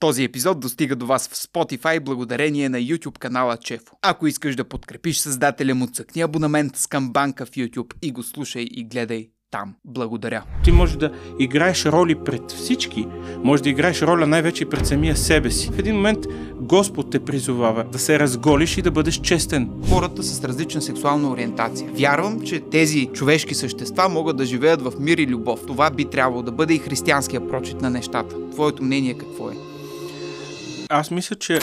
Този епизод достига до вас в Spotify благодарение на YouTube канала Чефо. Ако искаш да подкрепиш създателя му, цъкни абонамент с камбанка в YouTube и го слушай и гледай там. Благодаря. Ти можеш да играеш роли пред всички, може да играеш роля най-вече пред самия себе си. В един момент Господ те призовава да се разголиш и да бъдеш честен. Хората с различна сексуална ориентация. Вярвам, че тези човешки същества могат да живеят в мир и любов. Това би трябвало да бъде и християнския прочит на нещата. Твоето мнение какво е? Аз мисля, че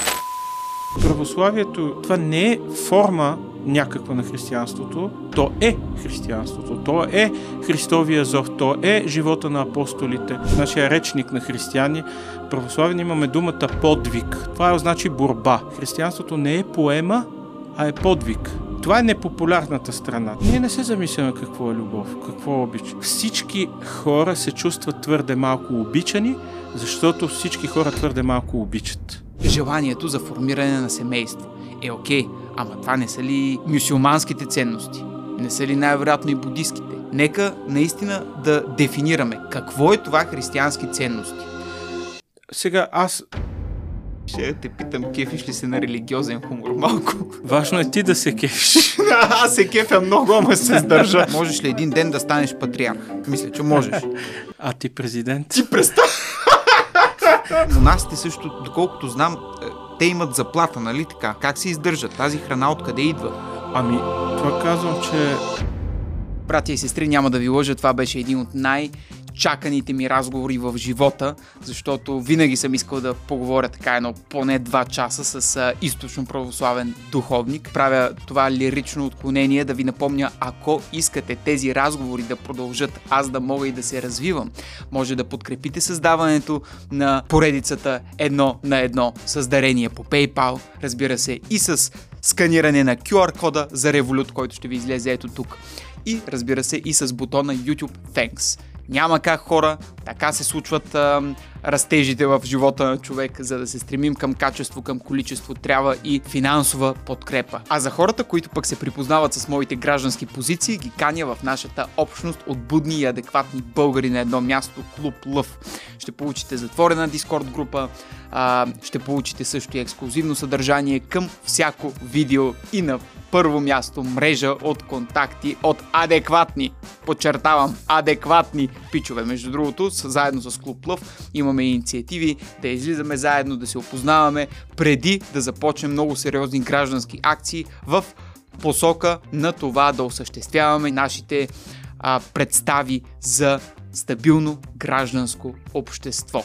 православието това не е форма някаква на християнството, то е християнството, то е Христовия зов, то е живота на апостолите. Нашия речник на християни, православен имаме думата подвиг. Това значи борба. Християнството не е поема, а е подвиг. Това е непопулярната страна. Ние не се замисляме какво е любов, какво е обич. Всички хора се чувстват твърде малко обичани, защото всички хора твърде малко обичат. Желанието за формиране на семейство. Е окей, ама това не са ли мюсюлманските ценности? Не са ли най-вероятно и буддийските? Нека наистина да дефинираме какво е това християнски ценности. Сега аз Ще те питам, кефиш ли се на религиозен хумор малко? Важно е ти да се кефиш. Аз се кефя много, ама се сдържа. Можеш ли един ден да станеш патриарх? Мисля, че можеш. А ти президент? Ти представ... Монасите също, доколкото знам, е, те имат заплата, нали така? Как се издържат? Тази храна откъде идва? Ами, това казвам, че Братя и сестри, няма да ви лъжа, това беше един от най- чаканите ми разговори в живота, защото винаги съм искал да поговоря така едно поне два часа с източно православен духовник. Правя това лирично отклонение да ви напомня, ако искате тези разговори да продължат, аз да мога и да се развивам, може да подкрепите създаването на поредицата едно на едно с дарение по PayPal, разбира се, и с сканиране на QR кода за Revolut, който ще ви излезе ето тук. И разбира се и с бутона YouTube Thanks. Няма как хора, така се случват а, растежите в живота на човек, за да се стремим към качество, към количество, трябва и финансова подкрепа. А за хората, които пък се припознават с моите граждански позиции, ги каня в нашата общност от будни и адекватни българи на едно място, Клуб Лъв. Ще получите затворена Дискорд група, ще получите също и ексклюзивно съдържание към всяко видео и на първо място мрежа от контакти от адекватни, подчертавам, адекватни пичове. Между другото, заедно с Клуб Лъв имаме инициативи да излизаме заедно, да се опознаваме преди да започнем много сериозни граждански акции в посока на това да осъществяваме нашите а, представи за стабилно гражданско общество.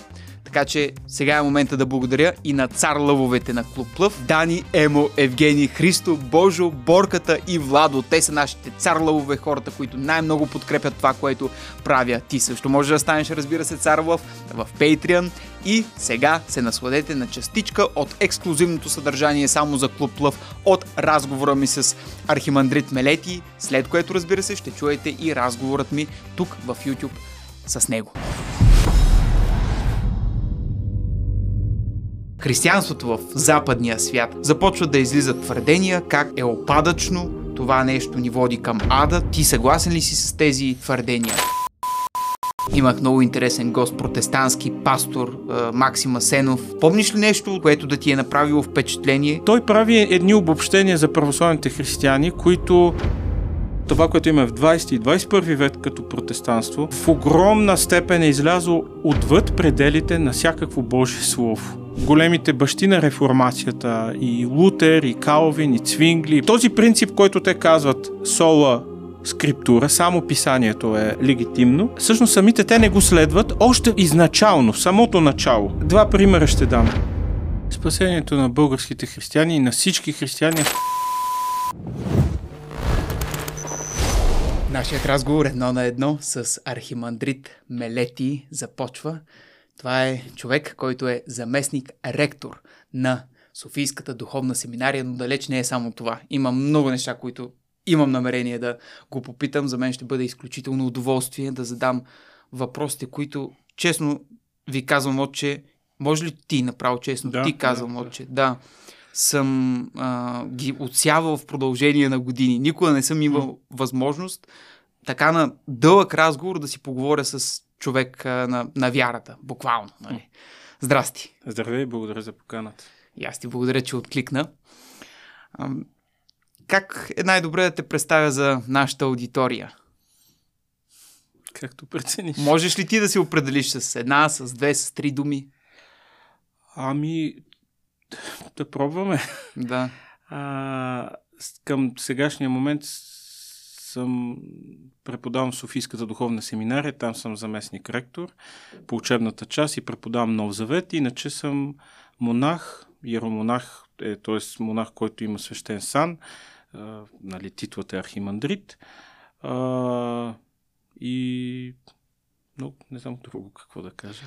Така че сега е момента да благодаря и на цар лъвовете на Клуб Лъв, Дани, Емо, Евгений, Христо, Божо, Борката и Владо. Те са нашите цар лъвове, хората, които най-много подкрепят това, което правя. Ти също можеш да станеш, разбира се, цар лъв в Patreon. И сега се насладете на частичка от ексклюзивното съдържание само за Клуб Лъв от разговора ми с Архимандрит Мелети, след което, разбира се, ще чуете и разговорът ми тук в YouTube с него. Християнството в западния свят започват да излизат твърдения как е опадъчно, това нещо ни води към ада. Ти съгласен ли си с тези твърдения? Имах много интересен гост, протестантски пастор е, Максим Асенов. Помниш ли нещо, което да ти е направило впечатление? той прави едни обобщения за православните християни, които това, което има в 20 и 21 век като протестанство, в огромна степен е излязло отвъд пределите на всякакво Божие Слово. Големите бащи на реформацията, и Лутер, и Калвин, и Цвингли. Този принцип, който те казват сола скриптура, само писанието е легитимно, всъщност самите те не го следват още изначално, в самото начало. Два примера ще дам. Спасението на българските християни и на всички християни Нашият разговор едно на едно с архимандрит Мелети започва. Това е човек, който е заместник ректор на Софийската духовна семинария, но далеч не е само това. Има много неща, които имам намерение да го попитам. За мен ще бъде изключително удоволствие да задам въпросите, които честно ви казвам, отче, може ли ти направо честно? Да, ти казвам, да, отче, да. Съм а, ги отсявал в продължение на години. Никога не съм имал възможност така на дълъг разговор да си поговоря с човек а, на, на вярата, буквално. Нали? Здрасти. Здравей, благодаря за поканата. И аз ти благодаря, че откликна. Как е най-добре да те представя за нашата аудитория? Както прецениш. Можеш ли ти да се определиш с една, с две, с три думи? Ами, да пробваме. Да. А, към сегашния момент съм преподавам в Софийската духовна семинария, там съм заместник ректор по учебната част и преподавам Нов Завет. Иначе съм монах, иеромонах, е, т.е. монах, който има свещен сан, а, нали, титлата е архимандрит. А, и но не знам друго какво да кажа.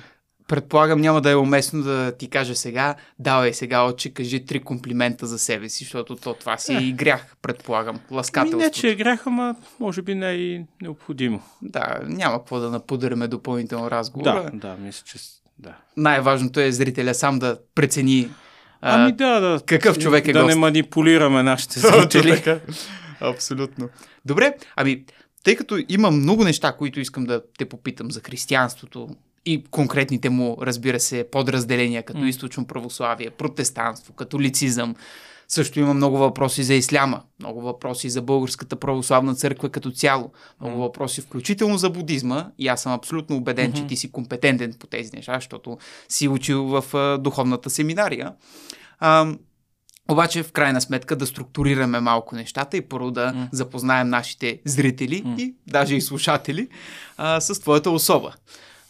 Предполагам, няма да е уместно да ти кажа сега, давай сега, отче, кажи три комплимента за себе си, защото то това си е. и грях, предполагам, ласкателство. Ми не, че е грях, ама може би не е и необходимо. Да, няма какво да напудряме допълнително разговора. Да, да, мисля, че да. Най-важното е зрителя сам да прецени Ами да, да. Какъв човек е Да гост. не манипулираме нашите зрители. Абсолютно. Добре, ами, тъй като има много неща, които искам да те попитам за християнството и конкретните му, разбира се, подразделения, като mm. източно православие, протестанство, католицизъм, също има много въпроси за исляма, много въпроси за Българската православна църква като цяло, много въпроси включително за будизма и аз съм абсолютно убеден, mm-hmm. че ти си компетентен по тези неща, защото си учил в а, духовната семинария. А, обаче, в крайна сметка, да структурираме малко нещата и първо да mm. запознаем нашите зрители mm. и даже и слушатели а, с твоята особа.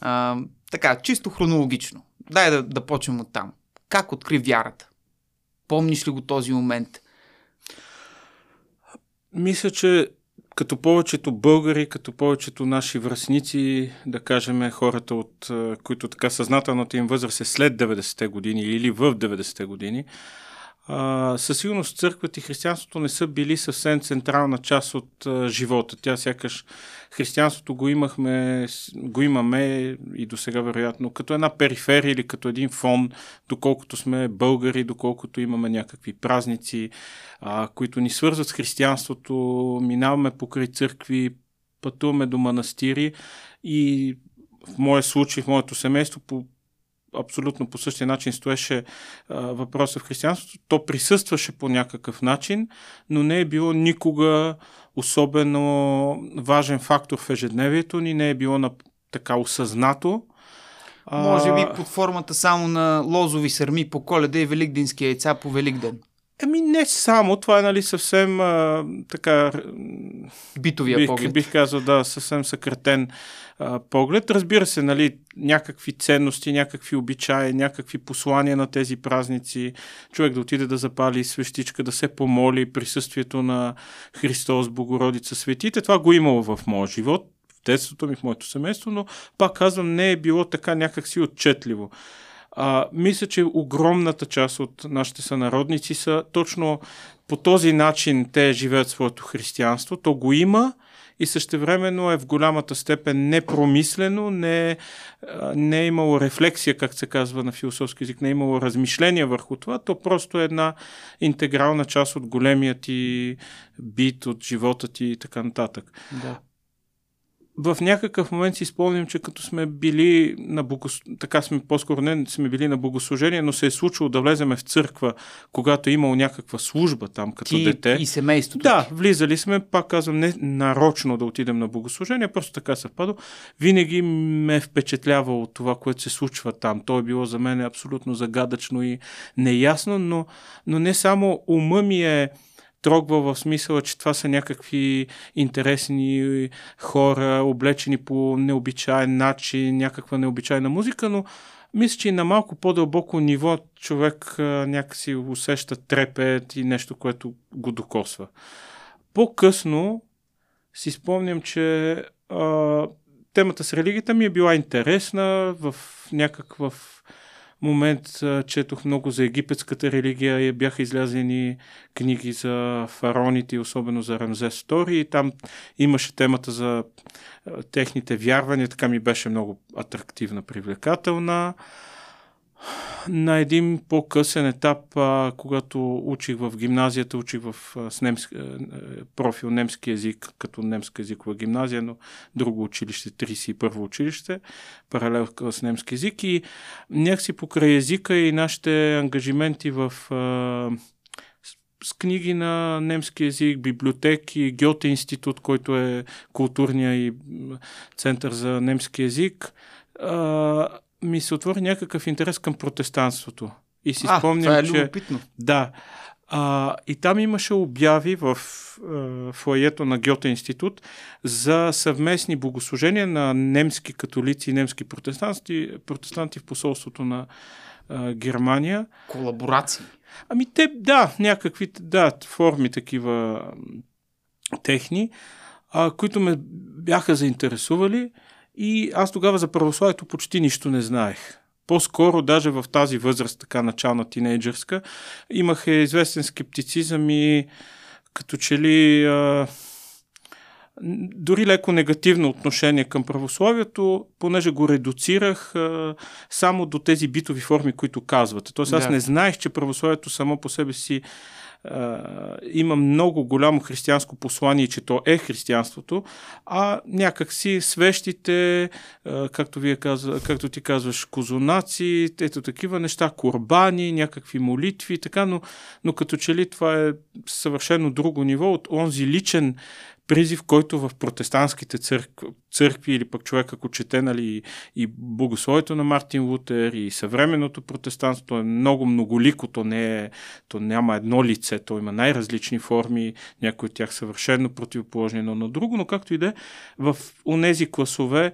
А, така, чисто хронологично. Дай да, да почнем от там. Как откри вярата? Помниш ли го този момент? Мисля, че като повечето българи, като повечето наши връзници, да кажем хората, от, които така съзнателната им възраст е след 90-те години или в 90-те години, а, със сигурност църквата и християнството не са били съвсем централна част от а, живота. Тя сякаш християнството го имахме, го имаме и до сега вероятно като една периферия или като един фон, доколкото сме българи, доколкото имаме някакви празници, а, които ни свързват с християнството, минаваме покрай църкви, пътуваме до манастири и в моя случай, в моето семейство, по абсолютно по същия начин стоеше а, въпроса в християнството. То присъстваше по някакъв начин, но не е било никога особено важен фактор в ежедневието ни, не е било на, така осъзнато. Може би под формата само на лозови сърми по коледа и великденски яйца по Великден. Еми не само, това е нали съвсем а, така... Битовия бих, поглед. Бих казал, да, съвсем съкратен а, поглед. Разбира се, нали, някакви ценности, някакви обичаи, някакви послания на тези празници. Човек да отиде да запали свещичка, да се помоли присъствието на Христос, Богородица, светите. Това го имало в моя живот, в детството ми, в моето семейство, но пак казвам, не е било така някакси отчетливо. А, мисля, че огромната част от нашите сънародници са точно по този начин те живеят своето християнство. То го има и същевременно е в голямата степен непромислено, не, не е имало рефлексия, как се казва на философски язик, не е имало размишления върху това, то просто е една интегрална част от големия ти бит, от живота ти и така нататък. Да в някакъв момент си спомням, че като сме били на богос... така сме по-скоро не сме били на богослужение, но се е случило да влеземе в църква, когато е имало някаква служба там като Ти дете. и семейството. Да, влизали сме, пак казвам, не нарочно да отидем на богослужение, просто така съвпадо. Винаги ме е впечатлявало това, което се случва там. То е било за мен абсолютно загадъчно и неясно, но, но не само ума ми е трогва в смисъла, че това са някакви интересни хора, облечени по необичайен начин, някаква необичайна музика, но мисля, че и на малко по-дълбоко ниво човек а, някакси усеща трепет и нещо, което го докосва. По-късно си спомням, че а, темата с религията ми е била интересна в някакъв момент четох много за египетската религия бяха излязени книги за фароните, особено за Рамзес II и там имаше темата за техните вярвания, така ми беше много атрактивна, привлекателна. На един по-късен етап, а, когато учих в гимназията, учих в а, с немски, а, профил немски язик, като немска езикова гимназия, но друго училище, 31 училище, паралел с немски език. И някакси покрай езика и нашите ангажименти в а, с книги на немски язик, библиотеки, Гьоте институт, който е културния и център за немски язик, а, ми се отвори някакъв интерес към протестантството. И си а, спомням, това е че... любопитно. Да. А, и там имаше обяви в а, фоето на Гьоте институт за съвместни богослужения на немски католици и немски протестанти, протестанти в посолството на а, Германия. Колаборации. Ами те, да, някакви да, форми такива техни, а, които ме бяха заинтересували и аз тогава за православието почти нищо не знаех. По-скоро, даже в тази възраст, така начална тинейджърска, имах известен скептицизъм и като че ли а, дори леко негативно отношение към православието, понеже го редуцирах а, само до тези битови форми, които казвате. Тоест аз Да. не знаех, че православието само по себе си има много голямо християнско послание, че то е християнството, а някакси свещите, както, вие казва, както ти казваш, козунаци, ето такива неща, курбани, някакви молитви, така, но, но като че ли това е съвършено друго ниво от онзи личен призив, който в протестантските църкви, църкви или пък човек ако чете нали, и, богословието на Мартин Лутер и съвременното протестантство е много многолико, то, не е, то няма едно лице, то има най-различни форми, някои от тях съвършено противоположни едно на друго, но както и да е, в онези класове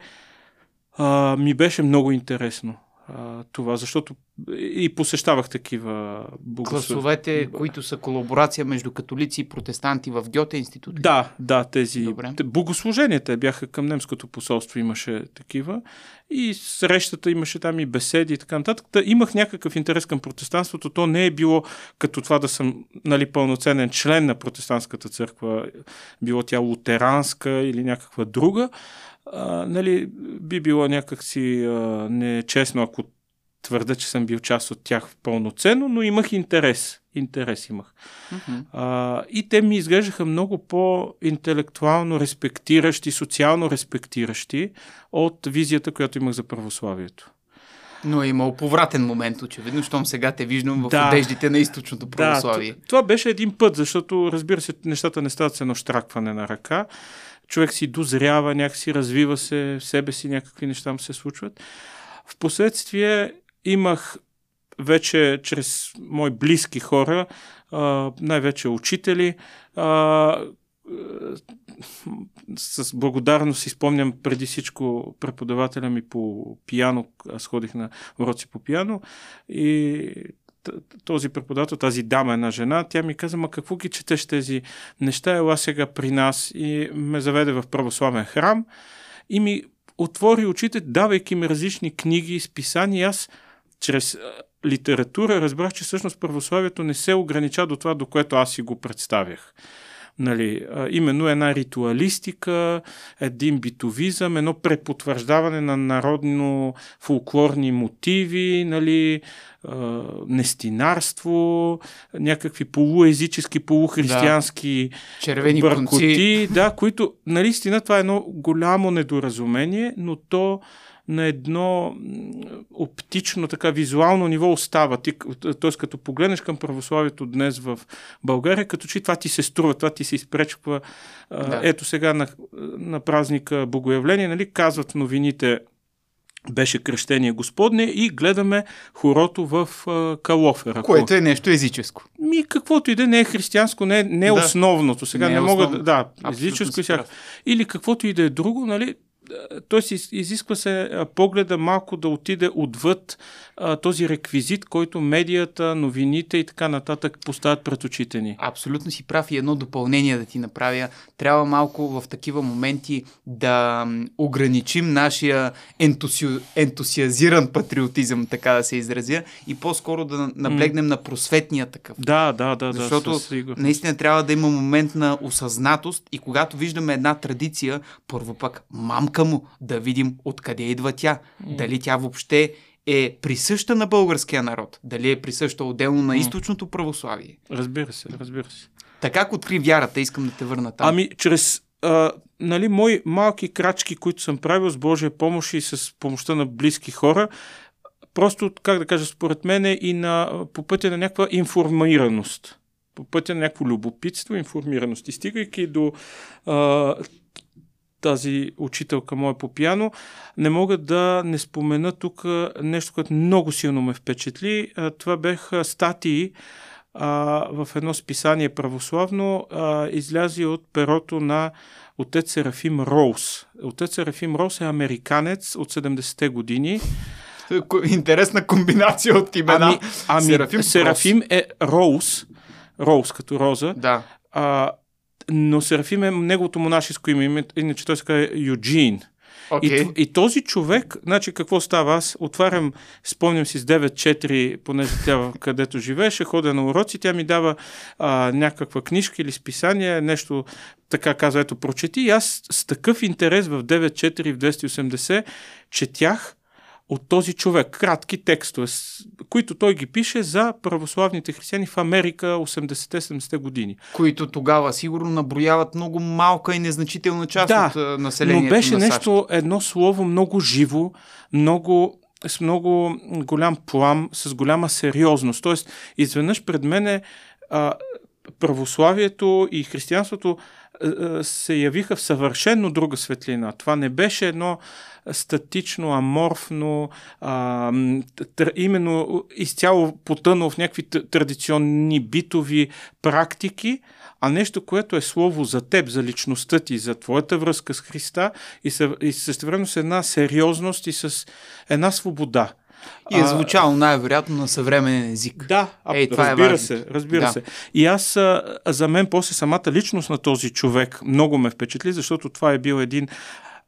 а, ми беше много интересно а, това, защото и посещавах такива богослов... Класовете, които са колаборация между католици и протестанти в Гьоте институт. Да, да, тези Добре. те- богослуженията бяха към немското посолство, имаше такива. И срещата имаше там и беседи и така нататък. Та имах някакъв интерес към протестантството. То не е било като това да съм нали, пълноценен член на протестантската църква, било тя лутеранска или някаква друга. А, нали, би било някакси а, нечестно, ако твърда, че съм бил част от тях пълноценно, но имах интерес. Интерес имах. Мгм. А, и те ми изглеждаха много по-интелектуално респектиращи, социално респектиращи от визията, която имах за православието. Но е имал повратен момент, очевидно, щом сега те виждам в Да. одеждите на източното православие. Да, това беше един път, защото, разбира се, нещата не стават с едно штракване на ръка. Човек си дозрява, някакси развива се, в себе си някакви неща му се случват. Впоследствие имах вече чрез мои близки хора, най-вече учители, с благодарност си спомням преди всичко преподавателя ми по пияно. Аз ходих на уроци по пияно и този преподавател, тази дама, една жена, тя ми каза, ма какво ги четеш тези неща, ела сега при нас и ме заведе в православен храм и ми отвори очите, давайки ми различни книги списания. Аз чрез литература разбрах, че всъщност православието не се огранича до това, до което аз си го представях. Нали, а, именно една ритуалистика, един битовизъм, едно препотвърждаване на народно-фолклорни мотиви, нали, а, нестинарство, някакви полуезически, полухристиянски Червени конци. бъркоти, да, които, наистина, това е едно голямо недоразумение, но то на едно оптично, така визуално ниво остава. Ти, т.е. като погледнеш към православието днес в България, като че това ти се струва, това ти се изпречква. Да. Ето сега на, на празника Богоявление, нали, казват новините беше кръщение Господне и гледаме хорото в а, Калофера. Което е нещо езическо. Ми, каквото и да е, не е християнско, не, е- не е Да. основното. Сега Не не, е мога да... Да, Абсолютно езическо и всяко. Или каквото и да е друго, нали? Той си изисква се погледа малко да отиде отвъд а, този реквизит, който медията, новините и така нататък поставят пред очите ни. Абсолютно си прав и едно допълнение да ти направя. Трябва малко в такива моменти да м, ограничим нашия ентуси... ентусиазиран патриотизъм, така да се изразя, и по-скоро да наблегнем на просветния такъв. Да, да, да, Защото да, със наистина трябва да има момент на осъзнатост и когато виждаме една традиция, първо пък мамка му да видим откъде идва тя. Дали тя въобще е присъща на българския народ, дали е присъща отделно на източното православие. Разбира се, разбира се. Така как откри вярата, искам да те върна там. Ами, чрез а, нали, мои малки крачки, които съм правил с Божия помощ и с помощта на близки хора, просто, как да кажа, според мен е и на, по пътя на някаква информираност. По пътя на някакво любопитство, информираност. И стигайки до а, тази учителка моя по пиано, не мога да не спомена тук нещо, което много силно ме впечатли. Това бяха статии в едно списание православно, излязи от перото на отец Серафим Роуз. Отец Серафим Роуз е американец от 70-те години. Интересна комбинация от имена. Ами, ами Серафим, Серафим е Роуз, Роуз като роза. Да. А, но Серафим е неговото монашеско име, иначе той се казва Юджин. Okay. И, и този човек, значи какво става? Аз отварям, спомням си с 9-4, понеже тя където живееше, ходя на уроци, тя ми дава а, някаква книжка или списание, нещо така казва, ето прочети. И аз с такъв интерес в 9-4 в 280 четях от този човек. Кратки текстове, които той ги пише за православните християни в Америка 80-70 години. Които тогава сигурно наброяват много малка и незначителна част да, от населението но беше на САЩ. нещо, едно слово много живо, много с много голям плам, с голяма сериозност. Тоест, изведнъж пред мене а, православието и християнството се явиха в съвършенно друга светлина. Това не беше едно статично, аморфно, а, тър, именно изцяло потънало в някакви традиционни битови практики, а нещо, което е слово за теб, за личността ти, за твоята връзка с Христа и, съ, и същевременно с една сериозност и с една свобода. И е звучало най-вероятно на съвременен език. Да, Ей, това разбира е се, разбира да. се. И аз, за мен, после самата личност на този човек много ме впечатли, защото това е бил един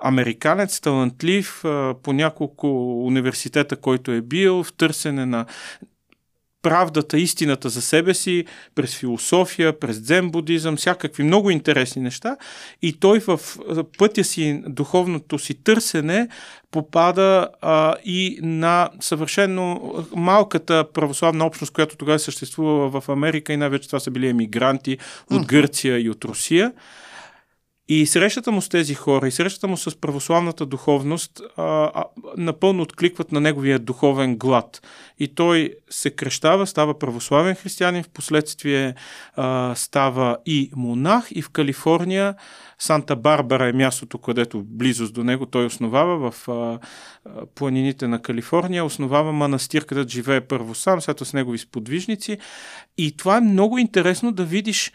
американец, талантлив, по няколко университета, който е бил, в търсене на правдата, истината за себе си, през философия, през дзен будизъм, всякакви много интересни неща. И той в пътя си, духовното си търсене, попада а, и на съвършено малката православна общност, която тогава съществува в Америка и най-вече това са били емигранти от Гърция и от Русия. И срещата му с тези хора и срещата му с православната духовност а, а, напълно откликват на неговия духовен глад. И той се кръщава, става православен християнин, в последствие става и монах и в Калифорния Санта Барбара е мястото, където близост до него той основава в а, планините на Калифорния, основава манастир, където живее първо сам, след с негови сподвижници. И това е много интересно да видиш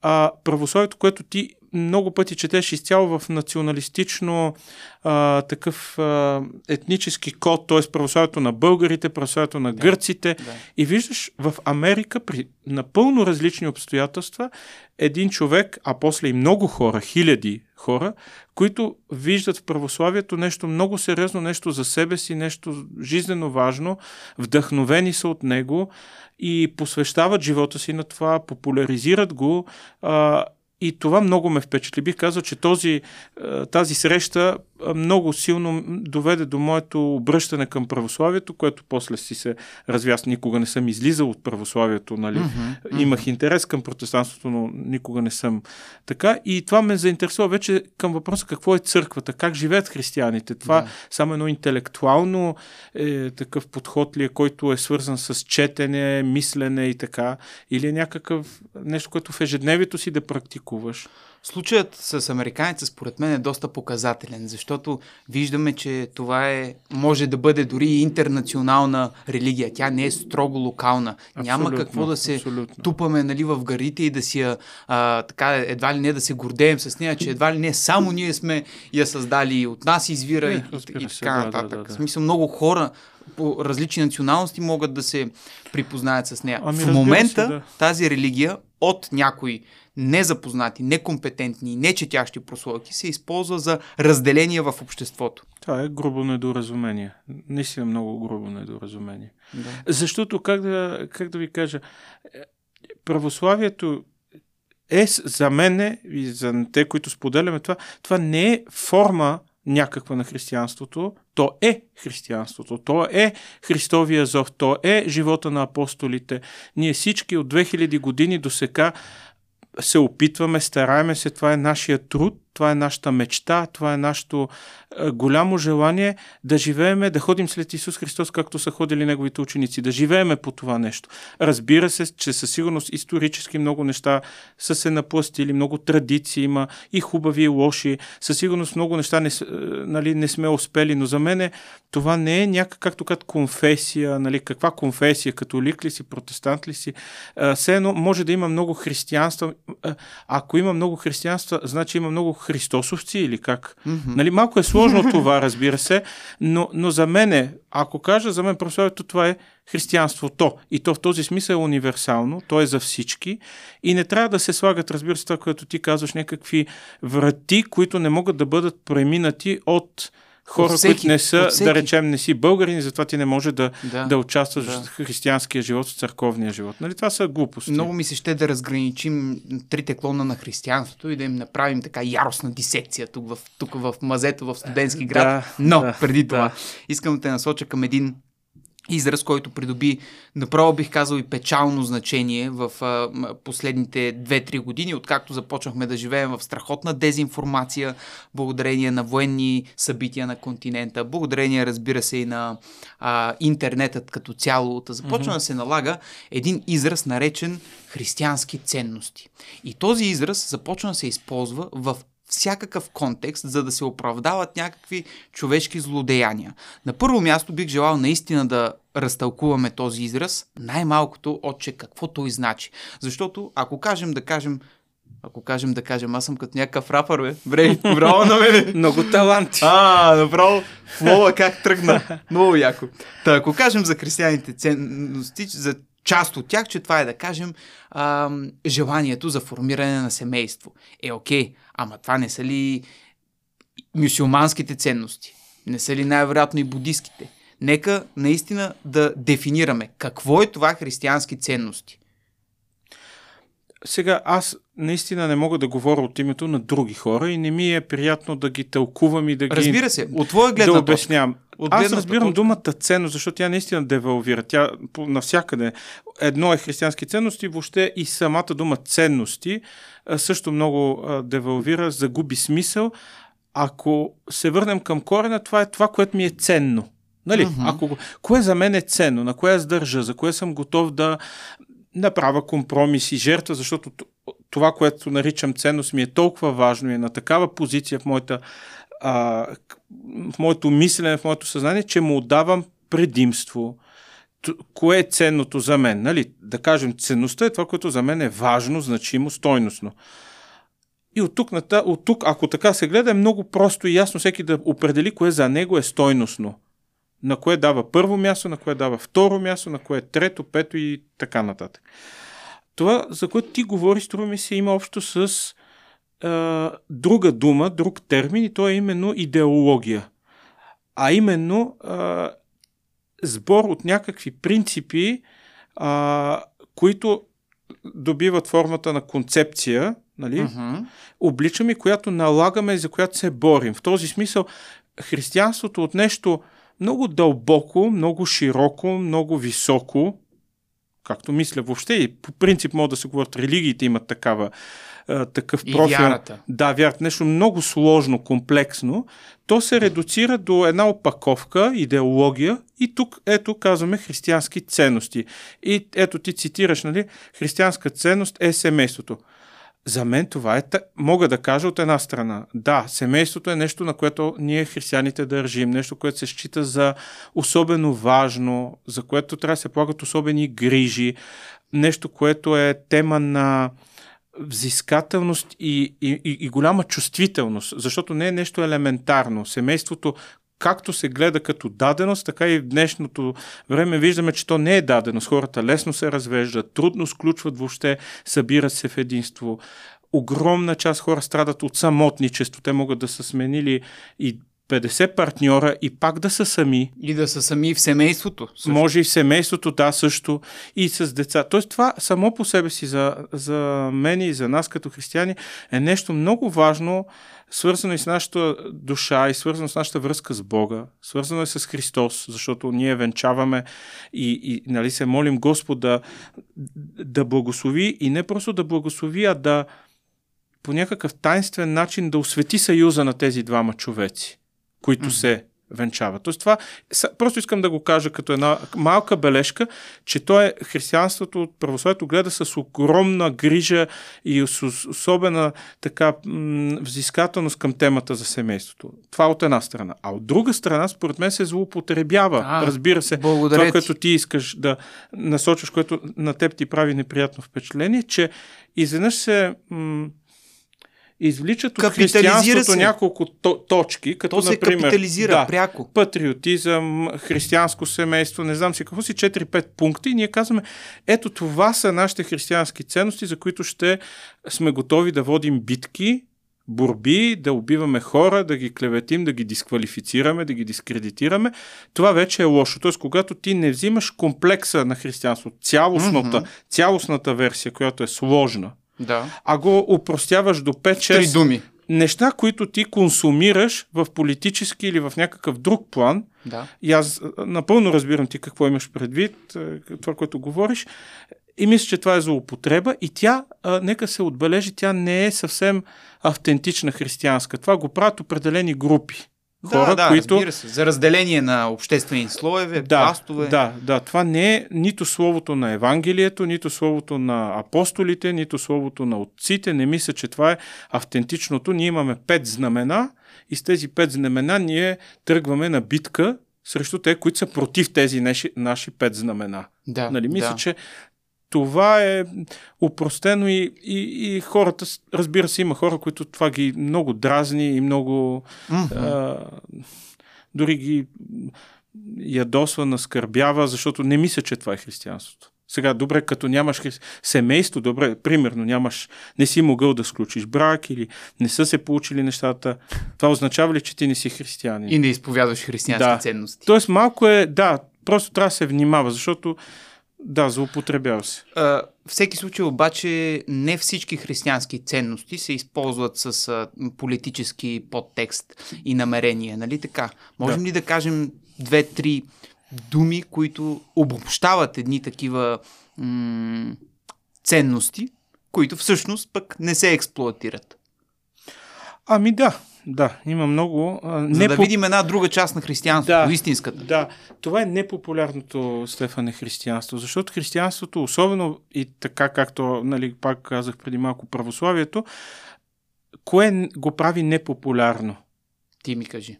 а, православието, което ти много пъти четеш изцяло в националистично а, такъв а, етнически код, т.е. православието на българите, православието на да, гърците. Да. И виждаш в Америка при напълно различни обстоятелства един човек, а после и много хора, хиляди хора, които виждат в православието нещо много сериозно, нещо за себе си, нещо жизнено важно, вдъхновени са от него и посвещават живота си на това, популяризират го а, и това много ме впечатли. Бих казал, че този, е, тази среща много силно доведе до моето обръщане към православието, което после си се развя. Никога не съм излизал от православието. Нали? Mm-hmm. Имах интерес към протестанството, но никога не съм така. И това ме заинтересува вече към въпроса какво е църквата, как живеят християните. Това yeah. само едно интелектуално е, такъв подход ли е, който е свързан с четене, мислене и така. Или е някакъв нещо, което в ежедневието си да практикува критикуваш? Случаят с американеца според мен е доста показателен, защото виждаме, че това е, може да бъде дори и интернационална религия. Тя не е строго локална. Абсолютно, Няма какво да се абсолютно. тупаме нали, в гарите и да си я, а, така, едва ли не да се гордеем с нея, че едва ли не само ние сме я създали и от нас извира не, и, и, и така да, нататък. Да, да, да. В смисъл много хора по различни националности могат да се припознаят с нея. Ами, в момента се, да. тази религия от някои незапознати, некомпетентни, нечетящи прослойки се използва за разделение в обществото. Това е грубо недоразумение. Наистина много грубо недоразумение. Да. Защото, как да, как да ви кажа, православието е за мен и за те, които споделяме това, това не е форма някаква на християнството, то е християнството, то е Христовия зов, то е живота на апостолите. Ние всички от 2000 години до сега се опитваме, стараеме се, това е нашия труд, това е нашата мечта, това е нашето е, голямо желание да живееме, да ходим след Исус Христос, както са ходили неговите ученици, да живееме по това нещо. Разбира се, че със сигурност исторически много неща са се напластили, много традиции има и хубави и лоши. Със сигурност много неща не, е, нали, не сме успели, но за мен това не е някак, както като конфесия, нали, каква конфесия, католик ли си, протестант ли си. Е, все едно може да има много християнства. Ако има много християнства, значи има много христосовци или как? Mm-hmm. Нали, малко е сложно това, разбира се, но, но за мен, ако кажа за мен православието, това е християнството. И то в този смисъл е универсално, то е за всички. И не трябва да се слагат, разбира се, това, което ти казваш, някакви врати, които не могат да бъдат преминати от хора, всеки, които не са, да речем, не си българини, затова ти не може да, да, да участваш да. в християнския живот, в църковния живот. Нали? Това са глупости. Много ми се ще да разграничим трите клона на християнството и да им направим така яростна дисекция тук в, тук в мазето в студентски град. Да, Но да, преди това да. искам да те насоча към един израз, който придоби, направо бих казал и печално значение в а, последните 2-3 години, откакто започнахме да живеем в страхотна дезинформация, благодарение на военни събития на континента, благодарение, разбира се, и на а, интернетът като цяло. Започва mm-hmm. да се налага един израз, наречен християнски ценности. И този израз започна да се използва в всякакъв контекст, за да се оправдават някакви човешки злодеяния. На първо място бих желал наистина да разтълкуваме този израз, най-малкото отче какво той значи. Защото ако кажем да кажем ако кажем да кажем, аз съм като някакъв рапър, бе. Бре, браво на мене. Много таланти. А, направо флоа как тръгна. Много яко. Та, ако кажем за християните ценности, за част от тях, че това е да кажем а, желанието за формиране на семейство. Е, окей, ама това не са ли мюсюлманските ценности? Не са ли най-вероятно и буддийските? Нека наистина да дефинираме какво е това християнски ценности. Сега, аз наистина не мога да говоря от името на други хора и не ми е приятно да ги тълкувам и да ги... Разбира се, от твоя гледна да обяснявам. От Аз разбирам точка. думата ценност, защото тя наистина девалвира. Тя навсякъде. Едно е християнски ценности, въобще и самата дума ценности също много девалвира, загуби смисъл. Ако се върнем към корена, това е това, което ми е ценно. Нали? Uh-huh. Ако, кое за мен е ценно, на кое аз държа, за кое съм готов да направя компромис и жертва, защото това, което наричам ценност, ми е толкова важно и е на такава позиция в, моята, а, в моето мислене, в моето съзнание, че му отдавам предимство. Кое е ценното за мен? Нали? Да кажем, ценността е това, което за мен е важно, значимо, стойностно. И от тук, от тук, ако така се гледа, е много просто и ясно всеки да определи кое за него е стойностно на кое дава първо място, на кое дава второ място, на кое трето, пето и така нататък. Това, за което ти говориш, струва ми се, има общо с а, друга дума, друг термин и то е именно идеология. А именно а, сбор от някакви принципи, а, които добиват формата на концепция, нали? Uh-huh. обличаме, която налагаме и за която се борим. В този смисъл, християнството от нещо много дълбоко, много широко, много високо, както мисля въобще и по принцип могат да се говорят, религиите имат такава, такъв профил. И вярата. Да, вярата. Нещо много сложно, комплексно. То се редуцира до една опаковка, идеология и тук, ето, казваме християнски ценности. И ето ти цитираш, нали, християнска ценност е семейството. За мен това е, мога да кажа от една страна. Да, семейството е нещо, на което ние християните държим, нещо, което се счита за особено важно, за което трябва да се полагат особени грижи, нещо, което е тема на взискателност и, и, и, и голяма чувствителност, защото не е нещо елементарно. Семейството както се гледа като даденост, така и в днешното време виждаме, че то не е даденост. Хората лесно се развеждат, трудно сключват въобще, събират се в единство. Огромна част хора страдат от самотничество. Те могат да са сменили и 50 партньора и пак да са сами. И да са сами в семейството. Също. Може и в семейството, да, също. И с деца. Тоест това само по себе си за, за мен и за нас като християни е нещо много важно, свързано и с нашата душа, и свързано с нашата връзка с Бога, свързано е с Христос, защото ние венчаваме и, и нали, се молим Господ да, да благослови и не просто да благослови, а да по някакъв тайнствен начин да освети съюза на тези двама човеци, които mm-hmm. се венчава. Тоест това, просто искам да го кажа като една малка бележка, че то е християнството от православието гледа с огромна грижа и с особена така взискателност към темата за семейството. Това от една страна. А от друга страна, според мен се злоупотребява. А, разбира се, това, което ти искаш да насочиш, което на теб ти прави неприятно впечатление, че изведнъж се м- извличат от християнството се. няколко то- точки, като То се например капитализира да, пряко. патриотизъм, християнско семейство, не знам си какво си, 4-5 пункта и ние казваме, ето това са нашите християнски ценности, за които ще сме готови да водим битки, борби, да убиваме хора, да ги клеветим, да ги дисквалифицираме, да ги дискредитираме, това вече е лошо. Тоест, когато ти не взимаш комплекса на християнство, цялостната, mm-hmm. цялостната версия, която е сложна, да. а го упростяваш до 5-6 думи. неща, които ти консумираш в политически или в някакъв друг план. Да. И аз напълно разбирам ти какво имаш предвид, това, което говориш. И мисля, че това е злоупотреба и тя, а, нека се отбележи, тя не е съвсем автентична християнска. Това го правят определени групи хора, да, да, които... се. За разделение на обществени слоеве, да, пластове. Да, да. Това не е нито словото на Евангелието, нито словото на апостолите, нито словото на отците. Не мисля, че това е автентичното. Ние имаме пет знамена и с тези пет знамена ние тръгваме на битка срещу те, които са против тези наши, наши пет знамена. Да, нали? Мисля, да. че това е упростено и, и, и хората, разбира се, има хора, които това ги много дразни и много mm-hmm. а, дори ги ядосва, наскърбява, защото не мисля, че това е християнството. Сега, добре, като нямаш хри... семейство, добре, примерно, нямаш, не си могъл да сключиш брак или не са се получили нещата, това означава ли, че ти не си християнин? И не изповядваш християнски да. ценности. Тоест, малко е, да, просто трябва да се внимава, защото да, злоупотребява се. А, всеки случай обаче не всички християнски ценности се използват с а, политически подтекст и намерения, нали така? Можем да. ли да кажем две-три думи, които обобщават едни такива м- ценности, които всъщност пък не се експлуатират? Ами да, да, има много. А, За не да по... видим една друга част на християнството, да, истинската. Да, това е непопулярното, Стефане, християнство, защото християнството, особено и така както, нали, пак казах преди малко, православието, кое го прави непопулярно? Ти ми кажи.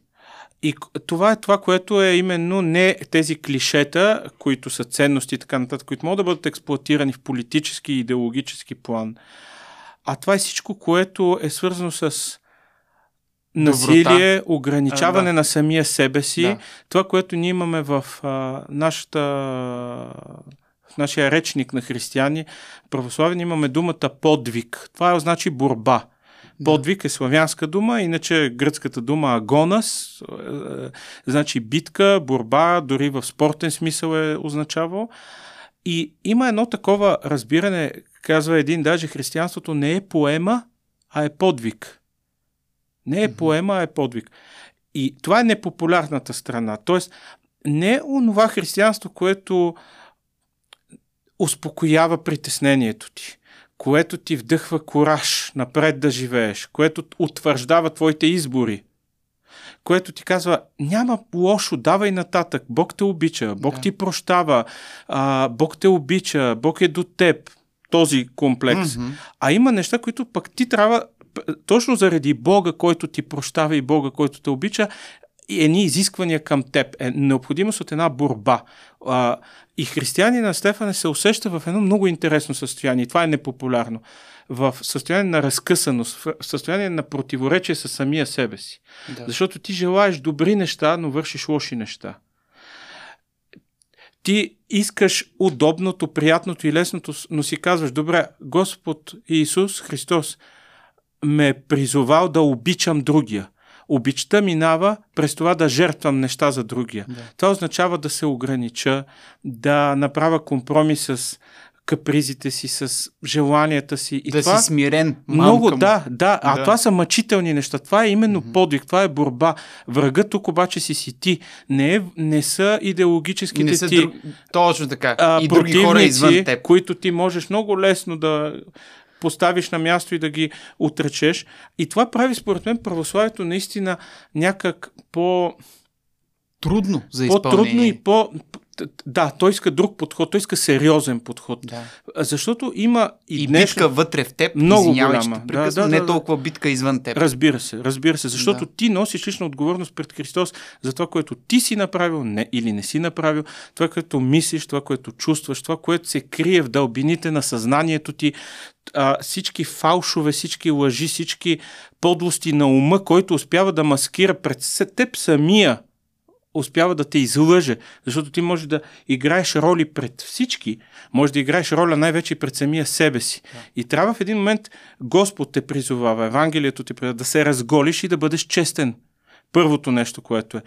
И това е това, което е именно не тези клишета, които са ценности и така нататък, които могат да бъдат експлуатирани в политически и идеологически план, а това е всичко, което е свързано с насилие, Доброта. ограничаване а, да. на самия себе си. Да. Това, което ние имаме в а, нашата в нашия речник на християни, православни, имаме думата подвиг. Това значи борба. Подвиг е славянска дума, иначе гръцката дума агонас, е, е, значи битка, борба, дори в спортен смисъл е означавал. И има едно такова разбиране, казва един, даже християнството не е поема, а е подвиг. Не е поема, а е подвиг. И това е непопулярната страна. Тоест, не е онова християнство, което успокоява притеснението ти, което ти вдъхва кораж напред да живееш, което утвърждава твоите избори, което ти казва, няма лошо, давай нататък, Бог те обича, Бог да. ти прощава, а, Бог те обича, Бог е до теб, този комплекс. Mm-hmm. А има неща, които пък ти трябва точно заради Бога, който ти прощава и Бога, който те обича, едни изисквания към теб, е необходимост от една борба. А, и християнина Стефане се усеща в едно много интересно състояние. Това е непопулярно. В състояние на разкъсаност, в състояние на противоречие с самия себе си. Да. Защото ти желаеш добри неща, но вършиш лоши неща. Ти искаш удобното, приятното и лесното, но си казваш, добре, Господ Иисус Христос ме е призовал да обичам другия. обичта минава през това да жертвам неща за другия. Да. Това означава да се огранича, да направя компромис с капризите си, с желанията си. И да това... си смирен. Много, мамка му. да, да. А Да. това са мъчителни неща. Това е именно подвиг, това е борба. Врагът тук обаче си си ти. Не, е, не са идеологическите Не са ти друг... Точно така. а, и други хора извън теб. които ти можеш много лесно да поставиш на място и да ги отречеш. И това прави, според мен, православието наистина някак по, Трудно за по-трудно изпълнение. и по... Да, той иска друг подход, той иска сериозен подход. Да. Защото има и, И днес... битка вътре в теб, Много извинявай, че голяма. прекъсвам, Да, да, не да, толкова битка извън теб. Разбира се, разбира се, защото Да. ти носиш лична отговорност пред Христос за това, което ти си направил не, или не си направил, това, което мислиш, това, което чувстваш, това, което се крие в дълбините на съзнанието ти, а, всички фалшове, всички лъжи, всички подлости на ума, който успява да маскира пред теб самия, успява да те излъже, защото ти можеш да играеш роли пред всички, можеш да играеш роля най-вече пред самия себе си. И трябва в един момент Господ те призовава, Евангелието те призовава да се разголиш и да бъдеш честен. Първото нещо, което е.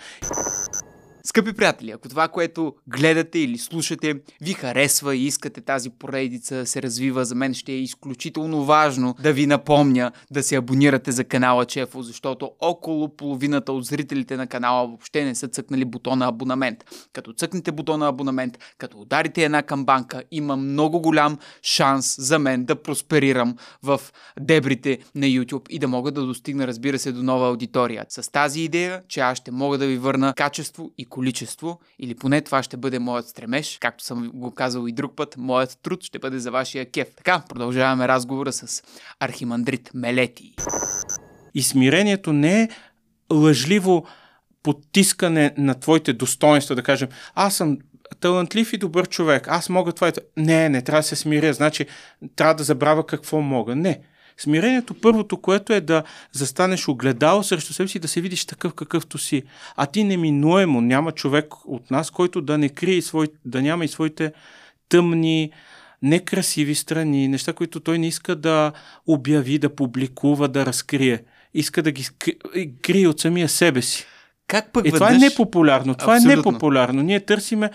Скъпи приятели, ако това, което гледате или слушате, ви харесва и искате тази поредица се развива, за мен ще е изключително важно да ви напомня да се абонирате за канала Чефо, защото около половината от зрителите на канала въобще не са цъкнали бутона абонамент. Като цъкнете бутона абонамент, като ударите една камбанка, има много голям шанс за мен да просперирам в дебрите на YouTube и да мога да достигна, разбира се, до нова аудитория. С тази идея, че аз ще мога да ви върна качество и количество, или поне това ще бъде моят стремеж, както съм го казал и друг път, моят труд ще бъде за вашия кеф. Така, продължаваме разговора с архимандрит Мелети. И смирението не е лъжливо потискане на твоите достоинства, да кажем, аз съм талантлив и добър човек, аз мога това. Не, не трябва да се смиря, значи трябва да забравя какво мога. Не. Смирението първото, което е да застанеш огледало срещу себе си, да се видиш такъв какъвто си. А ти неминуемо няма човек от нас, който да не крие, свой, да няма и своите тъмни, некрасиви страни, неща, които той не иска да обяви, да публикува, да разкрие. Иска да ги крие от самия себе си. Как пък И това е веднъж... непопулярно. Това Абсолютно. е непопулярно. Ние търсиме,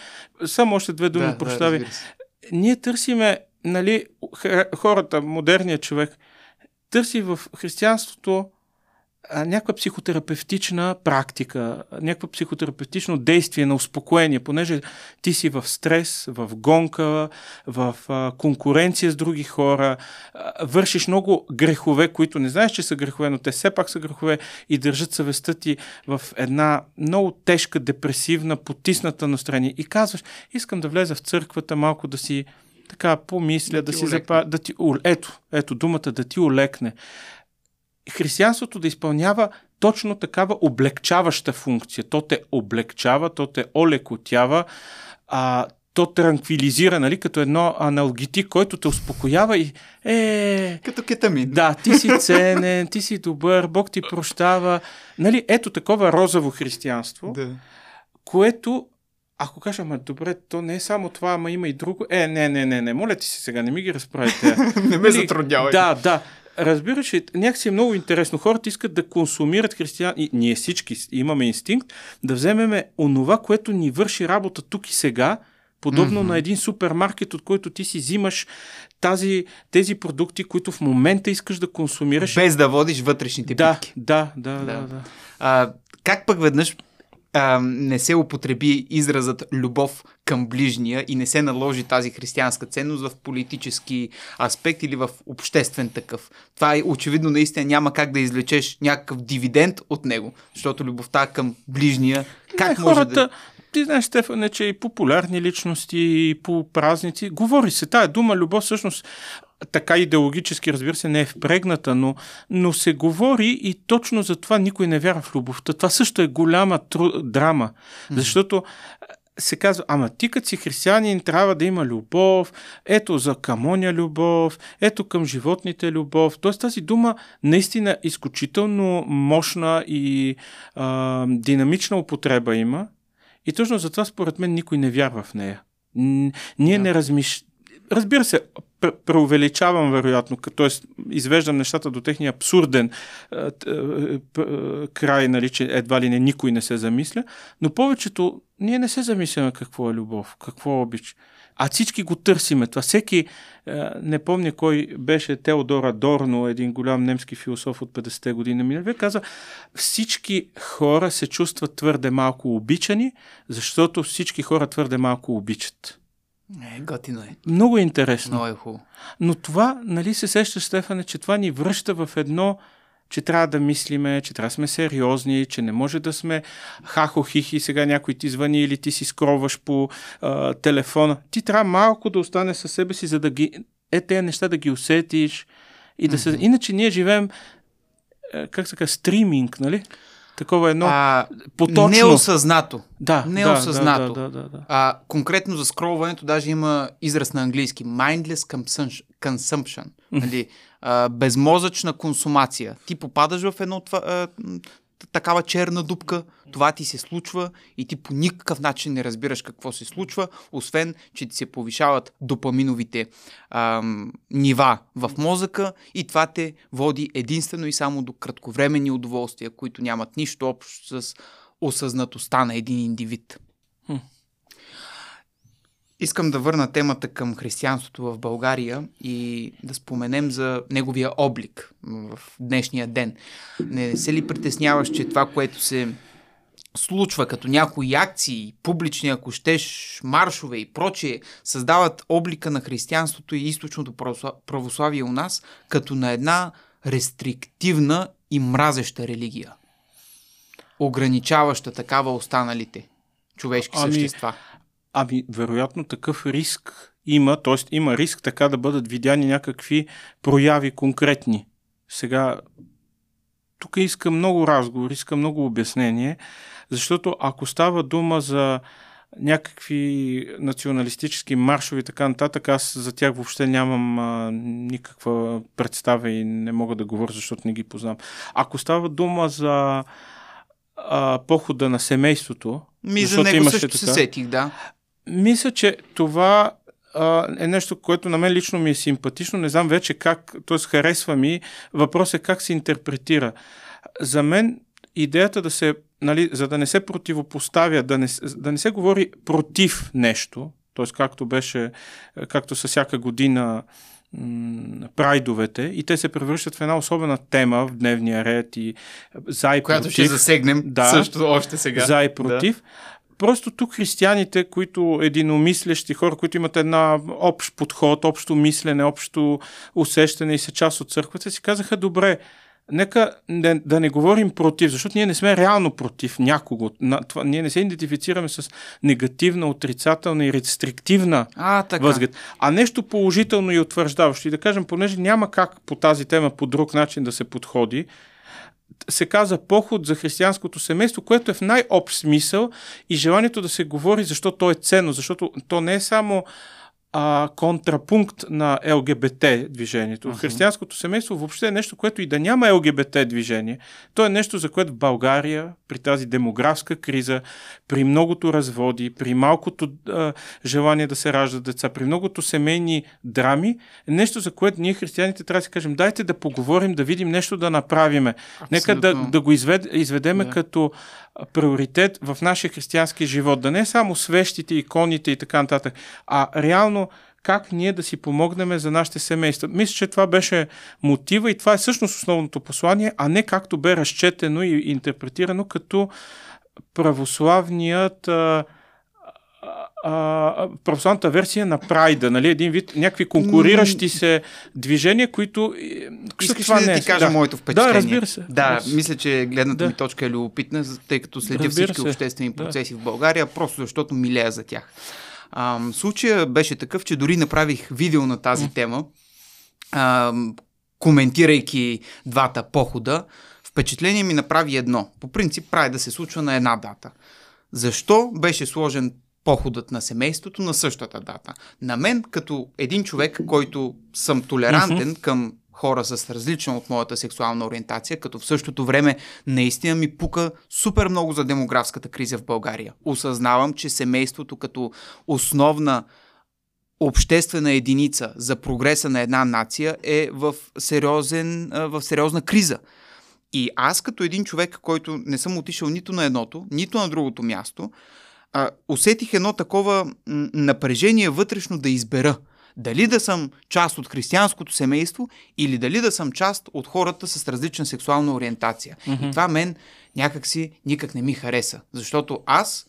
само още две думи, Да, да, прощави. се. Ние търсиме, нали, хората, модерният човек, търси в християнството някаква психотерапевтична практика, някакво психотерапевтично действие на успокоение, понеже ти си в стрес, в гонка, в конкуренция с други хора, вършиш много грехове, които не знаеш, че са грехове, но те все пак са грехове и държат съвестта ти в една много тежка, депресивна, потисната настроение. И казваш, искам да влеза в църквата малко да си така помисля, Да да, си запа... да ти... Ето, ето думата да ти олекне. Християнството да изпълнява точно такава облегчаваща функция. То те облегчава, то те олекотява, а, то транквилизира, нали, като едно аналгетик, който те успокоява и е, Като кетамин. да, ти си ценен, ти си добър, Бог ти прощава. Нали, ето такова розово християнство, да. което ако кажа, ама добре, то не е само това, ама има и друго. Е, не, не, не, не, моля ти се сега, не ми ги разправите. не ме Нали, затруднявай. Да, да. Разбираш ли, някакси е много интересно. Хората искат да консумират християн... И ние всички имаме инстинкт да вземеме онова, което ни върши работа тук и сега, подобно Мгм. на един супермаркет, от който ти си взимаш тази, тези продукти, които в момента искаш да консумираш. Без да водиш вътрешните да, битки. да, да, да, Да. да. А, как пък веднъж а, не се употреби изразът любов към ближния и не се наложи тази християнска ценност в политически аспект или в обществен такъв. Това е очевидно наистина няма как да извлечеш някакъв дивиденд от него, защото любовта към ближния как не, може хората, да... Ти знаеш, Стефане, че и популярни личности, и по празници, говори се. Тая дума любов всъщност така идеологически, разбира се, не е впрегната, но, но се говори и точно за това никой не вярва в любовта. Това също е голяма тру... драма, защото се казва, ама ти като си християнин трябва да има любов, ето за камоня любов, ето към животните любов. Тоест тази дума наистина изключително мощна и а, динамична употреба има. И точно затова според мен никой не вярва в нея. Ние Да. не размиш... Разбира се, пр- преувеличавам вероятно, т.е. извеждам нещата до техния абсурден край, нали, че едва ли не никой не се замисля, но повечето ние не се замисляме какво е любов, какво е обич. А всички го търсиме. Това всеки, не помня кой беше Теодора Дорно, един голям немски философ от 50-те години минали век, каза, всички хора се чувстват твърде малко обичани, защото всички хора твърде малко обичат. Е, готино е. Много е интересно. Много е хубаво. Но това, нали се сеща, Стефане, че това ни връща в едно, че трябва да мислиме, че трябва да сме сериозни, че не може да сме хахо-хихи, сега някой ти звъни или ти си скроваш по а, телефона. Ти трябва малко да остане със себе си, за да ги, е тези неща да ги усетиш. И да се... Mm-hmm. Иначе ние живеем, е, как се казва, стриминг, нали? Такова едно а, поточно. Неосъзнато. Да, неосъзнато. Да, да, да, да. А, конкретно за скролването даже има израз на английски. Mindless consumption. Нали? А, безмозъчна консумация. Ти попадаш в едно това, а, такава черна дупка, това ти се случва и ти по никакъв начин не разбираш какво се случва, освен, че ти се повишават допаминовите ам, нива в мозъка и това те води единствено и само до кратковременни удоволствия, които нямат нищо общо с осъзнатостта на един индивид. Хм. Искам да върна темата към християнството в България и да споменем за неговия облик в днешния ден. Не се ли притесняваш, че това, което се случва като някои акции, публични, ако щеш, маршове и прочие, създават облика на християнството и източното православие у нас като на една рестриктивна и мразеща религия, ограничаваща такава останалите човешки ами, същества. Ами, вероятно такъв риск има, т.е. има риск така да бъдат видяни някакви прояви конкретни. Сега, тук иска много разговор, иска много обяснение, защото ако става дума за някакви националистически маршови и така нататък, аз за тях въобще нямам а, никаква представа и не мога да говоря, защото не ги познам. Ако става дума за а, похода на семейството, ми за него също така, се сетих, да. Мисля, че това а, е нещо, което на мен лично ми е симпатично. Не знам вече как, т.е. харесва ми. Въпрос е как се интерпретира. За мен идеята да се, нали, за да не се противопоставя, да не, да не се говори против нещо, т.е. както беше, както със всяка година прайдовете и те се превръщат в една особена тема в дневния ред и за и Която против. ще засегнем да, също още сега. За и против. Да. Просто тук християните, които единомислещи хора, които имат една общ подход, общо мислене, общо усещане и са част от църквата, си казаха, добре, нека не, да не говорим против, защото ние не сме реално против някого. На, това, ние не се идентифицираме с негативна, отрицателна и рестриктивна а, така. възглед, а нещо положително и утвърждаващо. И да кажем, понеже няма как по тази тема по друг начин да се подходи, се каза поход за християнското семейство, което е в най-общ смисъл и желанието да се говори защо то е ценно, защото то не е само а, контрапункт на ЛГБТ движението. Uh-huh. Християнското семейство въобще е нещо, което и да няма ЛГБТ движение. То е нещо, за което в България, при тази демографска криза, при многото разводи, при малкото а, желание да се раждат деца, при многото семейни драми, е нещо, за което ние християните трябва да си кажем, дайте да поговорим, да видим нещо да направиме. Абсолютно. Нека да, да го извед, изведеме да. като приоритет в нашия християнски живот. Да не само свещите, иконите и така нататък, а реално как ние да си помогнем за нашите семейства. Мисля, че това беше мотива и това е всъщност основното послание, а не както бе разчетено и интерпретирано като православният а, а, православната версия на Прайда, нали? Един вид, някакви конкуриращи се движения, които... Е, Искаш ли да ти кажа да. моето впечатление? Да, разбира се. Да, мисля, че гледната да. ми точка е любопитна, тъй като следя разбира всички се. обществени процеси да. в България, просто защото милея за тях. А, случая беше такъв, че дори направих видео на тази mm. тема, а, коментирайки двата похода. Впечатление ми направи едно. По принцип прави да се случва на една дата. Защо беше сложен походът на семейството на същата дата. На мен, като един човек, който съм толерантен mm-hmm. към хора с различна от моята сексуална ориентация, като в същото време наистина ми пука супер много за демографската криза в България. Осъзнавам, че семейството като основна обществена единица за прогреса на една нация е в, сериозен, в сериозна криза. И аз като един човек, който не съм отишъл нито на едното, нито на другото място, а, усетих едно такова напрежение вътрешно да избера. Дали да съм част от християнското семейство или дали да съм част от хората с различна сексуална ориентация. Mm-hmm. И това мен някакси никак не ми хареса. Защото аз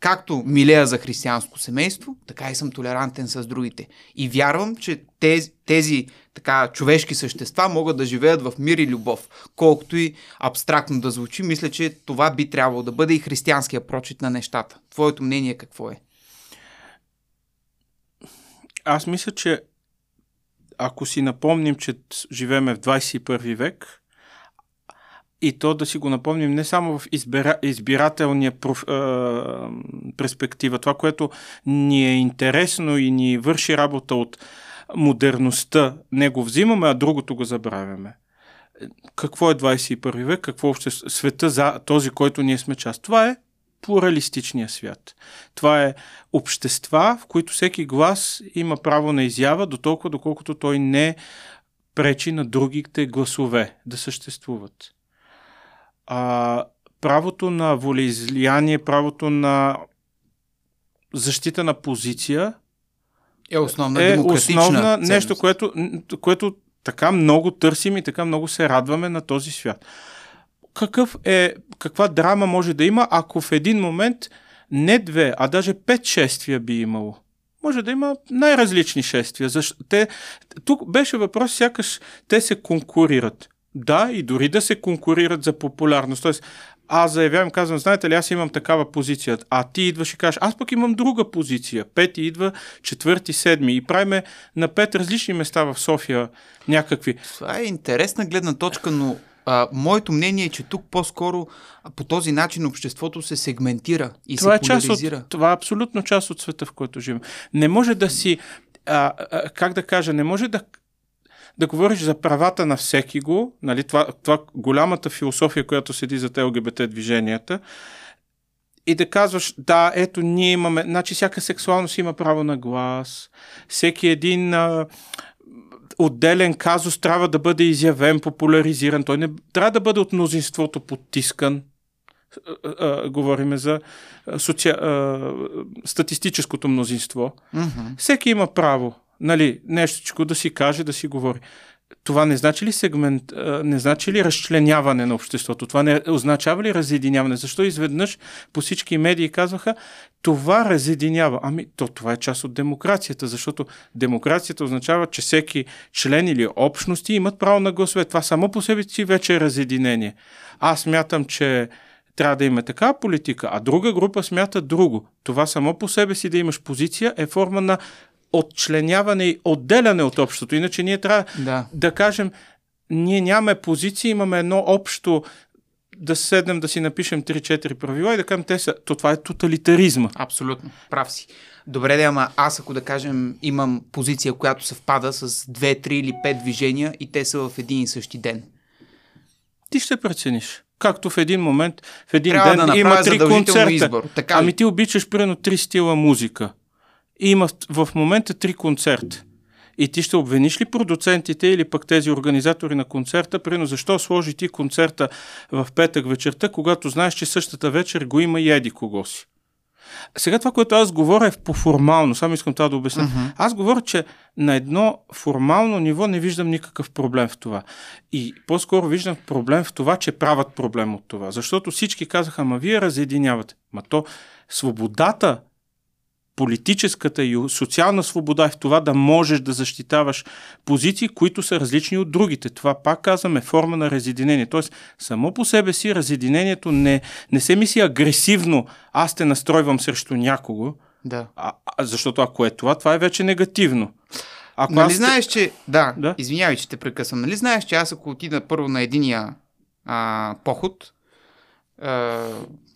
както милея за християнско семейство, така и съм толерантен с другите. И вярвам, че тези, тези така човешки същества могат да живеят в мир и любов. Колкото и абстрактно да звучи, мисля, че това би трябвало да бъде и християнския прочит на нещата. Твоето мнение какво е? Аз мисля, че ако си напомним, че живееме в 21 век, и то да си го напомним не само в избира, избирателния проф, е, перспектива, това, което ни е интересно и ни върши работа от модерността, не го взимаме, а другото го забравяме. Какво е 21 век? Какво още света за този, който ние сме част? Това е плуралистичния свят. Това е общества, в които всеки глас има право на изява, до толкова, доколкото той не пречи на другите гласове да съществуват а, правото на волеизлияние, правото на защита на позиция е основна е основна нещо, което, което така много търсим и така много се радваме на този свят. Какъв е, каква драма може да има, ако в един момент не две, а даже пет шествия би имало? Може да има най-различни шествия. Защо? Те, тук беше въпрос, сякаш те се конкурират. Да, и дори да се конкурират за популярност. Тоест, аз заявявам, казвам, знаете ли, аз имам такава позиция, а ти идваш и кажеш, аз пък имам друга позиция. Пети идва, четвърти, седми. И правиме на пет различни места в София някакви. Това е интересна гледна точка, но а, моето мнение е, че тук по-скоро по този начин обществото се сегментира и това се е част от, Това е абсолютно част от света, в който живем. Не може да си, а, а, как да кажа, не може да да говориш за правата на всеки го, нали, това, това голямата философия, която седи за ЛГБТ движенията, и да казваш, да, ето ние имаме, значи всяка сексуалност има право на глас, всеки един а, отделен казус трябва да бъде изявен, популяризиран, той не трябва да бъде от мнозинството потискан. говориме за соци... а, статистическото мнозинство. Mm-hmm. Всеки има право нали, нещо да си каже, да си говори. Това не значи ли сегмент, не значи ли разчленяване на обществото? Това не означава ли разединяване? Защо изведнъж по всички медии казваха, това разединява? Ами, то това е част от демокрацията, защото демокрацията означава, че всеки член или общности имат право на гласове. Това само по себе си вече е разединение. Аз мятам, че трябва да има такава политика, а друга група смята друго. Това само по себе си да имаш позиция е форма на отчленяване и отделяне от общото. Иначе ние трябва да, да кажем, ние нямаме позиции, имаме едно общо да седнем да си напишем 3-4 правила и да кажем, те са, то това е тоталитаризма. Абсолютно, прав си. Добре, да, ама аз ако да кажем имам позиция, която съвпада с 2, 3 или 5 движения и те са в един и същи ден. Ти ще прецениш. Както в един момент, в един Трябва ден да има три концерта. Избор. Така ами ти обичаш примерно три стила музика и има в момента три концерта. И ти ще обвиниш ли продуцентите или пък тези организатори на концерта, прино защо сложи ти концерта в петък вечерта, когато знаеш, че същата вечер го има и еди кого си? Сега това, което аз говоря е по-формално, само искам това да обясня. Uh-huh. Аз говоря, че на едно формално ниво не виждам никакъв проблем в това. И по-скоро виждам проблем в това, че правят проблем от това. Защото всички казаха, ама вие разединявате. Ма то свободата политическата и социална свобода е в това да можеш да защитаваш позиции, които са различни от другите. Това пак казваме форма на разединение. Тоест, само по себе си разединението не, не се мисли агресивно, аз те настройвам срещу някого, да. а, защото ако е това, това е вече негативно. Ако нали аз... знаеш, че... Да, да, извинявай, че те прекъсвам. Нали знаеш, че аз ако отида първо на единия а, поход, а,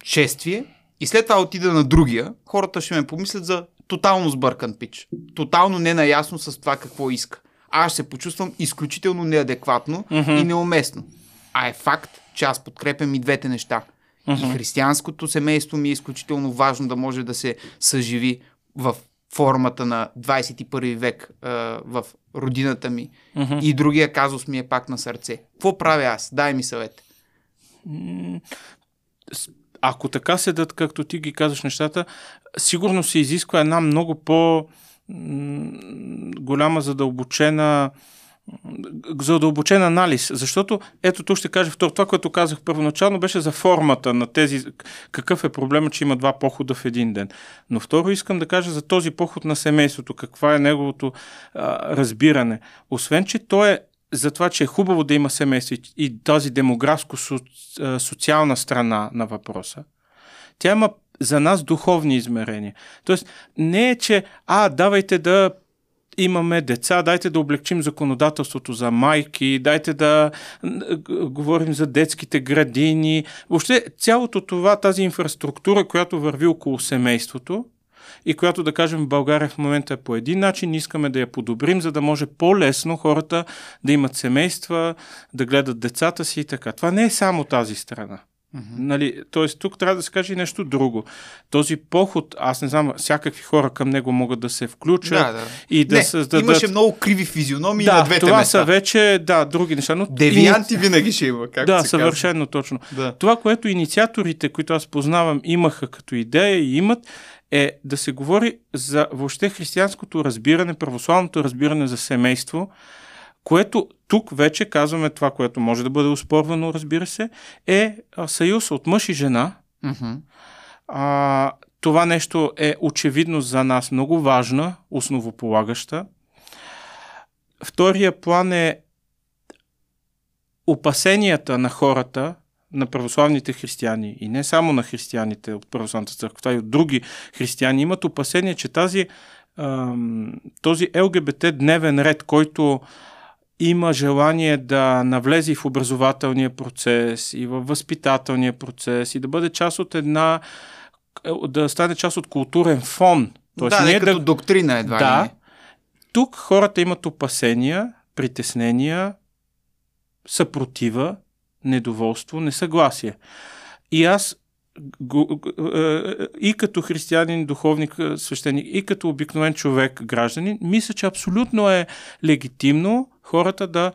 шествие, и след това отида на другия, хората ще ме помислят за тотално сбъркан пич. Тотално ненаясно с това какво иска. Аз ще се почувствам изключително неадекватно mm-hmm. и неуместно. А е факт, че аз подкрепям и двете неща. Mm-hmm. И християнското семейство ми е изключително важно да може да се съживи в формата на 21 век а, в родината ми Мгм. и другия казус ми е пак на сърце. Какво правя аз? Дай ми съвет. Ако така седат, както ти ги казваш нещата, сигурно се изисква една много по голяма задълбочена задълбочен анализ, защото ето тук ще кажа второ, това, което казах първоначално беше за формата на тези, какъв е проблема, че има два похода в един ден. Но второ искам да кажа за този поход на семейството, каква е неговото а, разбиране. Освен, че то е за това, че е хубаво да има семейство и- тази демографско-социална страна на въпроса, тя има за нас духовни измерения. Тоест, не е, че а, давайте да имаме деца, дайте да облегчим законодателството за майки, дайте да говорим за детските градини. Въобще цялото това, тази инфраструктура, която върви около семейството и която, да кажем, в България в момента е по един начин, искаме да я подобрим, за да може по-лесно хората да имат семейства, да гледат децата си и така. Това не е само тази страна. Нали, Тоест, тук трябва да се каже и нещо друго. Този поход, аз не знам, всякакви хора към него могат да се включат Да, да. и да не, създадат... имаше много криви физиономии да, на двете това места. са вече, да, други неща. Но Девианти винаги ще има, както да, се казва. съвършено точно. Да. Това, което инициаторите, които аз познавам, имаха като идея и имат, е да се говори за въобще християнското разбиране, православното разбиране за семейство, което тук вече казваме това, което може да бъде успорвано, разбира се, е съюз от мъж и жена. Мгм. А, това нещо е очевидно за нас много важна, основополагаща. Втория план е опасенията на хората, на православните християни и не само на християните от православната църква, това и от други християни имат опасение, че тази, този ЛГБТ дневен ред, който има желание да навлезе и в образователния процес, и в възпитателния процес, и да бъде част от една, да стане част от културен фон. Тоест, да, не като да, доктрина едва ли да, не. тук хората имат опасения, притеснения, съпротива, недоволство, несъгласие. И аз е, и като християнин, духовник, е, свещеник, и като обикновен човек, гражданин, мисля, че абсолютно е легитимно хората да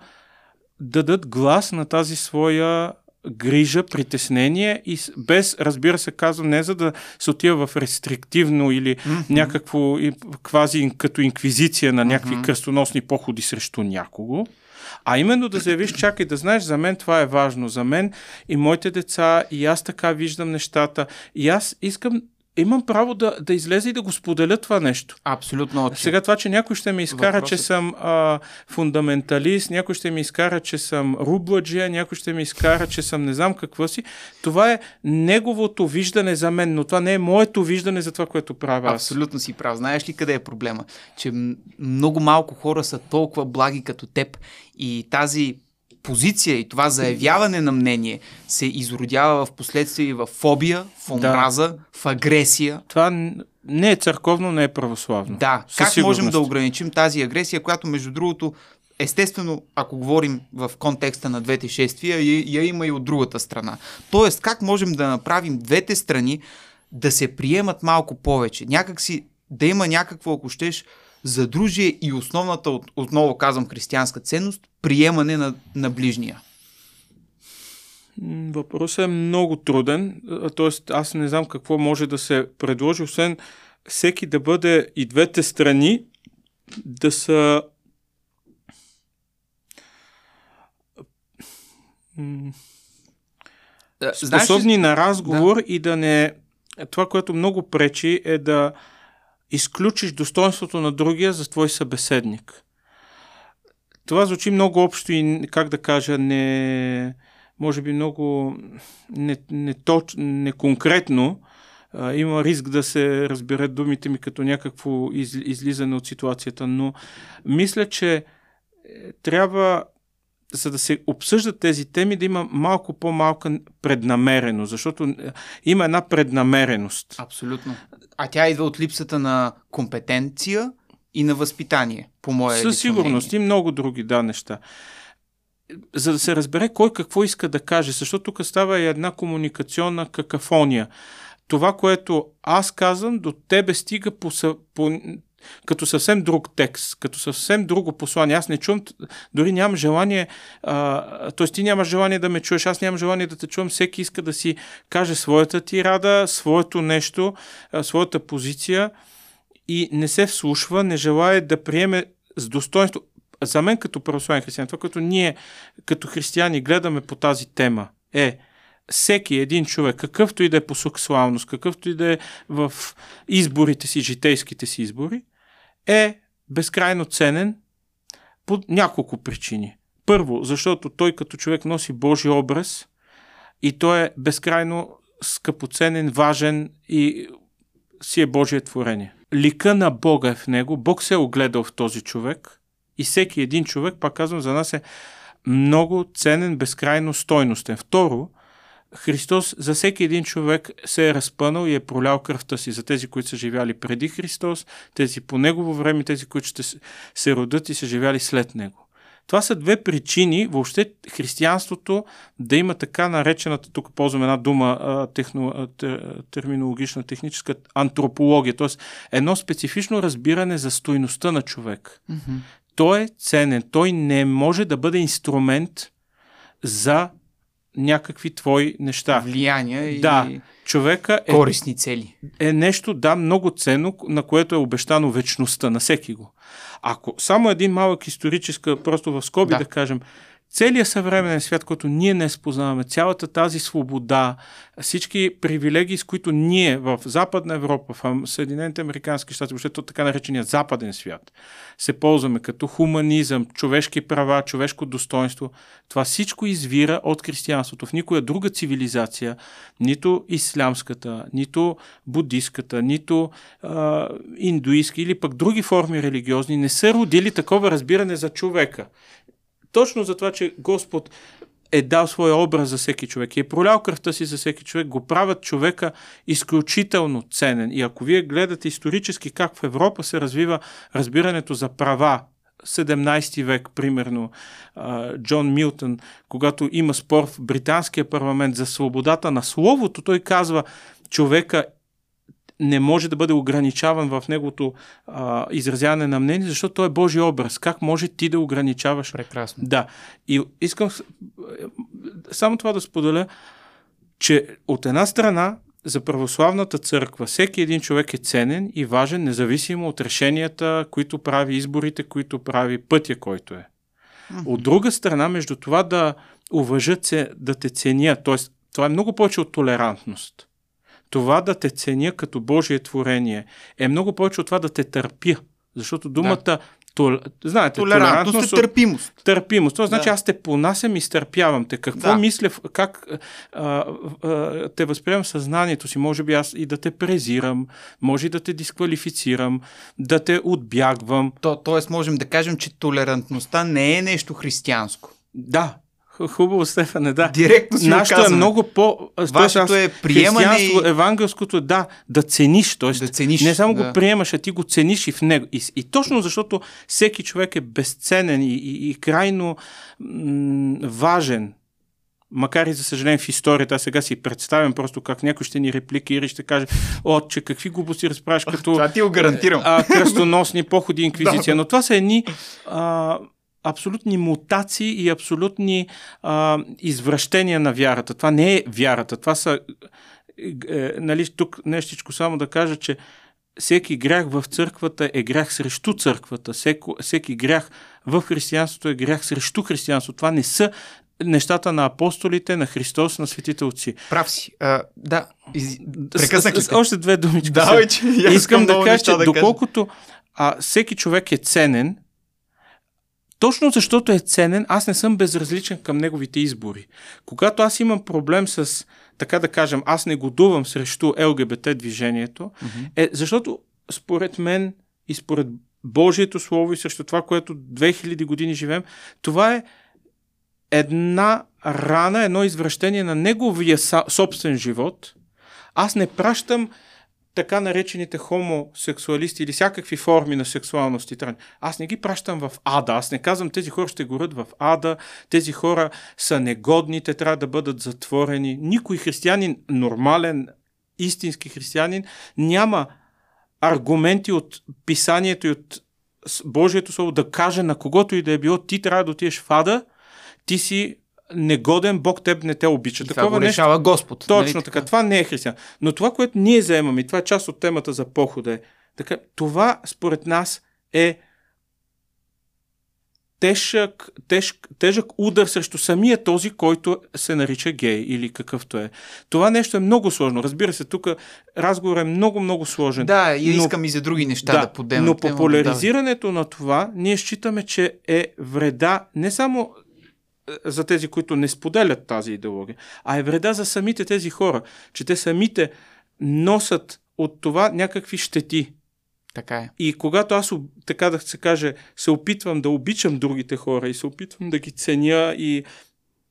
дадат глас на тази своя грижа, притеснение и без, разбира се, казвам, не за да се отива в рестриктивно или Мгм. някакво квази като инквизиция на някакви Мгм. кръстоносни походи срещу някого, а именно да заявиш, чакай да знаеш, за мен това е важно, за мен и моите деца, и аз така виждам нещата, и аз искам, имам право да, да излезе и да го споделя това нещо. Абсолютно. отчет. Сега това, че някой ще ме изкара, Въпросът- че съм а, фундаменталист, някой ще ми изкара, че съм рубладжия, някой ще ми изкара, че съм не знам какво си. Това е неговото виждане за мен, но това не е моето виждане за това, което правя. Абсолютно си прав. Знаеш ли къде е проблема? Че много малко хора са толкова благи като теб и тази позиция и това заявяване на мнение се изродява в последствие в фобия, в омраза, в агресия. Това не е църковно, не е православно. Да, Със как можем сигурност. да ограничим тази агресия, която между другото, естествено, ако говорим в контекста на двете шествия, я, я има и от другата страна. Тоест, как можем да направим двете страни да се приемат малко повече? Някак си да има някакво, ако щеш, задружие и основната, от- отново казвам, християнска ценност, приемане на, на ближния. Въпросът е много труден, а, т.е. аз не знам какво може да се предложи, освен всеки да бъде и двете страни да са м, Знаеш способни на разговор и да не... Това, което много пречи е да изключиш достоинството на другия за твой събеседник. Това звучи много общо и, как да кажа, не... Може би много не, не, точ, не конкретно. А, има риск да се разберат думите ми като някакво из, излизане от ситуацията, но мисля, че е, трябва за да се обсъждат тези теми, да има малко по-малка преднамереност, защото е, има една преднамереност. Абсолютно. А тя идва от липсата на компетенция и на възпитание, по мое Със сигурност мнение. и много други да неща. За да се разбере кой какво иска да каже, защото тук става и една комуникационна какафония. Това, което аз казвам, до тебе стига по, по като съвсем друг текст, като съвсем друго послание. Аз не чувам, дори нямам желание, т.е. ти нямаш желание да ме чуеш, аз нямам желание да те чувам. Всеки иска да си каже своята тирада, своето нещо, а, своята позиция и не се вслушва, не желая да приеме с достоинство. За мен като православен християн, това, което ние като християни гледаме по тази тема е всеки един човек, какъвто и да е по сексуалност, какъвто и да е в изборите си, житейските си избори, е безкрайно ценен по няколко причини. Първо, защото той като човек носи Божий образ и той е безкрайно скъпоценен, важен и си е Божие творение. Лика на Бога е в него, Бог се е огледал в този човек и всеки един човек, пак казвам, за нас е много ценен, безкрайно стойностен. Второ, Христос за всеки един човек се е разпънал и е пролял кръвта си за тези, които са живяли преди Христос, тези по Негово време, тези, които ще се родят и са живяли след Него. Това са две причини въобще християнството да има така наречената, тук ползвам една дума техно, терминологична, техническа антропология, т.е. едно специфично разбиране за стойността на човек. Mm-hmm. Той е ценен, той не може да бъде инструмент за някакви твои неща. Влияния да, и човека е, корисни цели. Е нещо, да, много ценно, на което е обещано вечността на всеки го. Ако само един малък историческа, просто в скоби да, да кажем, целият съвременен свят, който ние не спознаваме, цялата тази свобода, всички привилегии, с които ние в Западна Европа, в Съединените Американски щати, въобще така наречения Западен свят, се ползваме като хуманизъм, човешки права, човешко достоинство, това всичко извира от християнството. В никоя друга цивилизация, нито ислямската, нито будистката, нито а, индуистки или пък други форми религиозни, не са родили такова разбиране за човека точно за това, че Господ е дал своя образ за всеки човек и е пролял кръвта си за всеки човек, го правят човека изключително ценен. И ако вие гледате исторически как в Европа се развива разбирането за права, 17 век, примерно, Джон Милтън, когато има спор в британския парламент за свободата на словото, той казва, човека не може да бъде ограничаван в неговото а, изразяване на мнение, защото той е Божий образ. Как може ти да ограничаваш? Прекрасно. Да. И искам само това да споделя, че от една страна за православната църква всеки един човек е ценен и важен, независимо от решенията, които прави, изборите, които прави, пътя, който е. От друга страна, между това да уважат се, да те ценя, т.е. това е много повече от толерантност това да те ценя като Божие творение е много повече от това да те търпя. Защото думата да. Тол... Знаете, толерантност, толерантност е търпимост. Търпимост. Това значи да. аз те понасям и изтърпявам те. Какво да. мисля, как а, а, те възприемам съзнанието си. Може би аз и да те презирам, може и да те дисквалифицирам, да те отбягвам. То, тоест можем да кажем, че толерантността не е нещо християнско. Да, Хубаво, Стефане, да. Директно си Нашето е много по... Вашето е приемане и... евангелското, да, да цениш. Тоест, да цениш, не само да. го приемаш, а ти го цениш и в него. И, и точно защото всеки човек е безценен и, и, и крайно м- важен, макар и за съжаление в историята, аз сега си представям просто как някой ще ни репликира и ще каже, о, че какви глупости разправяш като... Това ти го гарантирам. А, кръстоносни походи инквизиция. Но това са едни а, абсолютни мутации и абсолютни а, извращения на вярата. Това не е вярата. Това са. Е, нали, тук нещичко само да кажа, че всеки грях в църквата е грях срещу църквата. Всеки, всеки грях в християнството е грях срещу християнството. Това не са нещата на апостолите, на Христос, на светите отци. Прав си. А, да, из... прекъснах с, още две думички. Да, че Искам да кажа, че да доколкото а, всеки човек е ценен, точно защото е ценен, аз не съм безразличен към неговите избори. Когато аз имам проблем с, така да кажем, аз не годувам срещу ЛГБТ движението, mm-hmm. е защото според мен и според Божието Слово и срещу това, което 2000 години живеем, това е една рана, едно извращение на неговия собствен живот. Аз не пращам така наречените хомосексуалисти или всякакви форми на сексуалност и тран. Аз не ги пращам в ада. Аз не казвам, тези хора ще горят в ада, тези хора са негодни, те трябва да бъдат затворени. Никой християнин, нормален, истински християнин, няма аргументи от писанието и от Божието Слово да каже на когото и да е било, ти трябва да отидеш в ада, ти си негоден, Бог теб не те обича. И Такова го решава нещо... Господ. Точно нали така. Това не е християн. Но това, което ние заемаме, и това е част от темата за похода, е, така, това според нас е тежък, тежък, тежък удар срещу самия този, който се нарича гей или какъвто е. Това нещо е много сложно. Разбира се, тук разговор е много, много сложен. Да, и но, искам и за други неща да, да подемем. Но популяризирането да. на това, ние считаме, че е вреда не само за тези, които не споделят тази идеология, а е вреда за самите тези хора, че те самите носят от това някакви щети. Така е. И когато аз, така да се каже, се опитвам да обичам другите хора и се опитвам да ги ценя и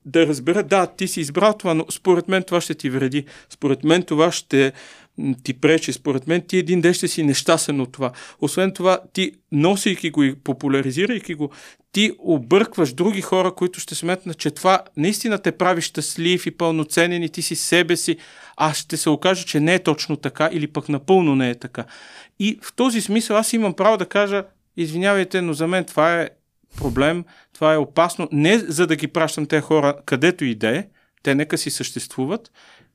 да разбера, да, ти си избрал това, но според мен това ще ти вреди. Според мен това ще ти пречи. Според мен ти един ден ще си нещастен от това. Освен това, ти носейки го и популяризирайки го, ти объркваш други хора, които ще сметнат, че това наистина те прави щастлив и пълноценен и ти си себе си, а ще се окаже, че не е точно така или пък напълно не е така. И в този смисъл аз имам право да кажа, извинявайте, но за мен това е проблем, това е опасно, не за да ги пращам тези хора където и да е, те нека си съществуват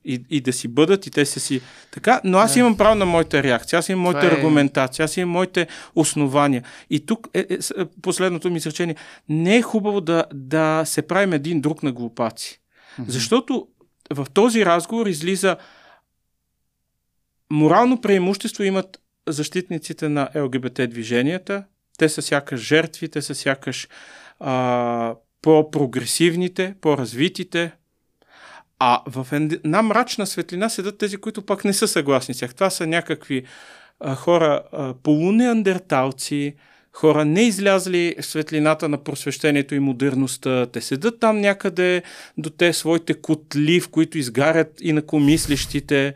и, и да си бъдат и те са си така, но аз имам право на моята реакция, аз имам моята е... аргументация, аз имам моите основания. И тук е, е, е, последното ми изречение. Не е хубаво да, да се правим един друг на глупаци. Mm-hmm. Защото в този разговор излиза морално преимущество имат защитниците на ЛГБТ движенията. Те са сякаш жертви, те са сякаш а, по-прогресивните, по-развитите. А в една мрачна светлина седат тези, които пък не са съгласни с тях. Това са някакви а, хора а, полунеандерталци, хора не излязли в светлината на просвещението и модерността. Те седат там някъде до те своите котли, в които изгарят инакомислещите.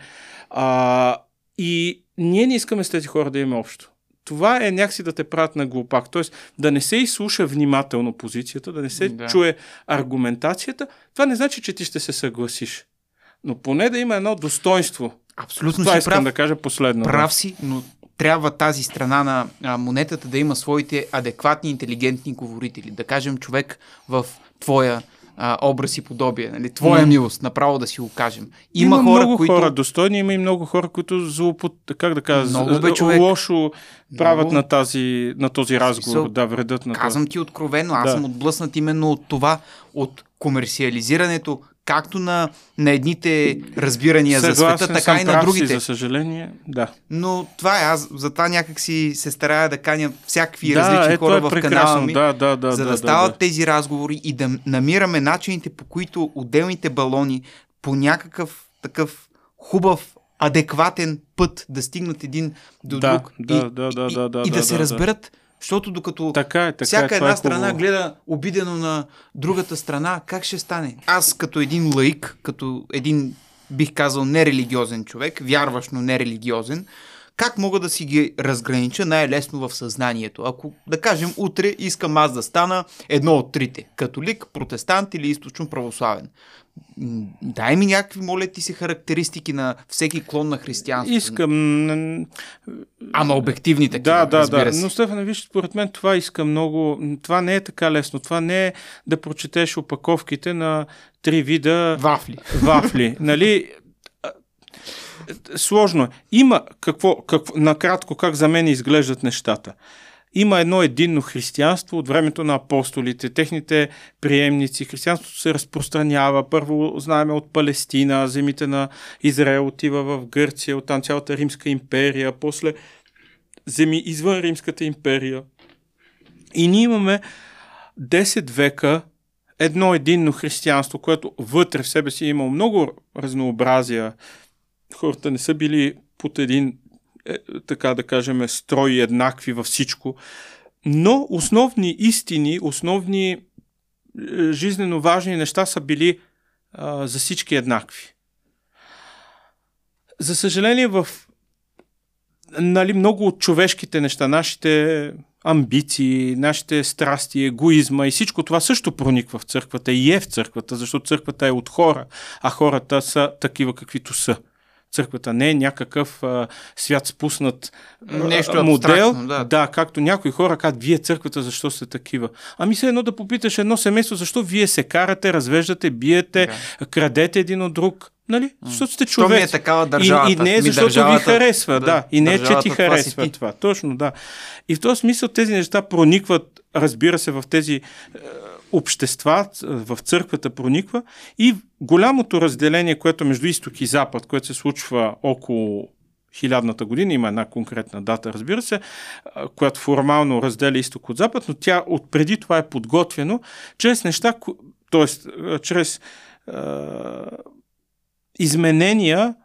А, и ние не искаме с тези хора да имаме общо. Това е някакси да те правят на глупак. Тоест да не се изслуша внимателно позицията, да не се да. чуе аргументацията. Това не значи, че ти ще се съгласиш. Но поне да има едно достоинство. Абсолютно Това си искам прав. да кажа последно. Прав си, но трябва тази страна на а, монетата да има своите адекватни, интелигентни говорители. Да кажем човек в твоя а, образ и подобие. Нали? Твоя mm. милост, направо да си го кажем. Има, има хора, много които... хора достойни, има и много хора, които злопот... как да кажа, много бе, човек. лошо правят много... на, тази, на този разговор, Смисъл, да, вредят на Казвам това. ти откровено, аз да. съм отблъснат именно от това, от комерциализирането, както на, на едните разбирания Съгласен за света, така и на другите. Си, за съжаление, да. Но това е, аз за това някак си се старая да каня всякакви да, различни е, хора е в канала ми, да, да, да, за да, да стават да. тези разговори и да намираме начините, по които отделните балони по някакъв такъв хубав адекватен път да стигнат един до да, друг да, и, да, да, и, да, да, и да, да се да, разберат да защото докато така е, така всяка е, една е страна хубаво. гледа обидено на другата страна, как ще стане? Аз като един лаик, като един, бих казал, нерелигиозен човек, вярваш, но нерелигиозен, как мога да си ги разгранича най-лесно в съзнанието? Ако, да кажем, утре искам аз да стана едно от трите. Католик, протестант или източно православен. Дай ми някакви, моля ти се, характеристики на всеки клон на християнството. Искам. Ама обективни такива, Да, да, да. Се. Но, Стефан, виж, според мен това иска много. Това не е така лесно. Това не е да прочетеш опаковките на три вида вафли. Вафли. нали? Сложно е. Има какво, какво, накратко, как за мен изглеждат нещата има едно единно християнство от времето на апостолите, техните приемници. Християнството се разпространява. Първо знаеме от Палестина, земите на Израел отива в Гърция, оттам цялата Римска империя, после земи извън Римската империя. И ние имаме 10 века едно единно християнство, което вътре в себе си е имало много разнообразия. Хората не са били под един така да кажем, строи еднакви във всичко. Но основни истини, основни е, жизненно важни неща са били а, за всички еднакви. За съжаление, в нали, много от човешките неща, нашите амбиции, нашите страсти, егоизма и всичко това също прониква в църквата и е в църквата, защото църквата е от хора, а хората са такива каквито са. Църквата не е някакъв а, свят спуснат а, Нещо модел. да. да, както някои хора казват, вие църквата, защо сте такива? Ами се едно да попиташ едно семейство, защо вие се карате, развеждате, биете, крадете един от друг. Нали? Защото сте Що ми човек. е такава държавата? И, и не е защото ви харесва, да. да, И не е, че ти това харесва ти. това. Точно, да. И в този смисъл тези неща проникват, разбира се, в тези общества, в църквата прониква и голямото разделение, което е между изток и запад, което се случва около хилядната година, има една конкретна дата, разбира се, която формално разделя изток от запад, но тя от преди това е подготвено чрез неща, т.е. чрез а, изменения,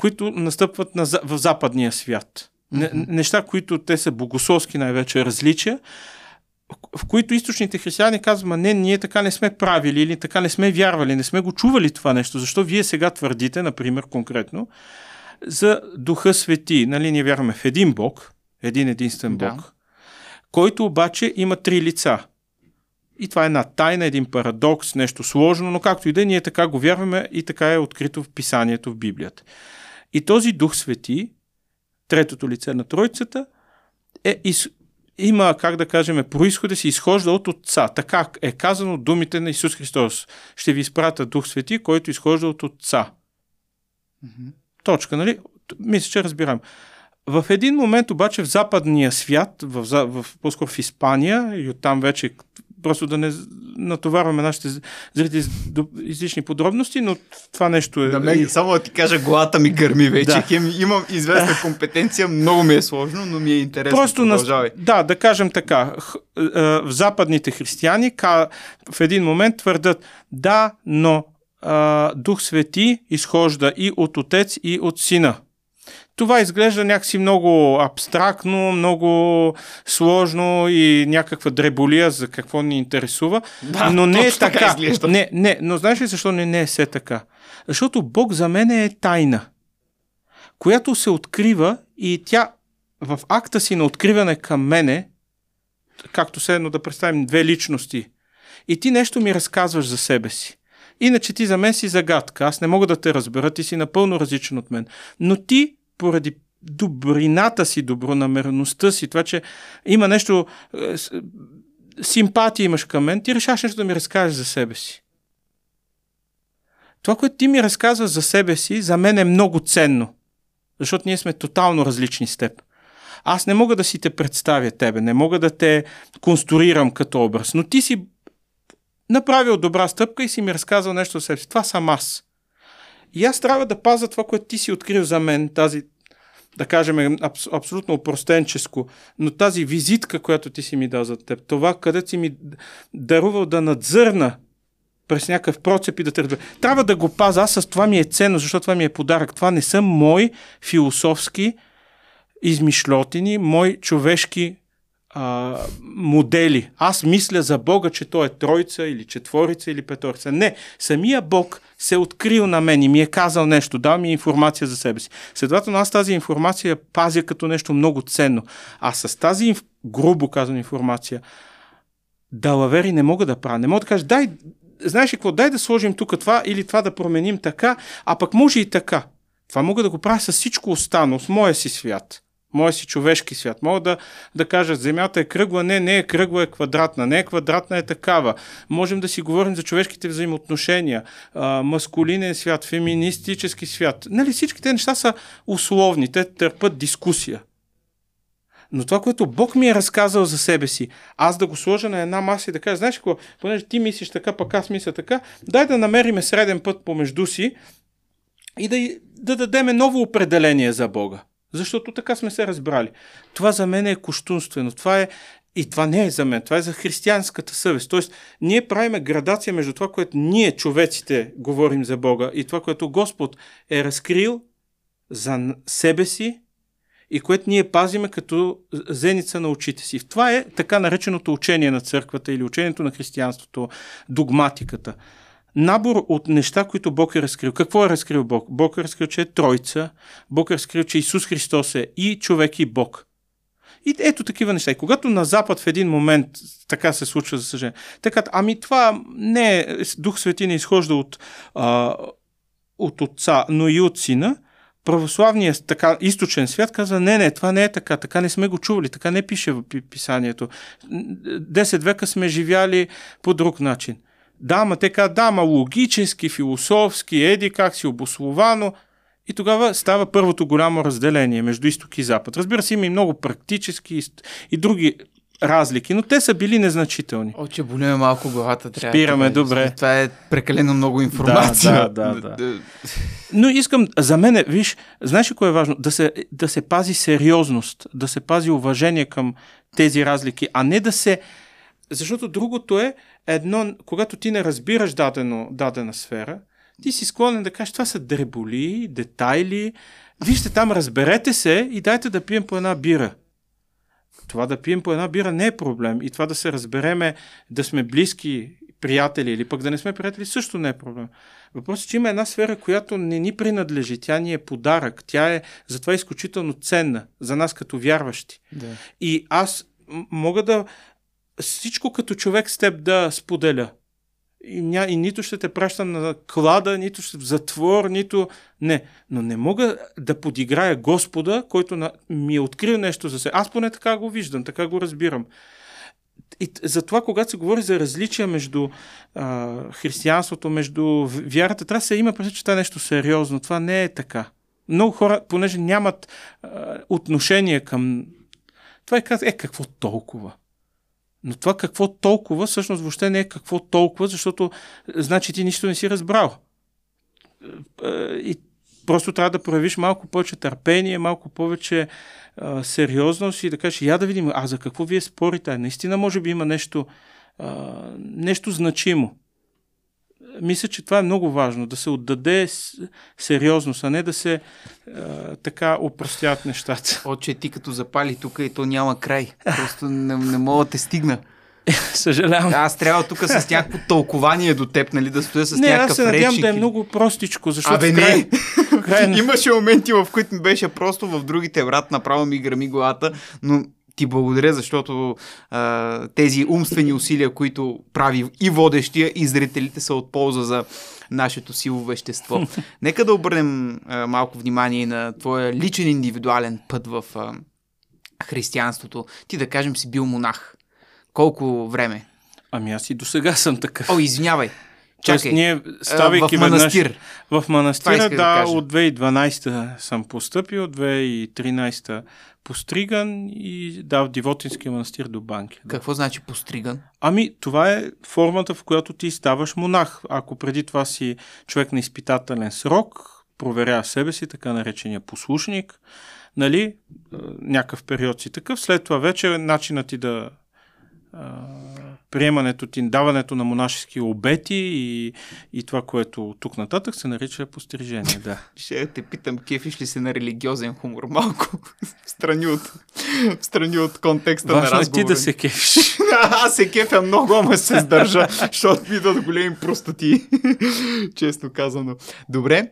които настъпват на, в западния свят. Не, неща, които те са богословски най-вече различия, в- които източните християни казват, ма не, ние така не сме правили или така не сме вярвали, не сме го чували това нещо. Защо вие сега твърдите, например, конкретно, за Духа Свети? Нали, ние вярваме в един Бог, един единствен Да. Бог, който обаче има три лица. И това е една тайна, един парадокс, нещо сложно, но както и да е, ние така го вярваме и така е открито в писанието, в Библията. И този Дух Свети, третото лице на Тройцата, е, из, има, как да кажем, происхода си изхожда от Отца. Така е казано думите на Исус Христос. Ще ви изпрата Дух Свети, който изхожда от Отца. Точка, нали? Мисля, че разбирам. В един момент обаче в западния свят, в, в, по-скоро в Испания и оттам вече просто да не натоварваме нашите зрители с излишни подробности, но това нещо е... На мен, само да ти кажа, главата ми гърми вече. Да. Хем, имам известна компетенция, много ми е сложно, но ми е интересно. Просто на, да, да кажем така, е, е, в западните християни в един момент твърдат да, но Дух Свети изхожда и от Отец и от Сина. Това изглежда някакси много абстрактно, много сложно и някаква дреболия за какво ни интересува, Да, но не е така така. изглежда. Не, не, но знаеш ли защо не, не е все така? Защото Бог за мен е тайна, която се открива и тя в акта си на откриване към мене, както се едно да представим две личности, и ти нещо ми разказваш за себе си. Иначе ти за мен си загадка. Аз не мога да те разбера, ти си напълно различен от мен. Но ти, поради добрината си, добронамереността си, това, че има нещо, е, симпатия имаш към мен, ти решаваш нещо да ми разкажеш за себе си. Това, което ти ми разказваш за себе си, за мен е много ценно. Защото ние сме тотално различни с теб. Аз не мога да си те представя тебе, не мога да те конструирам като образ, но ти си направил добра стъпка и си ми разказал нещо за себе си. Това съм аз. И аз трябва да пазя това, което ти си открил за мен, тази, да кажем, абс, абсолютно опростенческо, но тази визитка, която ти си ми дал за теб, това, където си ми дарувал да надзърна през някакъв процеп и да разбера. Трябва да го пазя. Аз с това ми е ценно, защото това ми е подарък. Това не са мои философски измишлотини, мои човешки а, модели. Аз мисля за Бога, че Той е тройца или четворица или петорица. Не, самия Бог се е открил на мен и ми е казал нещо, дал ми информация за себе си. Следователно аз тази информация пазя като нещо много ценно. А с тази, грубо казана информация, далавери не мога да правя. Не мога да кажа, дай, знаеш ли какво, дай да сложим тук това или това да променим така, а пък може и така. Това мога да го правя с всичко останало, с моя си свят. Моя си човешки свят. Мога да, да кажа, земята е кръгла, не, не е кръгла, е квадратна, не е квадратна, е такава. Можем да си говорим за човешките взаимоотношения, а, маскулинен свят, феминистически свят. Нали, тези неща са условни, те търпат дискусия. Но това, което Бог ми е разказал за себе си, аз да го сложа на една маса и да кажа, знаеш какво, понеже ти мислиш така, пък аз мисля така, дай да намериме среден път помежду си и да, да дадеме ново определение за Бога. Защото така сме се разбрали. Това за мен е куштунствено. Това е и това не е за мен, това е за християнската съвест. Тоест, ние правиме градация между това, което ние, човеците, говорим за Бога и това, което Господ е разкрил за себе си и което ние пазиме като зеница на очите си. Това е така нареченото учение на църквата или учението на християнството, догматиката. Набор от неща, които Бог е разкрил. Какво е разкрил Бог? Бог е разкрил, че е Тройца. Бог е разкрил, че Исус Христос е и човек, и Бог. И ето такива неща. И когато на Запад в един момент така се случва, за съжаление, така, ами това не е, Дух Свети не изхожда от, а, от Отца, но и от Сина, православният така, източен свят казва, не, не, това не е така, така не сме го чували, така не пише в писанието. Десет века сме живяли по друг начин. Да, ма те казват, да, ма логически, философски, еди как си обословано. И тогава става първото голямо разделение между изток и запад. Разбира се, има и много практически и други разлики, но те са били незначителни. Оче, боли ме малко главата. Трябва Спираме, да добре. Това е прекалено много информация. Да, да, да. да. Но искам, за мен, виж, знаеш ли кое е важно? Да се, да се пази сериозност, да се пази уважение към тези разлики, а не да се... Защото другото е едно, когато ти не разбираш дадено, дадена сфера, ти си склонен да кажеш, това са дреболи, детайли. Вижте там, разберете се и дайте да пием по една бира. Това да пием по една бира не е проблем. И това да се разбереме, да сме близки приятели или пък да не сме приятели, също не е проблем. Въпросът е, че има една сфера, която не ни принадлежи. Тя ни е подарък. Тя е затова изключително ценна за нас като вярващи. Да. И аз мога да всичко като човек с теб да споделя. И, ня, и нито ще те пращам на клада, нито ще в затвор, нито... Не. Но не мога да подиграя Господа, който на... ми е открил нещо за себе. Аз поне така го виждам, така го разбирам. И затова, когато се говори за различия между а, християнството, между вярата, трябва да се има предвид, че това е нещо сериозно. Това не е така. Много хора, понеже нямат а, отношение към... Това е, е какво толкова? Но това какво толкова, всъщност въобще не е какво толкова, защото значи ти нищо не си разбрал. И просто трябва да проявиш малко повече търпение, малко повече а, сериозност и да кажеш, я да видим, а за какво вие спорите? Наистина може би има нещо, а, нещо значимо мисля, че това е много важно, да се отдаде сериозност, а не да се а, така опростят нещата. Оче, ти като запали тук и то няма край. Просто не, не мога да те стигна. Съжалявам. Аз трябва тук с някакво тълкование до теб, нали, да стоя с не, някакъв аз се надявам речик. да е много простичко, защото Абе, край, не. край... Имаше моменти, в които ми беше просто в другите врат, направо ми грами главата, но ти благодаря, защото а, тези умствени усилия, които прави и водещия, и зрителите са от полза за нашето силово вещество. Нека да обърнем а, малко внимание на твоя личен индивидуален път в а, християнството. Ти да кажем си бил монах. Колко време? Ами аз и до сега съм такъв. О, извинявай. Чакай, ние, ставайки в манастир. Веднъж, в манастира, да, да от 2012 съм поступил, 2013 постриган и да, в Дивотинския манастир до банки. Да. Какво значи постриган? Ами, това е формата, в която ти ставаш монах. Ако преди това си човек на изпитателен срок, проверява себе си, така наречения послушник, нали, някакъв период си такъв, след това вече начинът ти да приемането ти, даването на монашески обети и, и това, което тук нататък се нарича пострижение. Да. Ще те питам, кефиш ли се на религиозен хумор малко? страни от, страни от контекста Важно на разговора. е ти да се кефиш. Аз се кефя много, ама се сдържа, защото ми идват големи простоти. Честно казано. Добре,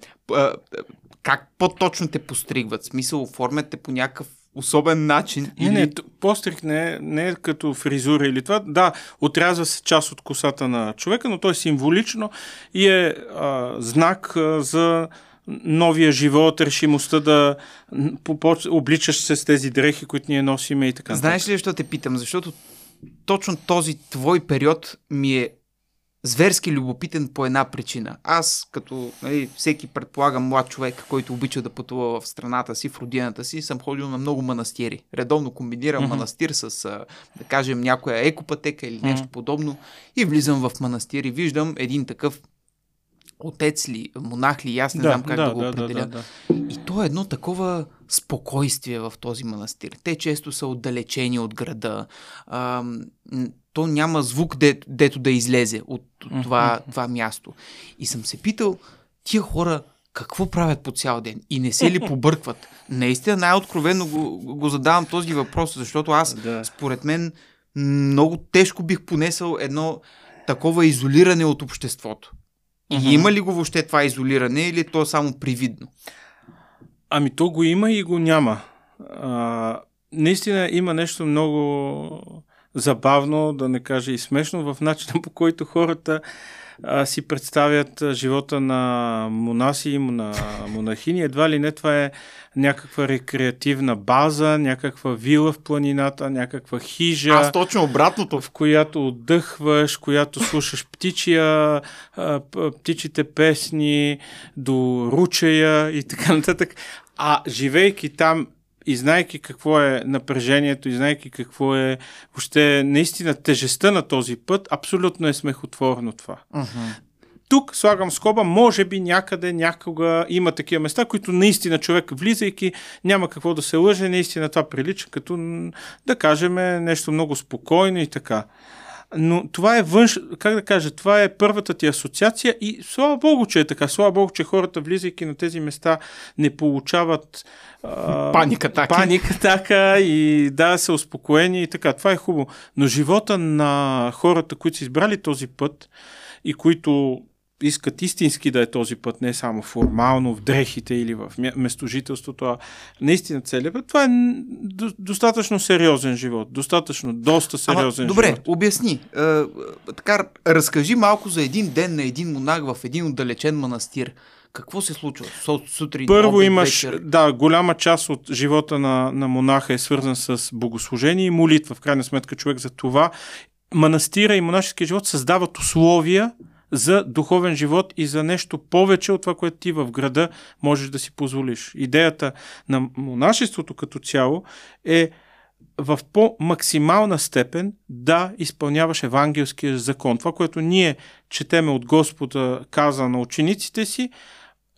как по-точно те постригват? В смисъл, оформят те по някакъв особен начин. Не, или... не, постриг не, е, не е като фризура или това. Да, отрязва се част от косата на човека, но той е символично и е а, знак а, за новия живот, решимостта да обличаш се с тези дрехи, които ние носиме и така. Знаеш ли защо те питам? Защото точно този твой период ми е зверски любопитен по една причина. Аз, като нали, всеки предполагам млад човек, който обича да пътува в страната си, в родината си, съм ходил на много манастири. Редовно комбинирам mm-hmm. манастир с, да кажем, някоя екопатека или нещо mm-hmm. подобно и влизам в манастир и виждам един такъв отец ли, монах ли, аз не да, знам как да, да го да, определя. Да, да, да. И то е едно такова спокойствие в този манастир. Те често са отдалечени от града. А, то няма звук, де, дето да излезе от това, mm-hmm. това място. И съм се питал, тия хора какво правят по цял ден и не се ли побъркват? Наистина най-откровенно го, го задавам този въпрос, защото аз, да. според мен, много тежко бих понесъл едно такова изолиране от обществото. И uh-huh. има ли го въобще това изолиране или то е само привидно? Ами то го има и го няма. А, наистина има нещо много забавно, да не кажа и смешно, в начина по който хората а, си представят живота на монаси, на монахини. Едва ли не това е някаква рекреативна база, някаква вила в планината, някаква хижа. Аз точно обратното. В която отдъхваш, която слушаш птичия, птичите песни, до ручая и така нататък. А живейки там и знайки какво е напрежението, и знайки какво е въобще наистина тежестта на този път, абсолютно е смехотворно това. Uh-huh. Тук слагам скоба, може би някъде, някога има такива места, които наистина човек влизайки няма какво да се лъже, наистина това прилича като, да кажем, нещо много спокойно и така. Но това е външ, как да кажа, това е първата ти асоциация и слава Богу, че е така. Слава Богу, че хората, влизайки на тези места, не получават паника така. Паника така и да, са успокоени и така. Това е хубаво. Но живота на хората, които са избрали този път и които искат истински да е този път, не само формално в дрехите или в местожителството, а наистина целият път. Това е достатъчно сериозен живот. Достатъчно, доста сериозен Ама, добре, живот. Добре, обясни. Е, така, разкажи малко за един ден на един монах в един отдалечен манастир. Какво се случва сутрин? Първо обед, имаш, вечер? да, голяма част от живота на, на монаха е свързан с богослужение и молитва. В крайна сметка човек за това. Манастира и монашеския живот създават условия за духовен живот и за нещо повече от това, което ти в града можеш да си позволиш. Идеята на монашеството като цяло е в по-максимална степен да изпълняваш евангелския закон. Това, което ние четеме от Господа каза на учениците си,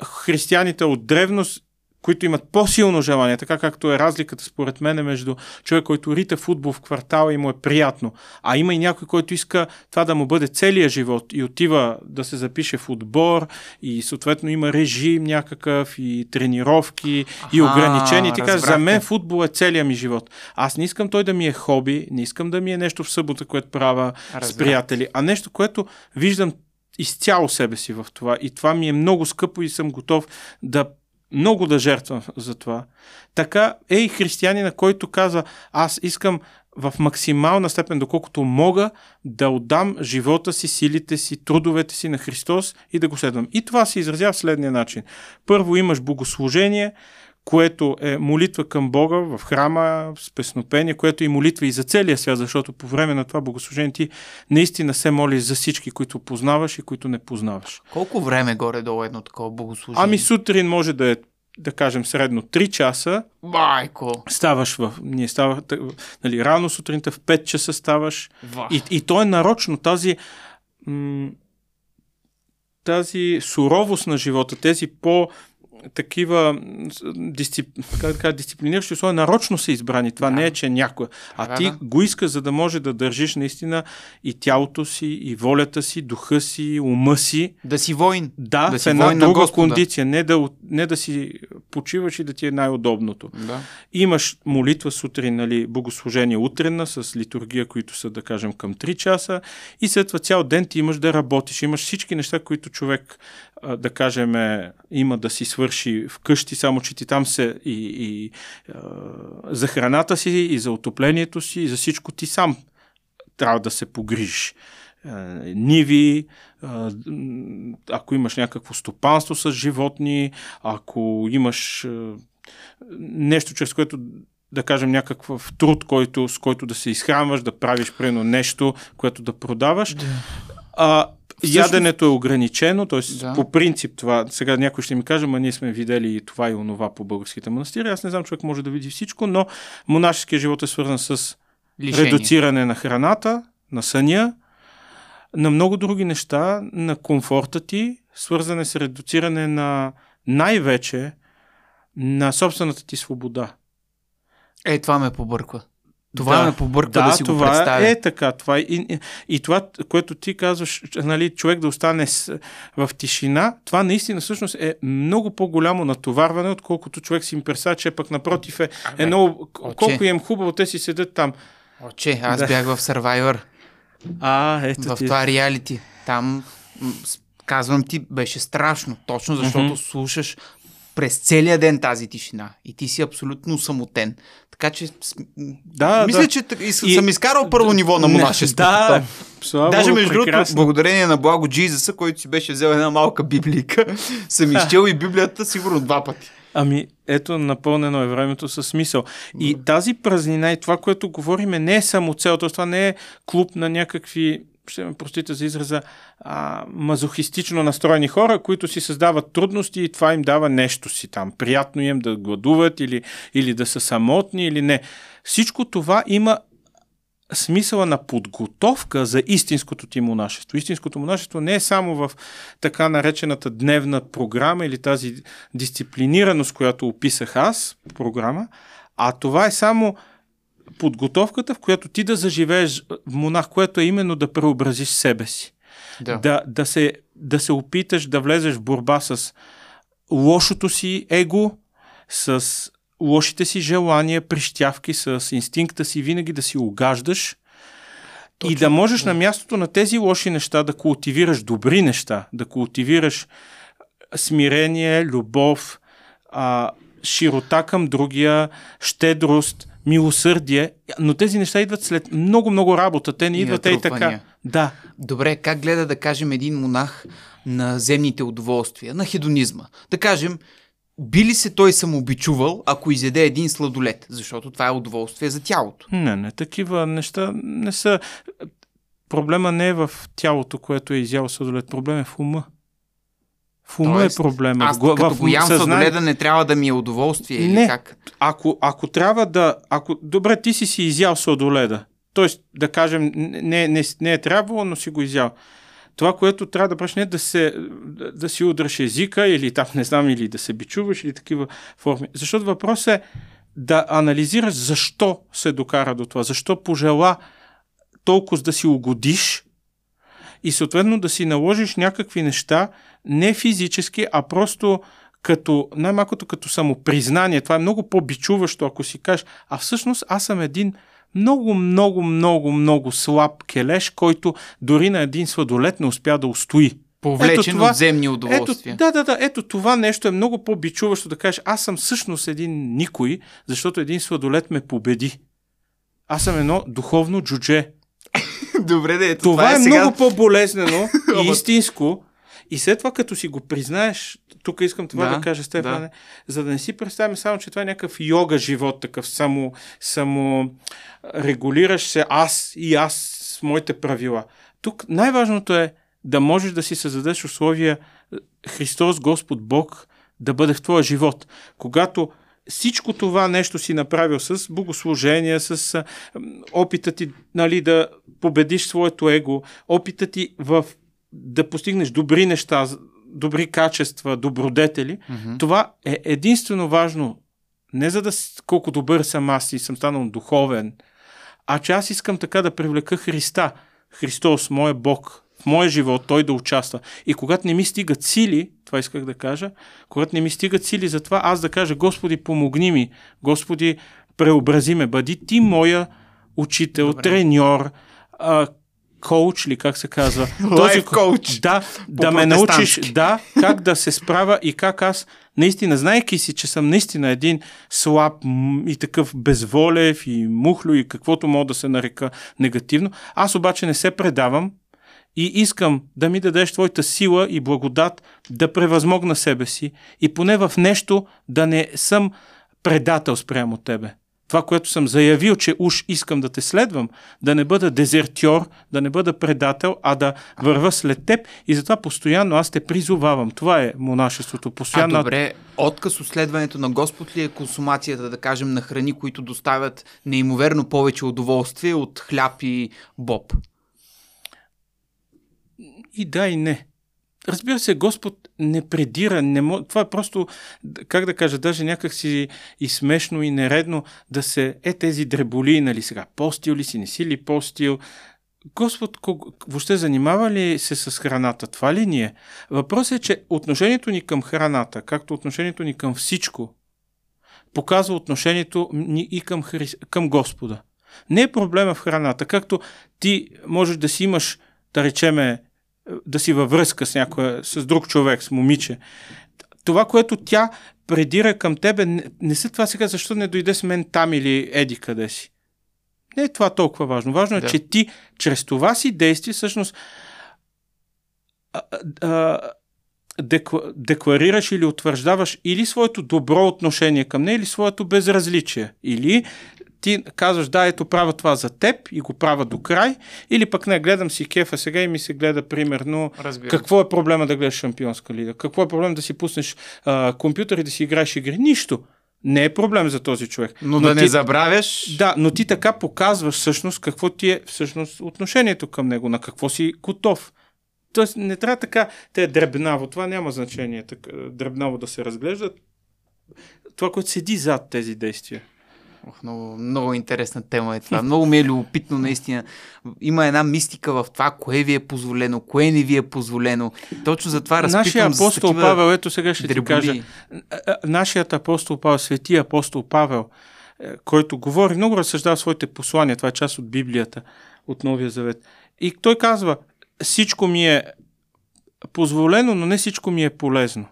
християните от древност които имат по-силно желание, така както е разликата според мен между човек, който рита футбол в квартала и му е приятно, а има и някой, който иска това да му бъде целия живот и отива да се запише в отбор и съответно има режим някакъв и тренировки Аха, и ограничения. Кажеш, за мен футбол е целия ми живот. Аз не искам той да ми е хоби, не искам да ми е нещо в събота, което правя с Разбрах. приятели, а нещо, което виждам изцяло себе си в това. И това ми е много скъпо и съм готов да много да жертвам за това. Така е и християнина, който казва, аз искам в максимална степен, доколкото мога, да отдам живота си, силите си, трудовете си на Христос и да го следвам. И това се изразява в следния начин. Първо имаш богослужение, което е молитва към Бога в храма, с песнопение, което е и молитва и за целия свят, защото по време на това богослужение ти наистина се молиш за всички, които познаваш и които не познаваш. Колко време горе-долу едно такова богослужение? Ами сутрин може да е, да кажем, средно 3 часа, Майко! ставаш в... Ние ставах, нали, рано сутринта в 5 часа ставаш. Ва. И, и то е нарочно. Тази, м- тази суровост на живота, тези по такива дисцип... как да кажа, дисциплиниращи условия нарочно са избрани. Това Да. не е, че някой. А Да, ти да. го искаш, за да може да държиш наистина и тялото си, и волята си, духа си, ума си. Да си войн. Да, Да в една воин на друга кондиция. Не да, не да си почиваш и да ти е най-удобното Да. имаш молитва сутрин, нали, богослужение утрена с литургия, които са, да кажем, към 3 часа и след това цял ден ти имаш да работиш. Имаш всички неща, които човек, да кажем, е, има да си свърши вкъщи, само че ти там се и, и за храната си, и за отоплението си, и за всичко ти сам трябва да се погрижиш. А, Ниви, ако имаш някакво стопанство с животни, ако имаш нещо, чрез което да кажем някакъв труд, който, с който да се изхранваш, да правиш примерно нещо, което да продаваш. А, Всъщност- Яденето е ограничено, т.е. Да. по принцип това, сега някой ще ми каже, ма ние сме видели и това и онова по българските манастири. Аз не знам, човек може да види всичко, но монашеския живот е свързан с Лишение. редуциране на храната, на съня, на много други неща, на комфорта ти, свързане с редуциране на най-вече на собствената ти свобода. Е, това ме побърква. Това Да. ме побърква да, Да, си го това представя. е така. Това е, и, и, това, което ти казваш, нали, човек да остане с, в тишина, това наистина всъщност е много по-голямо натоварване, отколкото човек си им представя, че пък напротив е, е много, Отче. колко им хубаво, те си седят там. Оче, аз Да. бях в Survivor, А, ето в ти. това реалити. Там, казвам ти, беше страшно. Точно защото Мгм. слушаш през целия ден тази тишина и ти си абсолютно самотен. Така че Да, мисля, да. че и, съм изкарал първо ниво на монашеството. Да, слава Даже между другото, благодарение на Благо Джизъса, който си беше взел една малка библика, съм изчел и Библията сигурно два пъти. Ами, ето, напълнено е времето със смисъл. И тази празнина и това, което говориме, не е само цел, това не е клуб на някакви, ще ме простите за израза, а, мазохистично настроени хора, които си създават трудности и това им дава нещо си там. Приятно им да гладуват или, или да са самотни или не. Всичко това има смисъла на подготовка за истинското ти монашество. Истинското монашество не е само в така наречената дневна програма или тази дисциплинираност, която описах аз, програма, а това е само подготовката, в която ти да заживееш монах, което е именно да преобразиш себе си. Да. Да, да, се, да се опиташ да влезеш в борба с лошото си его, с лошите си желания, прищявки, с инстинкта си винаги да си угаждаш и да можеш на мястото на тези лоши неща да култивираш добри неща, да култивираш смирение, любов, а, широта към другия, щедрост, милосърдие, но тези неща идват след много-много работа. Те не И идват ей така. Да, Добре, как гледа да кажем един монах на земните удоволствия, на хедонизма? Да кажем, би ли се той самообичувал, ако изяде един сладолет? Защото това е удоволствие за тялото. Не, не, такива неща не са. Проблема не е в тялото, което е изял сладолет. Проблем е в ума. В ума Тоест, е проблема. Аз като в го ям съзнание- сладоледа не трябва да ми е удоволствие или Не. как? Ако, ако трябва да... Ако, добре, ти си си изял сладоледа. Тоест, да кажем, не, не, не е трябвало, но си го изял. Това, което трябва да правиш, не е да, се, да, да си удръш езика или там, не знам, или да се бичуваш или такива форми. Защото въпрос е да анализираш защо се докара до това, защо пожела толкова да си угодиш и съответно да си наложиш някакви неща, не физически, а просто като, най-малкото като самопризнание. Това е много по-бичуващо, ако си кажеш, а всъщност аз съм един много, много, много, много слаб келеш, който дори на един сладолет не успя да устои. Повлечен това- от земни Ето, удоволствия. да, да, да, ето това нещо е много по-бичуващо да кажеш, аз съм всъщност един никой, защото един сладолет ме победи. Аз съм едно духовно джудже. Добре, да, ето, Това, това, е, е сега... много по-болезнено и истинско. И след това, като си го признаеш, тук искам това да, Да, да кажа, Стефане, да. за да не си представяме само, че това е някакъв йога живот, такъв само, само регулираш се аз и аз с моите правила. Тук най-важното е да можеш да си създадеш условия е, Христос, Господ Бог, да бъде в твоя живот. Когато всичко това нещо си направил с богослужение, с опита ти нали, да победиш своето его, опита ти в да постигнеш добри неща, добри качества, добродетели, Мгм. това е единствено важно не за да колко добър съм аз и съм станал духовен, а че аз искам така да привлека Христа, Христос, моя Бог, в моя живот, Той да участва. И когато не ми стигат сили, това исках да кажа, когато не ми стигат сили за това, аз да кажа, Господи, помогни ми, Господи, преобрази ме, бъди Ти моя учител, Добре. треньор, а, коуч ли, как се казва? Life coach. Да, да ме научиш, да, как да се справя и как аз, наистина, знайки си, че съм наистина един слаб и такъв безволев и мухлю и каквото мога да се нарека негативно, аз обаче не се предавам и искам да ми дадеш твоята сила и благодат да превъзмогна себе си и поне в нещо да не съм предател спрямо тебе. Това, което съм заявил, че уж искам да те следвам, да не бъда дезертьор, да не бъда предател, а да върва след теб и затова постоянно аз те призовавам. Това е монашеството. А Постоянно добре, отказ от следването на Господ ли е консумацията, да кажем, на храни, които доставят неимоверно повече удоволствие от хляб и боб? И да, и не. Разбира се, Господ не предира. Не мо... Това е просто, как да кажа, даже някак си и смешно и нередно да се е тези дреболи, нали сега, постил ли си, не си ли постил. Господ кого... въобще занимава ли се с храната? Това ли ни е? Въпросът е, че отношението ни към храната, както отношението ни към всичко, показва отношението ни и към, Хри... към Господа. Не е проблема в храната. Както ти можеш да си имаш, да речеме, да си във връзка с някоя, с друг човек, с момиче. Това, което тя предира към тебе, не, не са това сега, защо не дойде с мен там или еди къде си. Не е това толкова важно. Важно е, Да. че ти чрез това си действие всъщност а, а, декла, декларираш или утвърждаваш или своето добро отношение към нея, или своето безразличие. Или ти казваш, да, ето правя това за теб и го правя до край, или пък не, гледам си кефа сега и ми се гледа примерно Разбира. какво е проблема да гледаш Шампионска лига? Какво е проблем да си пуснеш а, компютър и да си играеш игри? Нищо. Не е проблем за този човек. Но, да не ти, забравяш. Да, но ти така показваш всъщност какво ти е всъщност отношението към него, на какво си готов. Тоест не трябва така, те е дребнаво, това няма значение, така, дребнаво да се разглежда. Това, което седи зад тези действия. Ох, много, много интересна тема е това. Много ми е любопитно, наистина. Има една мистика в това, кое ви е позволено, кое не ви е позволено. Точно за това разпитвам Нашия апостол такива Павел, ето сега ще ти дреболи. кажа, а, а, нашият апостол Павел, светия апостол Павел, е, който говори, много разсъждава своите послания, това е част от Библията, от Новия Завет. И той казва, всичко ми е позволено, но не всичко ми е полезно.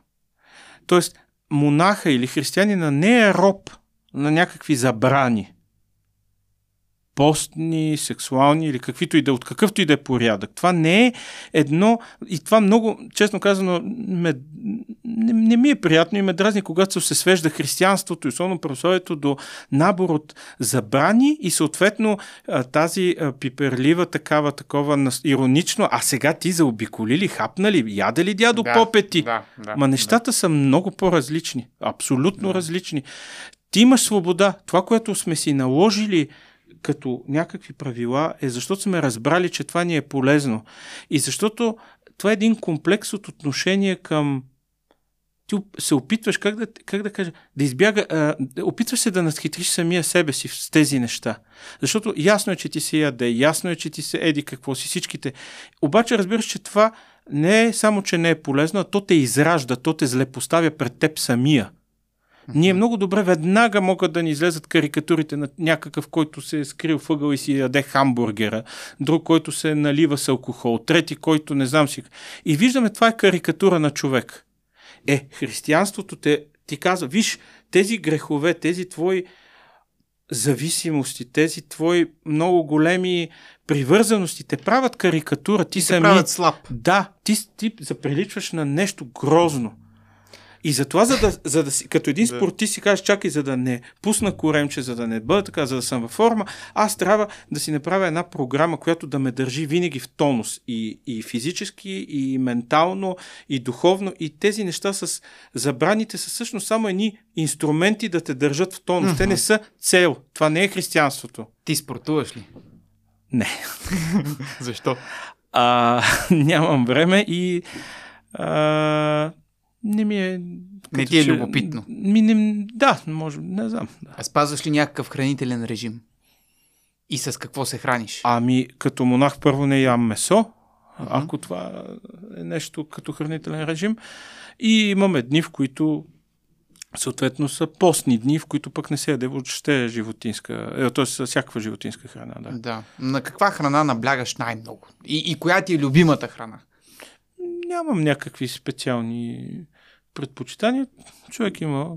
Тоест, монаха или християнина не е роб на някакви забрани. Постни, сексуални или каквито и да, от какъвто и да е порядък. Това не е едно, и това много, честно казано, ме, не, не ми е приятно и ме дразни, когато се свежда християнството и особено православието до набор от забрани и съответно тази пиперлива такава, такова иронично, а сега ти заобиколи ли, хапна ли, яде ли дядо Да, попети? Да, да, Ма нещата са много по-различни. Абсолютно различни. Ти имаш свобода. Това, което сме си наложили като някакви правила, е защото сме разбрали, че това ни е полезно. И защото това е един комплекс от отношение към ти се опитваш, как да, как да кажа, да избяга, а, опитваш се да надхитриш самия себе си с тези неща. Защото ясно е, че ти се яде, ясно е, че ти се еди какво си, всичките. Обаче разбираш, че това не е само, че не е полезно, а то те изражда, то те злепоставя пред теб самия. Ние много добре веднага могат да ни излезат карикатурите на някакъв, който се е скрил въгъл и си яде хамбургера, друг, който се налива с алкохол, трети, който не знам си. И виждаме, това е карикатура на човек. Е, християнството те, ти казва, виж, тези грехове, тези твои зависимости, тези твои много големи привързаности те правят карикатура. Ти Ти се сами... правят слаб. Да, ти, ти заприличваш на нещо грозно. И затова, за да, за да си, като един спортист си кажеш, чакай, за да не пусна коремче, за да не бъда така, за да съм във форма, аз трябва да си направя една програма, която да ме държи винаги в тонус. И, и физически, и ментално, и духовно. И тези неща с забраните са всъщност само едни инструменти да те държат в тонус. Те не са цел. Това не е християнството. Ти спортуваш ли? Не. Защо? А, нямам време и а, не ми е... Не ти е че- любопитно. Ми, не, да, може, не знам. Да. А спазваш ли някакъв хранителен режим? И с какво се храниш? Ами, като монах първо не ям месо, ако това е нещо като хранителен режим. И имаме дни, в които съответно са постни дни, в които пък не се яде въобще животинска, е, т.е. всякаква животинска храна. Да. Да. На каква храна наблягаш най-много? И, и коя ти е любимата храна? Нямам някакви специални предпочитания. Човек има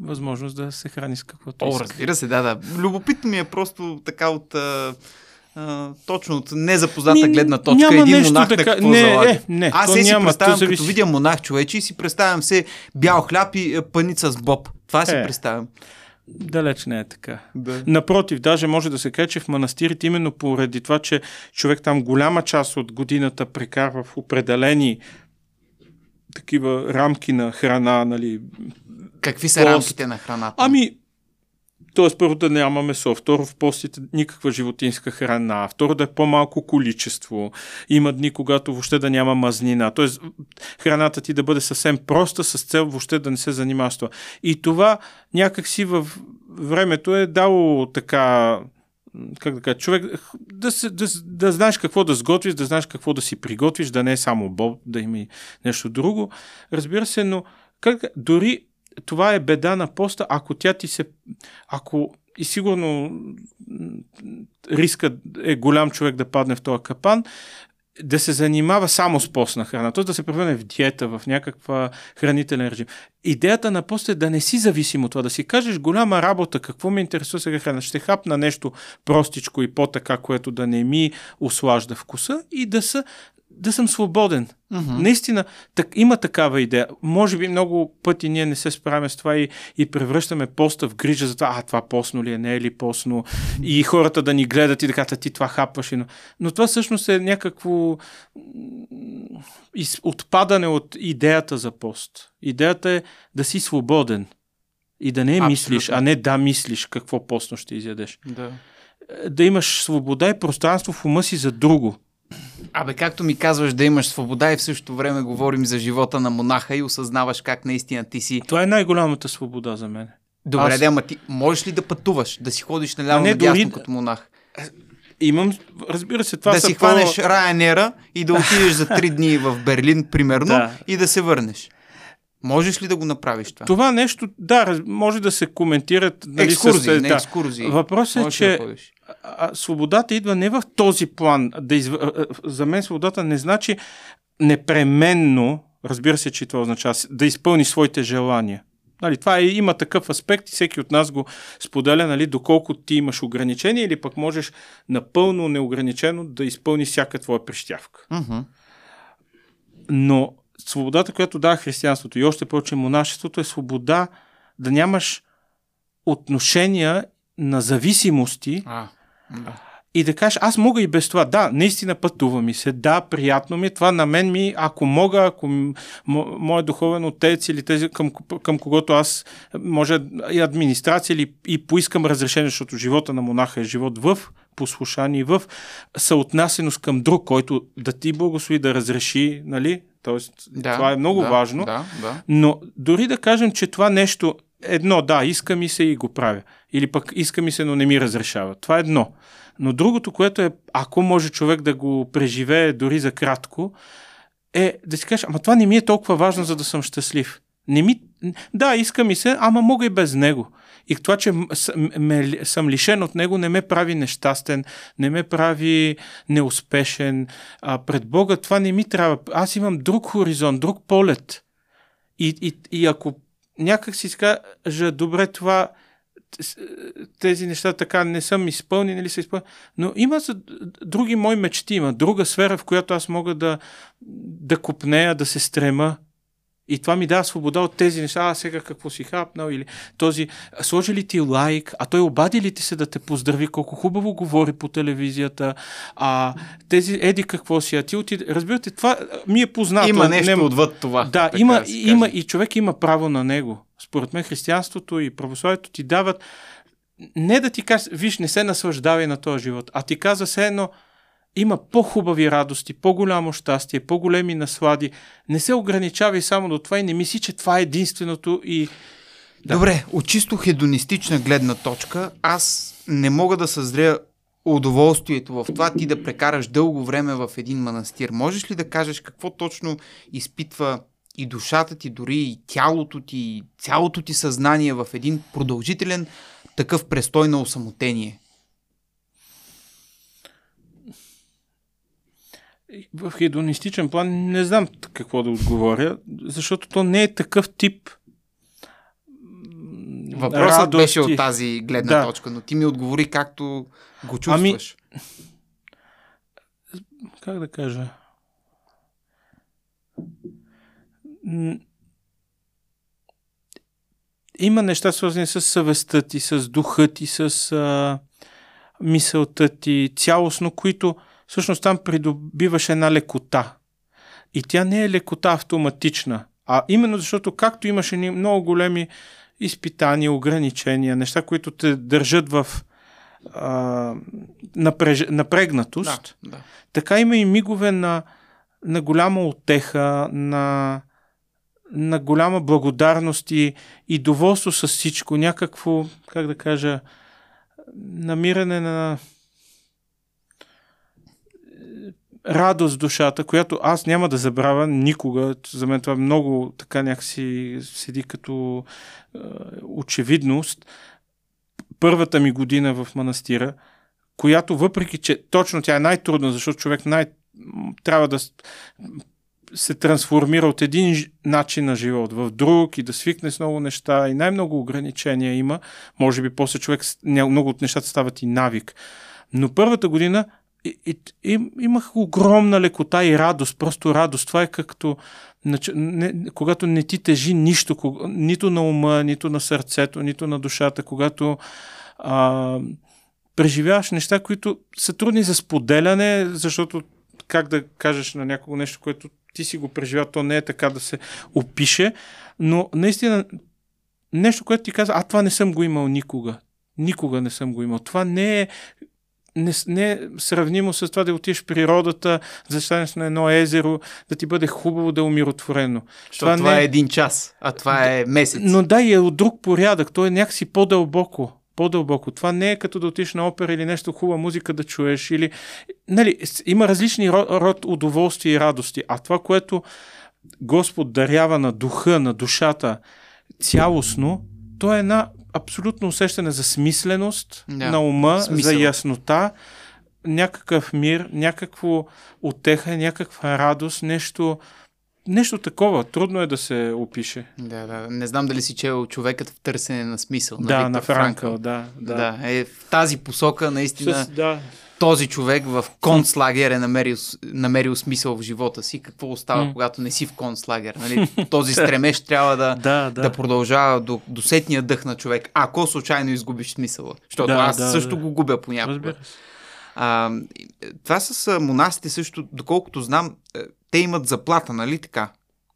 възможност да се храни с каквото О, иска. разбира се, да, да. Любопитно ми е просто така от... А, а, точно от незапозната Ми, гледна точка. няма един нещо монах да какво не, залага. е, не, Аз се си няма, представям, като видя монах човече и си представям се бял хляб и паница с боб. Това си Е. представям. Далеч не е така. Да. Напротив, даже може да се каже, че в манастирите именно поради това, че човек там голяма част от годината прекарва в определени такива рамки на храна, нали. Какви са Пост. рамките на храната? Ами, т.е. първо да няма месо, второ в постите никаква животинска храна, второ да е по-малко количество, има дни, когато въобще да няма мазнина, т.е. храната ти да бъде съвсем проста с цел въобще да не се занимава с това. И това някакси във времето е дало така как да кажа, човек, да, се, да, да знаеш какво да сготвиш, да знаеш какво да си приготвиш, да не е само боб, да има и нещо друго. Разбира се, но как, дори това е беда на поста, ако тя ти се... Ако и сигурно риска е голям човек да падне в този капан, да се занимава само с постна храна, т.е. да се превърне в диета, в някаква хранителен режим. Идеята на пост е да не си зависим от това, да си кажеш голяма работа, какво ме интересува сега храна, ще хапна нещо простичко и по-така, което да не ми услажда вкуса и да са да съм свободен. Mm-hmm. Наистина, так, има такава идея. Може би много пъти ние не се справяме с това и, и превръщаме поста в грижа за това, а това постно ли е, не е ли постно, и хората да ни гледат и да кажат, ти това хапваш. Но, но това всъщност е някакво из, отпадане от идеята за пост. Идеята е да си свободен и да не Абсолютно. мислиш, а не да мислиш какво постно ще изядеш. Да. Да имаш свобода и пространство в ума си за друго. Абе, както ми казваш да имаш свобода и в същото време говорим за живота на монаха и осъзнаваш как наистина ти си... Това е най-голямата свобода за мен. Добре, Аз... да, ама ти можеш ли да пътуваш, да си ходиш наляво надясно дори... като монах? Имам, разбира се, това Да са си хванеш по... Ryanair и да отидеш за три дни в Берлин, примерно, да. и да се върнеш. Можеш ли да го направиш това? Това нещо, да, може да се коментират. Нали, екскурзии, с, не да. екскурзии. Въпросът е, че да а, свободата идва не в този план. Да изв... За мен свободата не значи непременно, разбира се, че това означава да изпълни своите желания. Нали, това е, има такъв аспект и всеки от нас го споделя, нали, доколко ти имаш ограничения или пък можеш напълно неограничено да изпълниш всяка твоя прищявка. Но свободата, която дава християнството и още повече монашеството е свобода да нямаш отношения на зависимости а, да. и да кажеш, аз мога и без това. Да, наистина пътува ми се, да, приятно ми е, това на мен ми, ако мога, ако мо, моят духовен отец или тези, към, към когото аз може и администрация или и поискам разрешение, защото живота на монаха е живот в послушание, в съотнасеност към друг, който да ти благослови да разреши, нали, Тоест, да, това е много да, важно. Да, да. Но дори да кажем, че това нещо, едно, да, иска ми се и го правя. Или пък иска ми се, но не ми разрешава. Това е едно. Но другото, което е, ако може човек да го преживее дори за кратко, е да си кажеш, ама това не ми е толкова важно, за да съм щастлив. Не ми... Да, иска ми се, ама мога и без него. И това, че съм лишен от него, не ме прави нещастен, не ме прави неуспешен. А пред Бога това не ми трябва. Аз имам друг хоризонт, друг полет. И, и, и ако някак си кажа, добре, това тези неща така не съм изпълнени или са изпълнени. Но има за други мои мечти, има друга сфера, в която аз мога да, да купнея, да се стрема. И това ми дава свобода от тези неща. А сега какво си хапнал? Или този, сложи ли ти лайк? А той обади ли ти се да те поздрави? Колко хубаво говори по телевизията? А тези, еди какво си? А ти отиде... Разбирате, това ми е познато. Има нещо не... отвъд това. Да, има, има и човек има право на него. Според мен християнството и православието ти дават не да ти кажа, виж, не се наслаждавай на този живот, а ти казва се едно, има по-хубави радости, по-голямо щастие, по-големи наслади. Не се ограничавай само до това и не мисли, че това е единственото и... Да. Добре, от чисто хедонистична гледна точка, аз не мога да съзря удоволствието в това ти да прекараш дълго време в един манастир. Можеш ли да кажеш какво точно изпитва и душата ти, дори и тялото ти, и цялото ти съзнание в един продължителен такъв престой на осамотение? в хедонистичен план не знам какво да отговоря, защото то не е такъв тип Въпросът радости. беше от тази гледна да. точка, но ти ми отговори както го чувстваш. Ами, как да кажа? Има неща свързани с съвестта ти, с духа ти, с а, мисълта ти, цялостно, които всъщност там придобиваш една лекота. И тя не е лекота автоматична, а именно защото както имаше много големи изпитания, ограничения, неща, които те държат в а, напреж... напрегнатост, да, да. така има и мигове на, на голяма отеха, на, на голяма благодарност и, и доволство с всичко, някакво, как да кажа, намиране на радост в душата, която аз няма да забравя никога. За мен това е много така някакси седи като е, очевидност. Първата ми година в манастира, която въпреки, че точно тя е най-трудна, защото човек най- трябва да се трансформира от един начин на живот в друг и да свикне с много неща и най-много ограничения има. Може би после човек, много от нещата стават и навик. Но първата година и, и, и, имах огромна лекота и радост, просто радост. Това е както не, когато не ти тежи нищо, кога- нито на ума, нито на сърцето, нито на душата, когато а, преживяваш неща, които са трудни за споделяне, защото как да кажеш на някого нещо, което ти си го преживял, то не е така да се опише, но наистина нещо, което ти каза, а това не съм го имал никога. Никога не съм го имал. Това не е не, не е сравнимо с това да отидеш в природата, да станеш на едно езеро, да ти бъде хубаво, да е умиротворено. Защото това, не е един час, а това е месец. Но да, и е от друг порядък. То е някакси по-дълбоко. По-дълбоко. Това не е като да отиш на опера или нещо хубава музика да чуеш. Или... Нали, има различни род, род удоволствия и радости. А това, което Господ дарява на духа, на душата цялостно, то е една абсолютно усещане за смисленост Да. на ума, Смисъл. за яснота, някакъв мир, някакво отеха, някаква радост, нещо, нещо такова. Трудно е да се опише. Да, да. Не знам дали си чел човекът в търсене на смисъл. Да, Виктор на Франкъл, да. Да. да. да, е в тази посока наистина С, да. този човек в концлагер е намерил, намерил смисъл в живота си. Какво остава, М. когато не си в концлагер? Нали? Този стремеж трябва да, Да, да. да. продължава до, до сетния дъх на човек, ако случайно изгубиш смисъла. Защото Да, аз да, също да. го губя понякога. А, това с а, монасите също, доколкото знам, е, те имат заплата, нали така?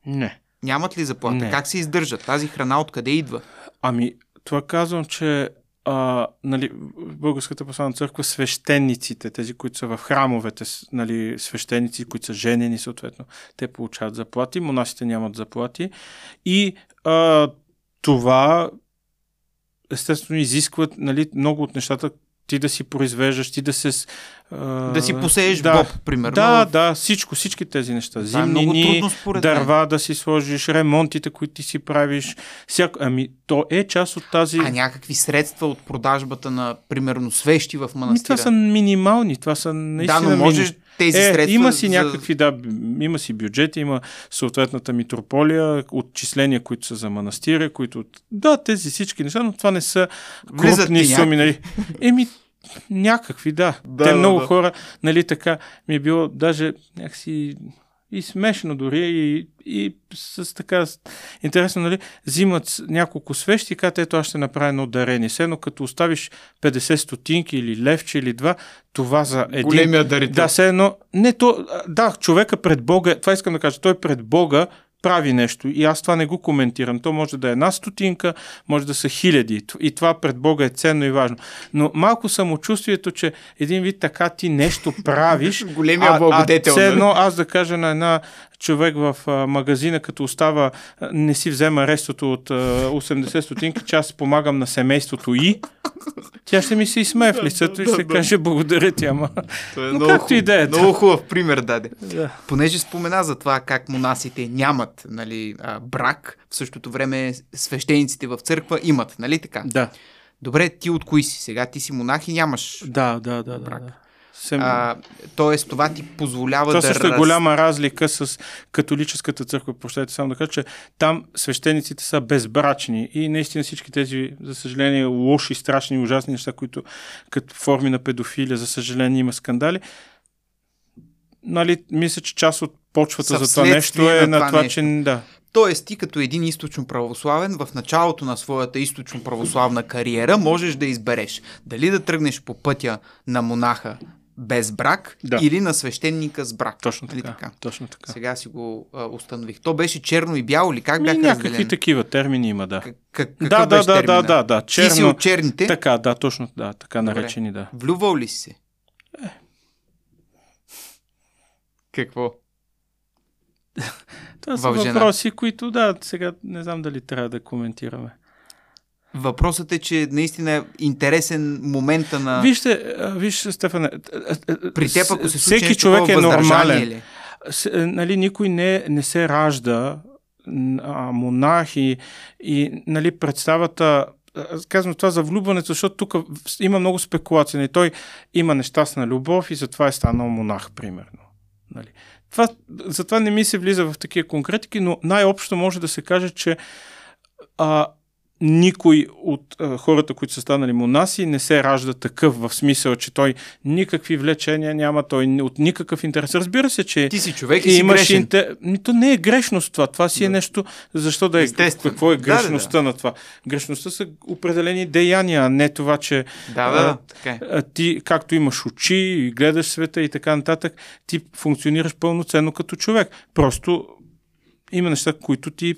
Не. Нямат ли заплата? Не. Как се издържат? Тази храна откъде идва? Ами, това казвам, че а, нали, Българската православна църква свещениците, тези, които са в храмовете, нали, свещеници, които са женени съответно, те получават заплати, монасите нямат заплати. И а, това естествено изискват нали, много от нещата, ти да си произвеждаш, ти да се... А, Да си посееш да, боб, примерно. Да, да, всичко, всички тези неща. Е много Зимнини, трудно според мен. дърва да си сложиш, ремонтите, които ти си правиш. Всяко... Ами, то е част от тази... А някакви средства от продажбата на, примерно, свещи в Ами, манастира? това са минимални, това са да, наистина но можеш мини... тези е, средства... има си за- някакви, да, има си бюджети, има съответната митрополия, отчисления, които са за манастира, които... Да, тези всички неща, но това не са крупни суми, нали? Еми, някакви, да. Да, Те да, много да. хора, нали така, ми е било даже някакси и смешно дори и, и с така интересно, нали, взимат няколко свещи и казват, ето аз ще направя едно дарение. Все едно като оставиш 50 стотинки или левче или два, това за един... Големия дарител. Да, все едно. Не, то, да, човека пред Бога, това искам да кажа, той пред Бога прави нещо и аз това не го коментирам. То може да е една стотинка, може да са хиляди и това пред Бога е ценно и важно. Но малко самочувствието, че един вид така ти нещо правиш, Големия благодетел, А, нали? едно аз да кажа на една човек в а, магазина, като остава, а, не си взема рестото от а, 80 стотинки, че аз помагам на семейството и тя ще ми се изсмее в лицето и ще каже благодаря ти, ама... Е Но много както и да е, Много хубав пример даде. Да. Понеже спомена за това как монасите нямат нали, а, брак, в същото време свещениците в църква имат, нали така? Да, Добре, ти от кои си? Сега ти си монах и нямаш да, да, да. брак. да, да. Сем... А, тоест, това ти позволява Това да... също е раз- голяма разлика с католическата църква. Прощайте само да кажа, че там свещениците са безбрачни и наистина всички тези, за съжаление, лоши, страшни, ужасни неща, които като форми на педофилия, за съжаление, има скандали. Нали, мисля, че част от почвата за това нещо е на на това нещо. че да. Тоест, ти като един източно православен, в началото на своята източно православна кариера можеш да избереш дали да тръгнеш по пътя на монаха без брак Да. или на свещеника с брак. Точно Нали така. Точно така. Сега си го а, установих. То беше черно и бяло ли? Как бяха някакви разделени? такива термини има, да. Как, как, Да, да, да, да, да, да. Ти си Черно. от черните? Така, да, точно, да, така Добре. наречени, да. Влювал ли си се? Какво? Това са въпроси, които, да, сега не знам дали трябва да коментираме. Въпросът е, че наистина е интересен момента на... Вижте, а, вижте, Стефане, При теб, ако се всеки човек е нормален. ли? С, е, нали, никой не, не се ражда а, монах и, и нали, представата аз казвам това за влюбването, защото тук има много спекулации. Нали, той има нещастна любов и затова е станал монах, примерно. Нали. Това, затова не ми се влиза в такива конкретики, но най-общо може да се каже, че а, никой от а, хората, които са станали монаси, не се ражда такъв, в смисъл, че той никакви влечения няма, той от никакъв интерес. Разбира се, че Ти си човек и си грешен. Интер... То не е грешност това. Това си е Да. нещо. Защо да е? Естествено. Какво е Да, да, да. грешността на това? Грешността са определени деяния, а не това, че Да, да, да, така е. а, ти, както имаш очи и гледаш света и така нататък, ти функционираш пълноценно като човек. Просто има неща, които ти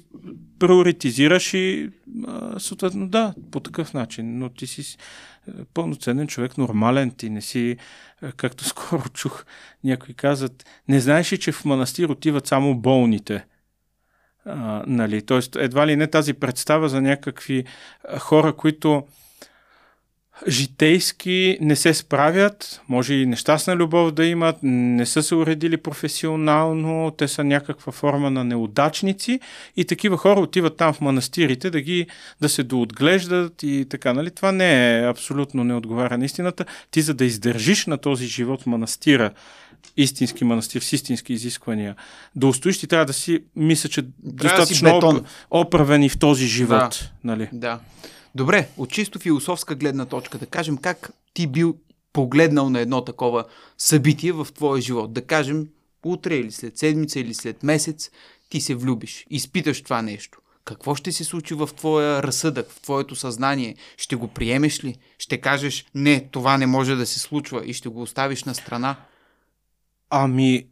приоритизираш и а, съответно да, по такъв начин. Но ти си а, пълноценен човек, нормален, ти не си, а, както скоро чух, някои казват, не знаеш ли, че в манастир отиват само болните? А, нали? Тоест, едва ли не тази представа за някакви хора, които житейски не се справят, може и нещастна любов да имат, не са се уредили професионално, те са някаква форма на неудачници и такива хора отиват там в манастирите да ги да се доотглеждат и така, нали? Това не е абсолютно не отговаря на истината. Ти за да издържиш на този живот в манастира, истински манастир с истински изисквания, да устоиш, ти трябва да си, мисля, че да си достатъчно оп- оправен и в този живот. Нали? Да. Добре, от чисто философска гледна точка, да кажем как ти бил погледнал на едно такова събитие в твоя живот. Да кажем, утре или след седмица или след месец ти се влюбиш, изпиташ това нещо. Какво ще се случи в твоя разсъдък, в твоето съзнание? Ще го приемеш ли? Ще кажеш, не, това не може да се случва и ще го оставиш на страна? Ами,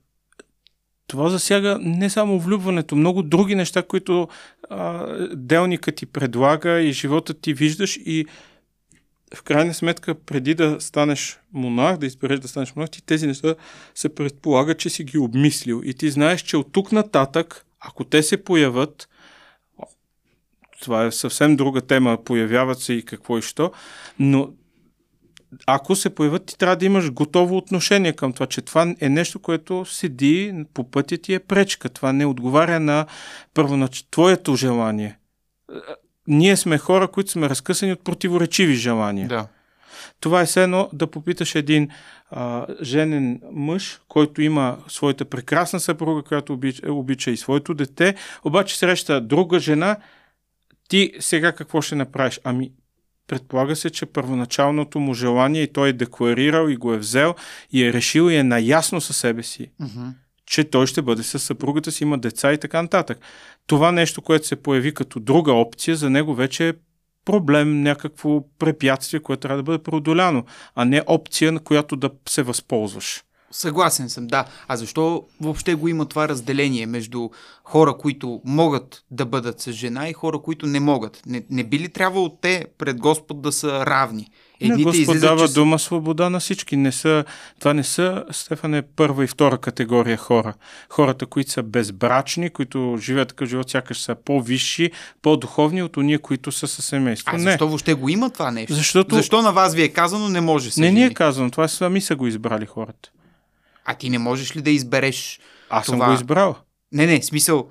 това засяга не само влюбването, много други неща, които а, делника ти предлага и живота ти виждаш и в крайна сметка, преди да станеш монах, да избереш да станеш монах, ти тези неща се предполага, че си ги обмислил. И ти знаеш, че от тук нататък, ако те се появят, това е съвсем друга тема, появяват се и какво и що, но ако се появят, ти трябва да имаш готово отношение към това, че това е нещо, което седи по пътя ти е пречка. Това не отговаря на първонач... твоето желание. Ние сме хора, които сме разкъсани от противоречиви желания. Да. Това е все едно да попиташ един а, женен мъж, който има своята прекрасна съпруга, която обича, обича и своето дете, обаче среща друга жена, ти сега какво ще направиш? Ами, предполага се, че първоначалното му желание и той е декларирал и го е взел и е решил и е наясно със себе си, Мгм. че той ще бъде с съпругата си, има деца и така нататък. Това нещо, което се появи като друга опция, за него вече е проблем, някакво препятствие, което трябва да бъде преодоляно, а не опция, на която да се възползваш. Съгласен съм, да. А защо въобще го има това разделение между хора, които могат да бъдат с жена и хора, които не могат? Не, не би ли трябвало те пред Господ да са равни? Не, Господ излизат, дава че дума свобода на всички. Не са, това не са, Стефане, първа и втора категория хора. Хората, които са безбрачни, които живеят такъв живот, сякаш са по-висши, по-духовни от уния, които са със семейство. А не. защо въобще го има това нещо? Защото Защо на вас ви е казано не може с не ни е казано. Това сами са го избрали хората. А ти не можеш ли да избереш Аз съм Това- го избрал. Не, не, смисъл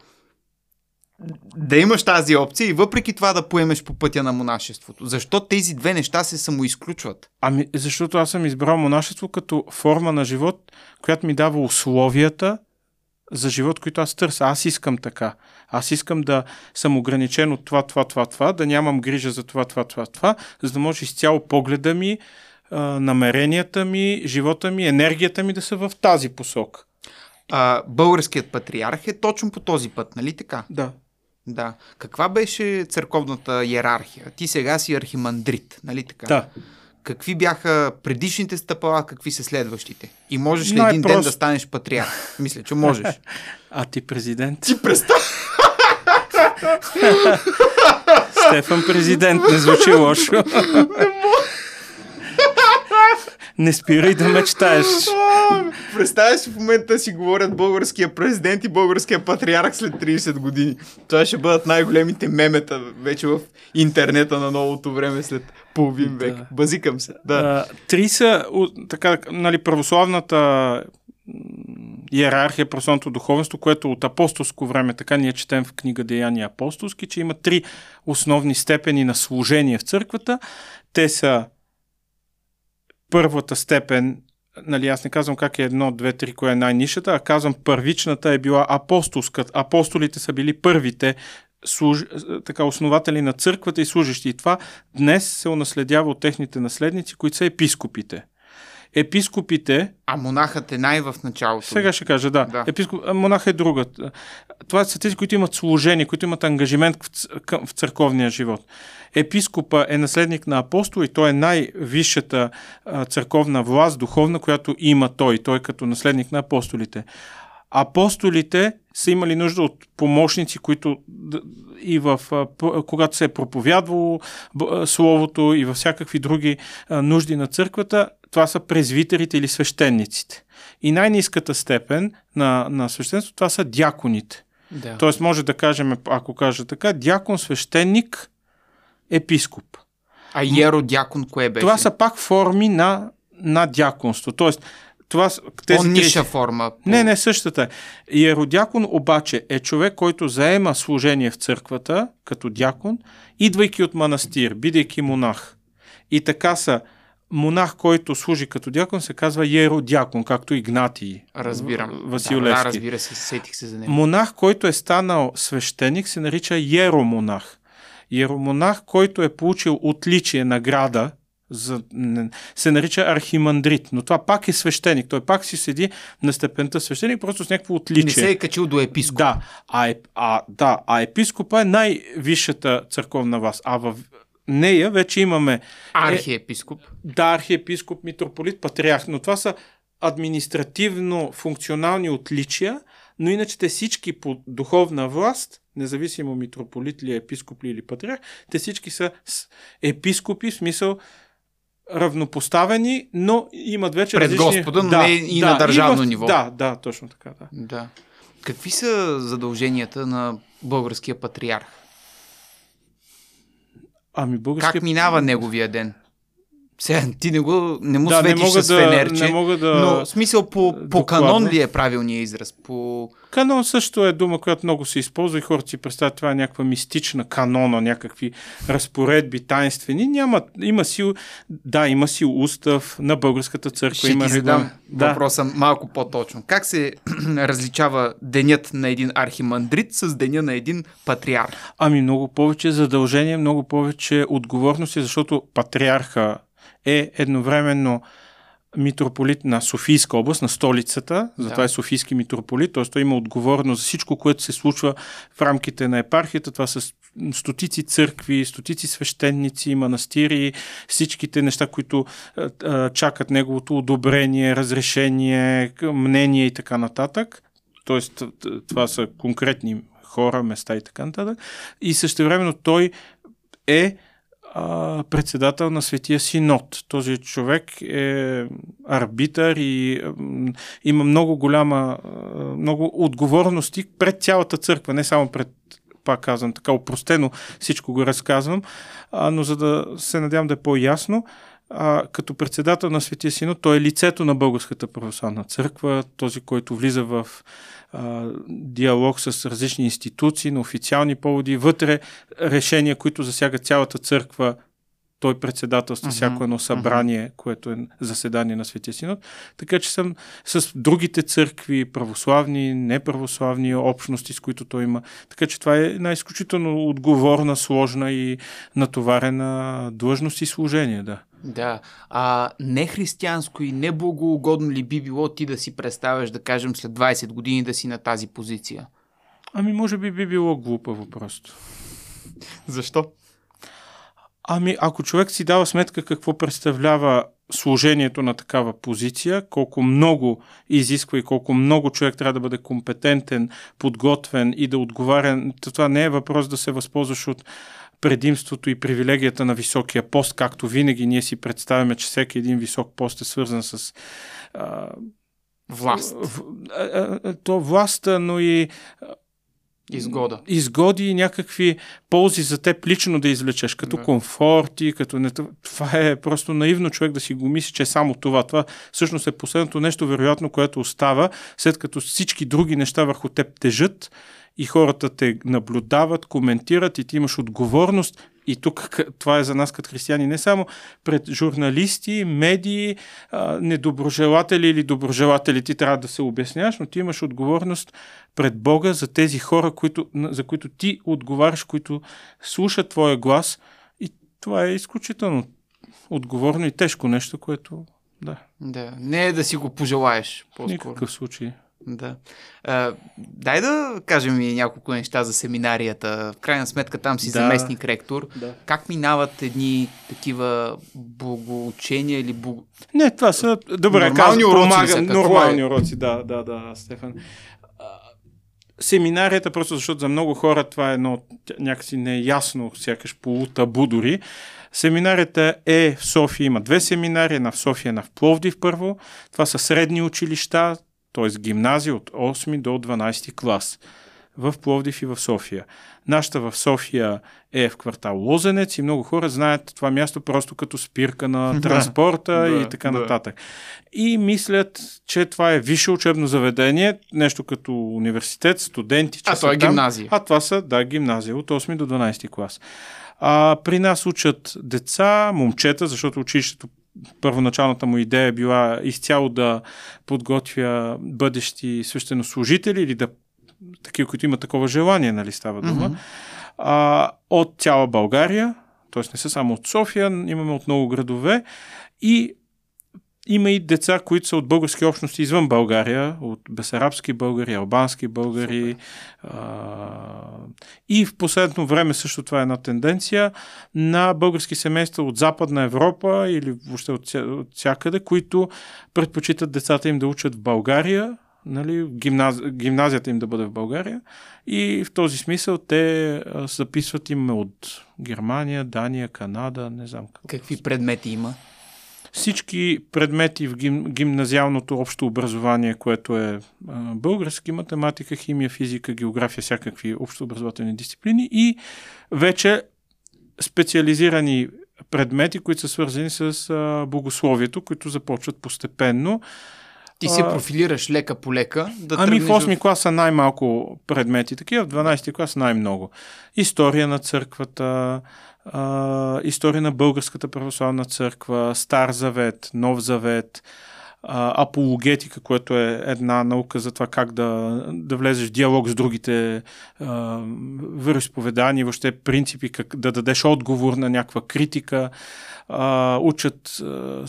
да имаш тази опция и въпреки това да поемеш по пътя на монашеството. Защо тези две неща се самоизключват? Ами, защото аз съм избрал монашество като форма на живот, която ми дава условията за живот, които аз търся. Аз искам така. Аз искам да съм ограничен от това, това, това, това, да нямам грижа за това, това, това, това, за да може изцяло погледа ми, а, намеренията ми, живота ми, енергията ми да са в тази посока. А, българският патриарх е точно по този път, нали така? Да. Да. Каква беше църковната иерархия? Ти сега си архимандрит, нали така? Да. Какви бяха предишните стъпала, какви са следващите? И можеш ли един ден да станеш патриарх? Мисля, че можеш. А ти президент? Ти представ... Стефан президент, не звучи лошо. Не спирай да мечтаеш. Представяш си в момента си говорят българския президент и българския патриарх след 30 години. Това ще бъдат най-големите мемета вече в интернета на новото време след половин век. Да. Базикам се. Да. Три са, така, нали, православната иерархия, православното духовенство, което от апостолско време, така ние четем в книга Деяния апостолски, че има три основни степени на служение в църквата. Те са първата степен нали, аз не казвам как е едно, две, три, кое е най-нишата, а казвам първичната е била апостолска. Апостолите са били първите служ... така, основатели на църквата и служащи. И това днес се унаследява от техните наследници, които са епископите. Епископите. А монахът е най-в началото. Сега ще кажа, да. да. Епископ... Монах е другът. Това са тези, които имат служение, които имат ангажимент в църковния живот. Епископа е наследник на апостол и той е най-висшата църковна власт, духовна, която има той. Той е като наследник на апостолите. Апостолите са имали нужда от помощници, които и в, когато се е проповядвало Словото и във всякакви други нужди на църквата, това са презвитерите или свещениците. И най-низката степен на, на свещенство, това са дяконите. Да. Тоест може да кажем, ако кажа така, дякон, свещеник, епископ. А еродякон кое беше? Това са пак форми на, на дяконство. Тоест, това, тези По-ниша тези... форма. По... Не, не, същата. Иеродякон обаче е човек, който заема служение в църквата, като дякон, идвайки от манастир, бидейки монах. И така са монах, който служи като дякон, се казва Еродякон, както Игнатий. Разбирам. Василевски. Да, да, разбира се, сетих се за него. Монах, който е станал свещеник, се нарича Еромонах. Еромонах, който е получил отличие, награда, за, се нарича архимандрит, но това пак е свещеник. Той пак си седи на степента свещеник, просто с някакво отличие. Не се е качил до епископ. Да, а, а, да, а епископа е най-висшата църковна власт. А в нея вече имаме... Е, архиепископ. Е, да, архиепископ, митрополит, патриарх, но това са административно-функционални отличия, но иначе те всички по духовна власт, независимо митрополит ли, епископ ли или патриарх, те всички са епископи, в смисъл равнопоставени, но имат вече Пред различни... Господа, но да, не и да, на държавно и в... ниво. Да, да, точно така. Да. да. Какви са задълженията на българския патриарх? Ами българския... Как минава неговия ден? Сега, ти не, го, не му да, светиш не мога с да, фенерче, не мога да но смисъл по, по канон ли е правилният израз? По... Канон също е дума, която много се използва и хората си представят това е някаква мистична канона, някакви разпоредби, таинствени. Няма, има си, да, има си устав на българската църква. Ще има ти задам да. въпроса малко по-точно. Как се различава денят на един архимандрит с деня на един патриарх? Ами много повече задължение, много повече отговорности, защото патриарха е едновременно митрополит на Софийска област, на столицата, затова да. е Софийски митрополит, т.е. той има отговорност за всичко, което се случва в рамките на епархията. Това са стотици църкви, стотици свещеници, манастири, всичките неща, които а, чакат неговото одобрение, разрешение, мнение и така нататък. Тоест, това са конкретни хора, места и така нататък. И същевременно той е а, председател на Светия Синод. Този човек е арбитър и а, има много голяма, а, много отговорности пред цялата църква, не само пред пак казвам, така упростено всичко го разказвам, а, но за да се надявам да е по-ясно, а, като председател на Светия Синод, той е лицето на Българската православна църква, този, който влиза в а, диалог с различни институции на официални поводи, вътре решения, които засягат цялата църква, той председателства uh-huh, всяко едно събрание, uh-huh. което е заседание на Светия Синод. Така че съм с другите църкви, православни, неправославни общности, с които той има. Така че това е една изключително отговорна, сложна и натоварена длъжност и служение, да. Да. А не християнско и не благоугодно ли би било ти да си представяш, да кажем, след 20 години да си на тази позиция? Ами, може би би било глупаво просто. Защо? Ами, ако човек си дава сметка какво представлява служението на такава позиция, колко много изисква и колко много човек трябва да бъде компетентен, подготвен и да отговаря, това не е въпрос да се възползваш от предимството и привилегията на високия пост, както винаги ние си представяме, че всеки един висок пост е свързан с а, власт. В, а, а, то властта, но и Изгода. Изгоди и някакви ползи за теб лично да извлечеш, като да. комфорти, като не... Това е просто наивно човек да си го мисли, че е само това. Това всъщност е последното нещо, вероятно, което остава, след като всички други неща върху теб тежат и хората те наблюдават, коментират и ти имаш отговорност и тук това е за нас като християни, не само пред журналисти, медии, недоброжелатели или доброжелатели ти трябва да се обясняваш, но ти имаш отговорност пред Бога за тези хора, които, за които ти отговаряш, които слушат твоя глас. И това е изключително отговорно и тежко нещо, което да. Да, не е да си го пожелаеш. По-скоро. Никакъв случай. Да. А, дай да кажем и няколко неща за семинарията. В крайна сметка там си да. заместник ректор. Да. Как минават едни такива богоучения или бог... Не, това са, добре, нормални казвам, уроци. Помага, Са, нормални е? уроци, да, да, да, Стефан. Семинарията, просто защото за много хора това е едно някакси неясно, сякаш полутабу дори. Семинарията е в София, има две семинари, една в София, една в Пловдив първо. Това са средни училища, т.е. гимназия от 8 до 12 клас в Пловдив и в София. Нашата в София е в квартал Лозенец и много хора знаят това място просто като спирка на транспорта да, и така да. нататък. И мислят, че това е висше учебно заведение, нещо като университет, студенти. а това е там. гимназия. А това са, да, гимназия от 8 до 12 клас. А, при нас учат деца, момчета, защото училището първоначалната му идея е била изцяло да подготвя бъдещи свещенослужители или да такива, които имат такова желание, нали става дума, mm-hmm. а, от цяла България, т.е. не са само от София, имаме от много градове и има и деца, които са от български общности извън България, от бесарабски българи, албански българи. А, и в последно време също това е една тенденция на български семейства от Западна Европа или въобще от, от всякъде, които предпочитат децата им да учат в България, нали, гимназ... гимназията им да бъде в България. И в този смисъл те записват им от Германия, Дания, Канада, не знам. Какви предмети има? Всички предмети в гим, гимназиалното общо образование, което е а, български, математика, химия, физика, география, всякакви общообразователни дисциплини и вече специализирани предмети, които са свързани с а, богословието, които започват постепенно. Ти се профилираш лека по лека. Да ами в 8 клас са най-малко предмети, такива в 12 клас най-много. История на църквата, а, история на Българската православна църква, Стар Завет, Нов Завет, а, апологетика, което е една наука за това как да, да влезеш в диалог с другите а, вероисповедания, въобще принципи, как да дадеш отговор на някаква критика. А, учат а,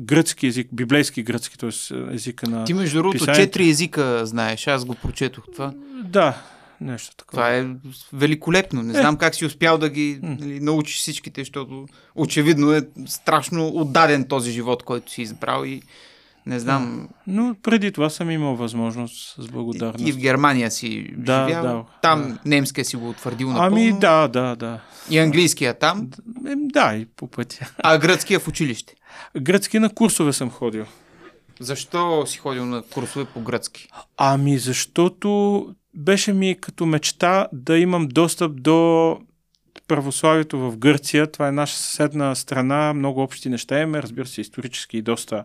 гръцки език, библейски гръцки, т.е. езика на Ти между другото четири езика знаеш, аз го прочетох това. Да, нещо такова. Това е великолепно. Не е. знам как си успял да ги нали, научиш всичките, защото очевидно е страшно отдаден този живот, който си избрал и не знам. Но преди това съм имал възможност с благодарност. И, и в Германия си да, живял. Да, там да. немския си го утвърдил напълно. Ами да, да, да. И английския там? Да, и по пътя. А гръцкия в училище? Гръцки на курсове съм ходил. Защо си ходил на курсове по гръцки? Ами защото беше ми като мечта да имам достъп до православието в Гърция. Това е наша съседна страна, много общи неща имаме, разбира се, исторически и доста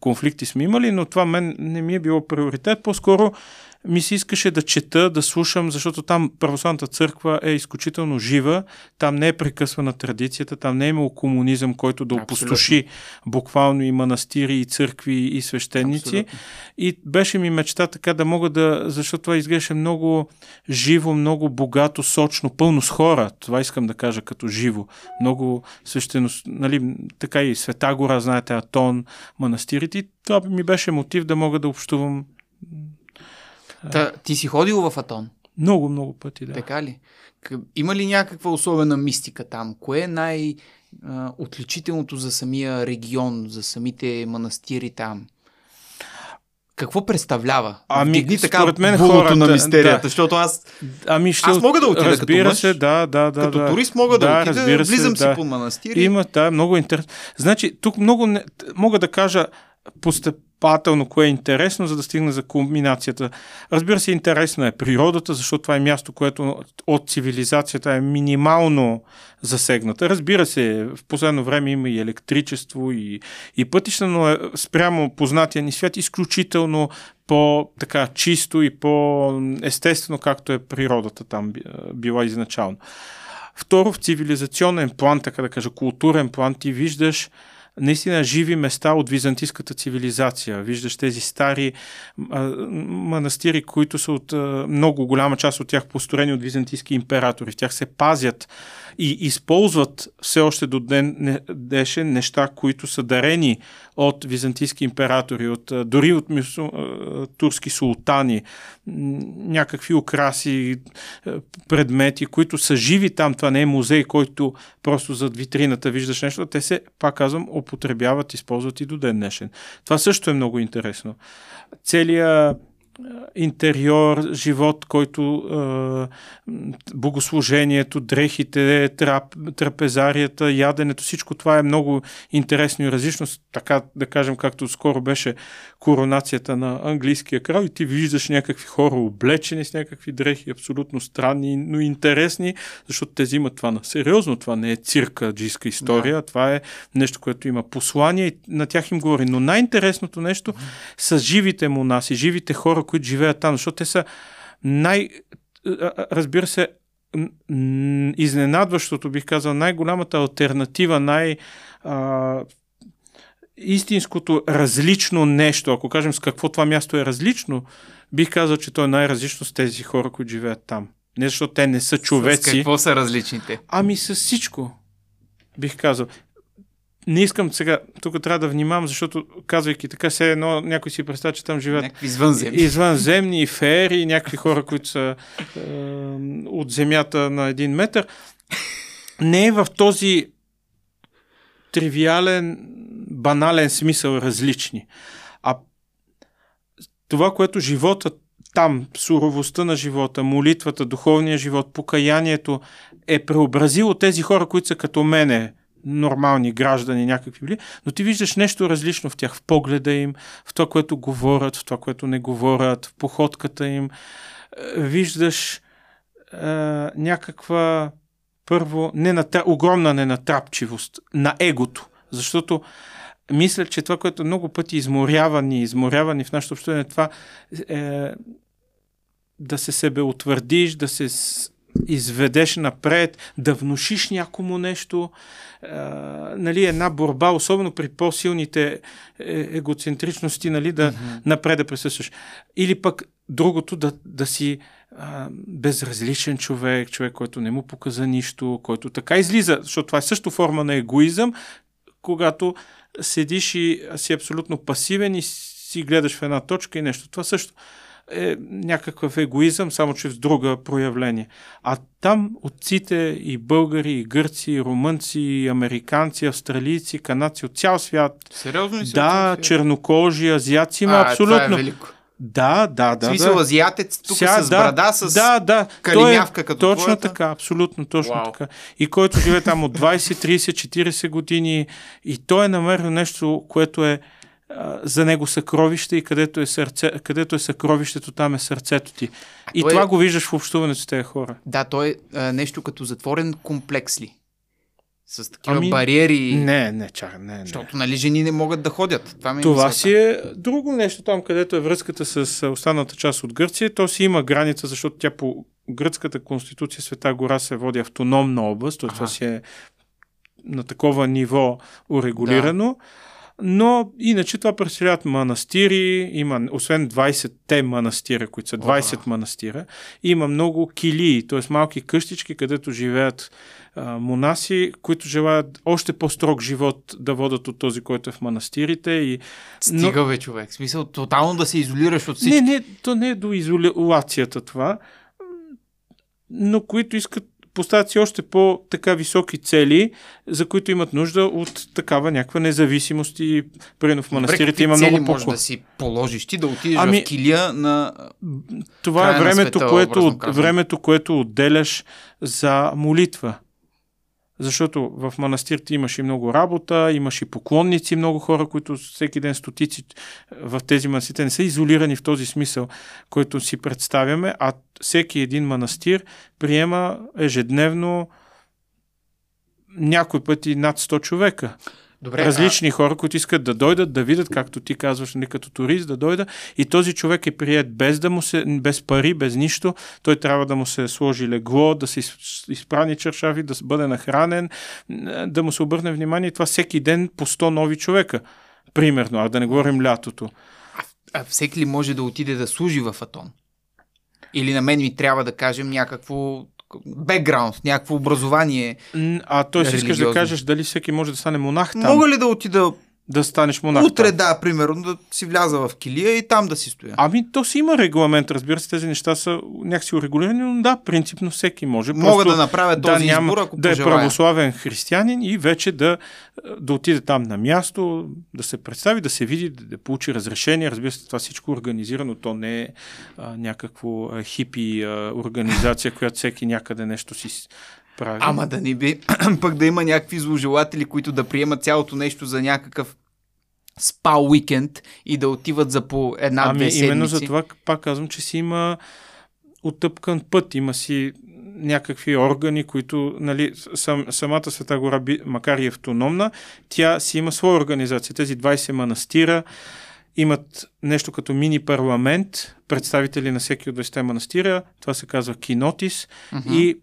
конфликти сме имали, но това мен не ми е било приоритет. По-скоро ми се искаше да чета, да слушам, защото там православната църква е изключително жива, там не е прекъсвана традицията, там не е имало комунизъм, който да опустоши буквално и манастири, и църкви, и свещеници. Абсолютно. И беше ми мечта така да мога да, защото това изглеждаше много живо, много богато, сочно, пълно с хора. Това искам да кажа като живо. Много свещено, нали, така и Света гора, знаете, Атон, манастирите. И това ми беше мотив да мога да общувам Та, ти си ходил в Атон? Много, много пъти, да. Така ли? Има ли някаква особена мистика там? Кое е най-отличителното за самия регион, за самите манастири там? Какво представлява? Ами, Дигни така според мен хората, на мистерията, да. защото аз, ами ще, аз мога да отида разбира като мъж, се, да, да, да, като да. турист мога да, да отида, разбира се, влизам да. си по манастири. Има, да, много интересно. Значи, тук много не, мога да кажа постъпателно кое е интересно, за да стигне за комбинацията. Разбира се, интересна е природата, защото това е място, което от цивилизацията е минимално засегната. Разбира се, в последно време има и електричество, и, и пътища, но е спрямо познатия ни свят изключително по-така чисто и по-естествено, както е природата там била изначално. Второ, в цивилизационен план, така да кажа, културен план, ти виждаш наистина живи места от византийската цивилизация. Виждаш тези стари а, манастири, които са от а, много голяма част от тях построени от византийски императори. В тях се пазят и използват все още до ден днешен неща, които са дарени от византийски императори, от, дори от мису, турски султани, някакви украси, предмети, които са живи там. Това не е музей, който просто зад витрината виждаш нещо. Те се, пак казвам, употребяват, използват и до ден днешен. Това също е много интересно. Целият интериор, живот, който е, богослужението, дрехите, трап, трапезарията, яденето, всичко това е много интересно и различно. Така да кажем, както скоро беше коронацията на английския крал и ти виждаш някакви хора облечени с някакви дрехи, абсолютно странни, но интересни, защото те взимат това на сериозно. Това не е цирка, джийска история, да. това е нещо, което има послание и на тях им говори. Но най-интересното нещо са живите монаси, живите хора, които живеят там, защото те са най... Разбира се, изненадващото, бих казал, най-голямата альтернатива, най- истинското различно нещо, ако кажем с какво това място е различно, бих казал, че то е най-различно с тези хора, които живеят там. Не защото те не са човеци. С какво са различните? Ами с всичко, бих казал не искам сега, тук трябва да внимавам, защото казвайки така, все едно някой си представя, че там живеят някакви извънземни, извънземни феери, някакви хора, които са е, от земята на един метър. Не е в този тривиален, банален смисъл различни. А това, което живота там, суровостта на живота, молитвата, духовния живот, покаянието е преобразило тези хора, които са като мене, нормални граждани, някакви били, но ти виждаш нещо различно в тях, в погледа им, в това, което говорят, в това, което не говорят, в походката им. Е, виждаш е, някаква, първо, ненатра... огромна ненатрапчивост на егото, защото мисля, че това, което много пъти изморява ни, изморява ни в нашето общуване, това е да се себе утвърдиш, да се изведеш напред, да внушиш някому нещо, а, нали, една борба, особено при по-силните е, егоцентричности, нали, да mm-hmm. напред да присъстваш. Или пък другото, да, да си а, безразличен човек, човек, който не му показа нищо, който така излиза, защото това е също форма на егоизъм, когато седиш и си абсолютно пасивен и си гледаш в една точка и нещо. Това също е някакъв егоизъм, само че в друга проявление. А там отците и българи, и гърци, и румънци, и американци, австралийци, канадци от цял свят. Сериозно ли си? Да, чернокожи, азиаци има а, абсолютно. Това е велико. Да, да, да. В смисъл да. азиатец, тук Ся, с брада, с да, да. калимявка е, като Точно твоята. така, абсолютно точно Вау. така. И който живее там от 20, 30, 40 години и той е намерил нещо, което е за него съкровище и където е, сърце, където е съкровището, там е сърцето ти. И това е... го виждаш в общуването с тези хора. Да, то е а, нещо като затворен комплекс ли? С такива ами, бариери. Не, не, чак, не, не. Защото, нали, жени не могат да ходят. Това, ми е това си е друго нещо там, където е връзката с останалата част от Гърция. То си има граница, защото тя по гръцката конституция Света гора се води автономна област, т.е. това си е на такова ниво урегулирано. Да но иначе това представляват манастири, има, освен 20-те манастира, които са 20 О, манастира, има много килии, т.е. малки къщички, където живеят а, монаси, които желаят още по-строг живот да водат от този, който е в манастирите. И... Стига бе, човек. В смисъл, тотално да се изолираш от всички. Не, не, то не е до изолацията това, но които искат поставят си още по-така високи цели, за които имат нужда от такава някаква независимост и примерно в манастирите има много по да си положиш ти да отидеш ами, в килия на Това е времето, света, което, времето, което отделяш за молитва. Защото в манастирите имаш и много работа, имаш и поклонници, много хора, които всеки ден стотици в тези манастирите не са изолирани в този смисъл, който си представяме, а всеки един манастир приема ежедневно някой пъти над 100 човека. Добре, различни хора, които искат да дойдат, да видят, както ти казваш, не като турист, да дойда. И този човек е прият без, да му се, без пари, без нищо. Той трябва да му се сложи легло, да се из- изпрани чершави, да бъде нахранен, да му се обърне внимание. И това всеки ден по 100 нови човека. Примерно, а да не говорим лятото. А всеки ли може да отиде да служи в Атон? Или на мен ми трябва да кажем някакво бекграунд, някакво образование. А си искаш да кажеш дали всеки може да стане монах там. Мога ли да отида Да станеш монах утре, да, примерно, да си вляза в килия и там да си стоя? Ами, то си има регламент, разбира се, тези неща са някакси урегулирани, но да, принципно всеки може. Мога Просто да направя този избор, ако да е пожелая. православен християнин и вече да, да отиде там на място, да се представи, да се види, да, да получи разрешение. Разбира се, това всичко е организирано, то не е а, някакво а, хипи а, организация, която всеки някъде нещо си с- прави. Ама да не би пък да има някакви зложелатели, които да приемат цялото нещо за някакъв спа уикенд и да отиват за по една-две Ами седмици. именно за това пак казвам, че си има отъпкан път, има си някакви органи, които, нали, сам, самата Света гора, макар и автономна, тя си има своя организация. Тези 20 манастира имат нещо като мини парламент, представители на всеки от 20 манастира, това се казва кинотис, Мгм. и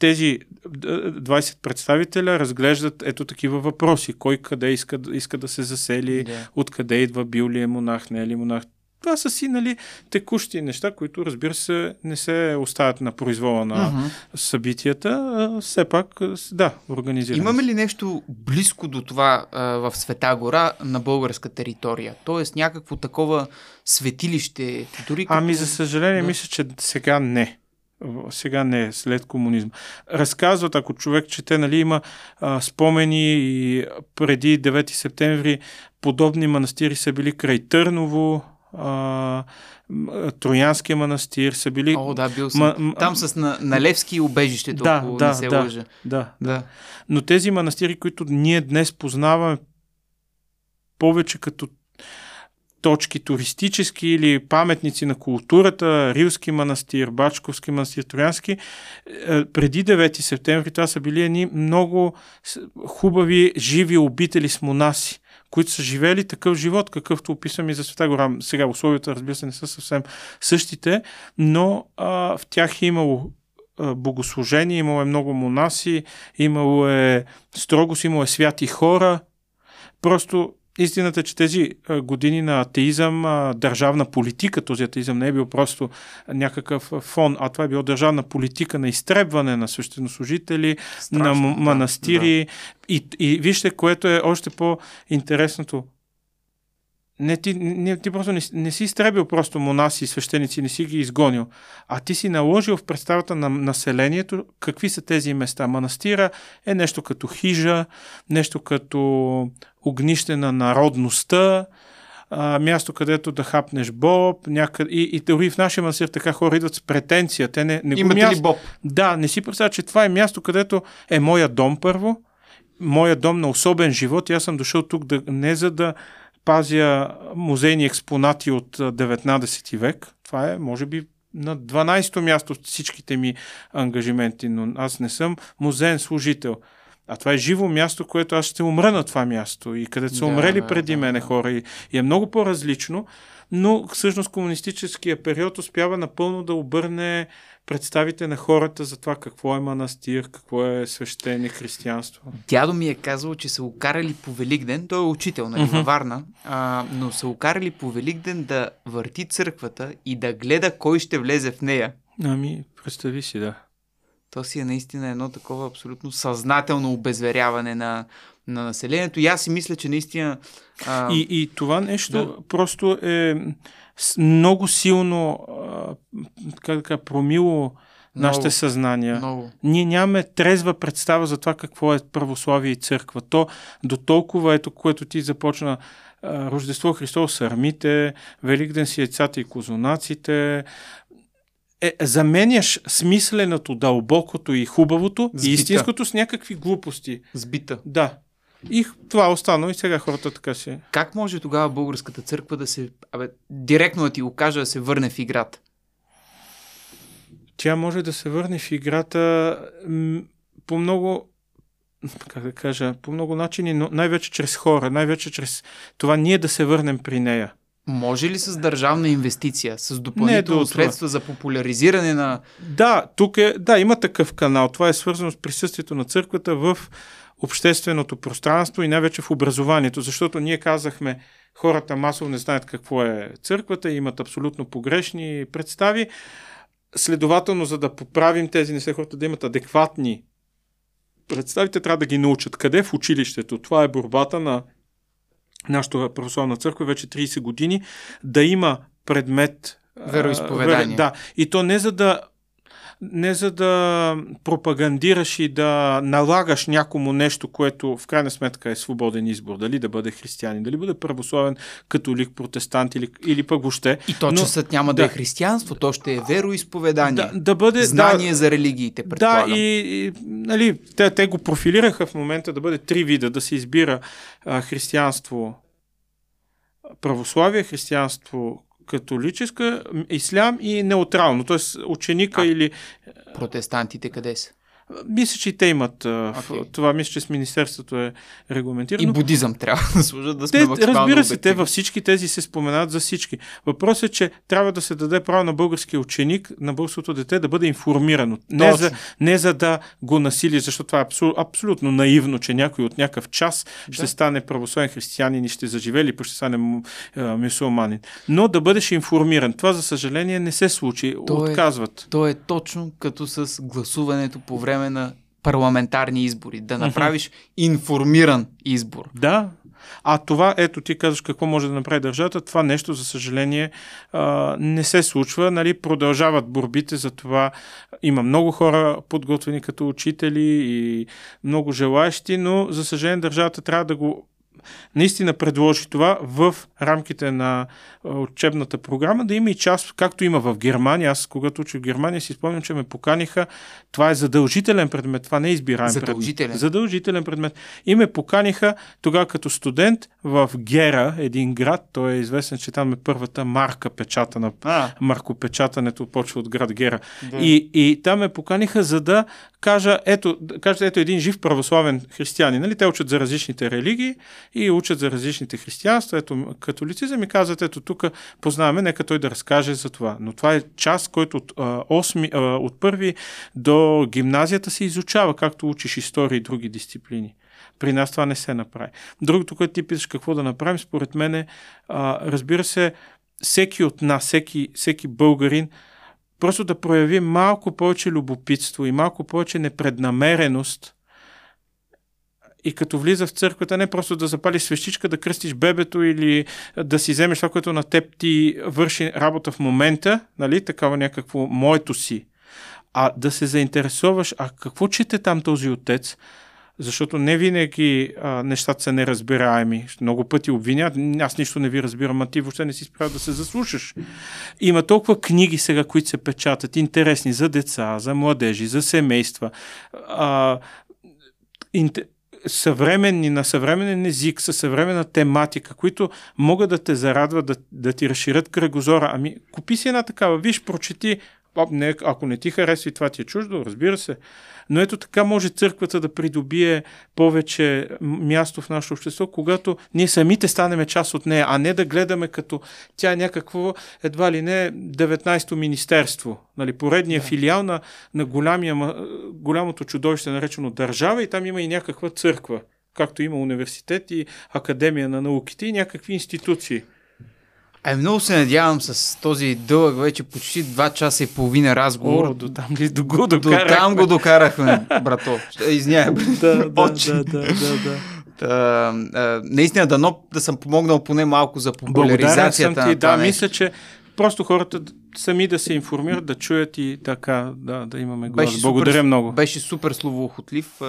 тези д- 20 представителя разглеждат ето такива въпроси. Кой къде иска, иска да се засели, Да. откъде идва, бил ли е монах, не е ли монах. Това са си, нали, текущи неща, които, разбира се, не се оставят на произвола на Мгм. събитията. А, все пак, с- да, организираме. Имаме ли нещо близко до това а, в Света гора на българска територия? Тоест някакво такова светилище, дори като... Ами, за съжаление, Да. мисля, че сега не. Сега не, след комунизма. Разказват, ако човек чете, нали, има а, спомени и преди 9 септември подобни манастири са били край Търново, а, Троянския манастир са били... О, да, бил съм. Ма- Там с на, Налевски и убежището, Да, ако да, не се да. лъжа. Да, Да. Но тези манастири, които ние днес познаваме повече като точки туристически или паметници на културата, Рилски манастир, Бачковски манастир, Троянски, е, преди 9 септември това са били едни много хубави, живи обители с монаси, които са живели такъв живот, какъвто описвам и за Света гора. Сега условията, разбира се, не са съвсем същите, но а, в тях е имало богослужение, имало е много монаси, имало е строгост, имало е святи хора. Просто истината е, че тези години на атеизъм, държавна политика, този атеизъм не е бил просто някакъв фон, а това е било държавна политика на изтребване на свещенослужители, Страшно, на м- да, манастири. И, и вижте, което е още по-интересното. Не, ти, не, ти просто не, не си изтребил просто монаси и свещеници, не си ги изгонил, а ти си наложил в представата на населението какви са тези места. Манастира е нещо като хижа, нещо като огнище на народността, а, място, където да хапнеш боб, някъде... и, и дори в нашия манастир така хора идват с претенция. Те не, не Да. го Имате място... ли Боб? Да, не си представя, че това е място, където е моя дом първо, моя дом на особен живот и аз съм дошъл тук да, не за да пазя музейни експонати от а, 19 век. Това е, може би, на 12-то място от всичките ми ангажименти, но аз не съм музеен служител. А това е живо място, което аз ще умра на това място и където са Да, умрели да, преди да, мене да. хора и, и е много по-различно, но всъщност комунистическия период успява напълно да обърне представите на хората за това какво е манастир, какво е свещение, християнство. Дядо ми е казал, че са окарали по Великден, той е учител, нали, във Варна, а, но са окарали по Великден да върти църквата и да гледа кой ще влезе в нея. Ами, представи си, да. То си е наистина едно такова абсолютно съзнателно обезверяване на, на населението. И аз си мисля, че наистина... А, И, и това нещо Да. просто е много силно как да кажа, промило нашите съзнания. Много. Ние нямаме трезва представа за това какво е православие и църква. То до толкова, ето, което ти започна Рождество Христово с армите, Великден си яйцата и козунаците, е, заменяш смисленото, дълбокото и хубавото С и истинското с някакви глупости. Сбита. Да. И това остана и сега хората така си. Как може тогава българската църква да се... Абе, директно да ти го кажа, да се върне в играта? Тя може да се върне в играта м, по много как да кажа, по много начини, но най-вече чрез хора, най-вече чрез това ние да се върнем при нея. Може ли с държавна инвестиция, с допълнително до това. средства за популяризиране на... Да, тук е, да, има такъв канал. Това е свързано с присъствието на църквата в общественото пространство и най-вече в образованието, защото ние казахме, хората масово не знаят какво е църквата, имат абсолютно погрешни представи. Следователно, за да поправим тези неща, хората да имат адекватни представите, трябва да ги научат. Къде в училището? Това е борбата на нашата православна църква вече 30 години, да има предмет вере- Да, и то не за да не за да пропагандираш и да налагаш някому нещо, което в крайна сметка е свободен избор. Дали да бъде християнин, дали бъде православен, католик, протестант или, или пък въобще. И то Но- часът няма да, да. е християнство, то ще е вероизповедание. Да, да бъде... Знание за религиите, Да, предполагам. да и, и нали, те, те го профилираха в момента да бъде три вида, да се избира а, християнство, православие, християнство католическа, ислям и неутрално, т.е. ученика А. или... Протестантите къде са? Мисля, че и те имат Окей. това, мисля, че с Министерството е И регламентирано. будизъм трябва да служат да сме Те, разбира се, те във всички тези се споменават за всички. Въпросът е, че трябва да се даде право на българския ученик, на българското дете да бъде информирано. Не за, не за да го насили, защото това е абсол, абсолютно наивно, че някой от някакъв час да. ще стане православен християнин и ще заживее или ще стане му- а, мюсулманин. Но да бъдеш информиран. Това, за съжаление, не се случи. То е- Отказват. То е точно като с гласуването по време на парламентарни избори. Да направиш информиран избор. Да. А това, ето ти казваш какво може да направи държавата, това нещо, за съжаление, не се случва. Нали, продължават борбите за това. Има много хора подготвени като учители и много желаящи, но за съжаление държавата трябва да го наистина предложи това в рамките на учебната програма, да има и част, както има в Германия. Аз, когато учих в Германия, си спомням, че ме поканиха. Това е задължителен предмет, това не е избираем Задължителен. предмет. Задължителен предмет. И ме поканиха тогава като студент в Гера, един град. Той е известен, че там е първата марка печатана. А, Маркопечатането почва от град Гера. И, и там ме поканиха, за да кажа, ето, да кажа, ето един жив православен християнин. Нали? Те учат за различните религии и учат за различните християнства. Ето католицизъм и казват, ето тук познаваме, нека той да разкаже за това. Но това е част, който от, а, 8, а, от първи до гимназията се изучава, както учиш история и други дисциплини. При нас това не се направи. Другото, което ти питаш какво да направим, според мен е, разбира се, всеки от нас, всеки, всеки българин, просто да прояви малко повече любопитство и малко повече непреднамереност. И като влиза в църквата, не просто да запалиш свещичка, да кръстиш бебето или да си вземеш това, което на теб ти върши работа в момента, нали, такава някакво моето си, а да се заинтересуваш, а какво чете там този отец, защото не винаги а, нещата са неразбираеми. Много пъти обвинят, аз нищо не ви разбирам, а ти въобще не си справил да се заслушаш. Има толкова книги сега, които се печатат, интересни за деца, за младежи, за семейства. А, инте- съвременни, на съвременен език, със съвременна тематика, които могат да те зарадват, да, да ти разширят кръгозора. Ами, купи си една такава, виж, прочети, не, ако не ти харесва и това ти е чуждо, разбира се. Но ето така може църквата да придобие повече място в нашето общество, когато ние самите станеме част от нея, а не да гледаме като тя е някакво, едва ли не, 19-то министерство, нали, поредния да. филиал на, на голямия, голямото чудовище, наречено държава, и там има и някаква църква, както има университет и академия на науките и някакви институции. Ай, много се надявам с този дълъг вече почти 2 часа и половина разговор. О, до там ли до го До докарахме. там го докарахме, брато. Извинявай. Да, да, да, да, да, да. Та, а, наистина, дано да съм помогнал поне малко за Благодарен съм популяризацията ти. Да, мисля, че просто хората сами да се информират, да чуят и така, да, да имаме глас. Беше Благодаря супер, много. Беше супер словоохотлив.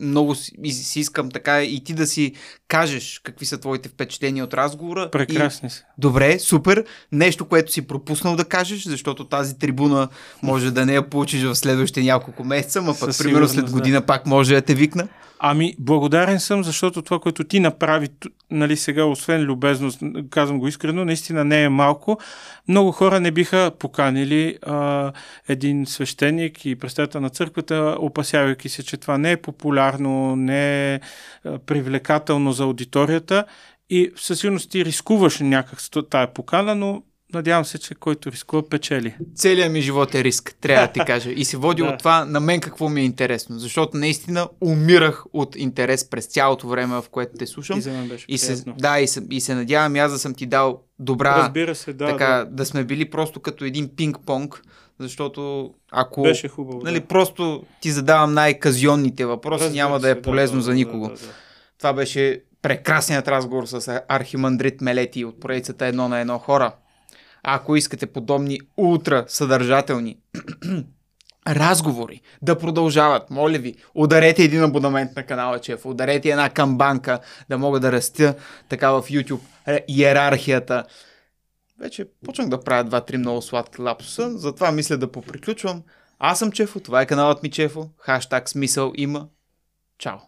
Много си, си искам така и ти да си кажеш какви са твоите впечатления от разговора. Прекрасни са. И, добре, супер. Нещо, което си пропуснал да кажеш, защото тази трибуна може да не я получиш в следващите няколко месеца, ма пък примерно след година пак може да те викна. Ами, благодарен съм, защото това, което ти направи, нали сега, освен любезност, казвам го искрено, наистина не е малко. Много хора не биха бяха поканили а, един свещеник и представител на църквата, опасявайки се, че това не е популярно, не е привлекателно за аудиторията и със сигурност ти рискуваш някак тая покана, но надявам се, че който рискува, печели. Целият ми живот е риск, трябва да ти кажа. И се води Да. от това на мен какво ми е интересно. Защото наистина умирах от интерес през цялото време, в което те слушам. И за мен беше И се, да, и се, и се надявам аз да съм ти дал добра, Разбира се, да, така, да. да. сме били просто като един пинг-понг, защото ако Беше хубаво. нали, да. просто ти задавам най-казионните въпроси, Разбира няма да се, е полезно за никого. Да, да, да. Това беше прекрасният разговор с архимандрит Мелети от поредицата едно на едно хора. А ако искате подобни ултра съдържателни разговори да продължават, моля ви, ударете един абонамент на канала Чеф, ударете една камбанка, да мога да растя така в YouTube е, иерархията. Вече почнах да правя два-три много сладки лапсуса, затова мисля да поприключвам. Аз съм Чефо, това е каналът ми Чефо, хаштаг смисъл има. Чао!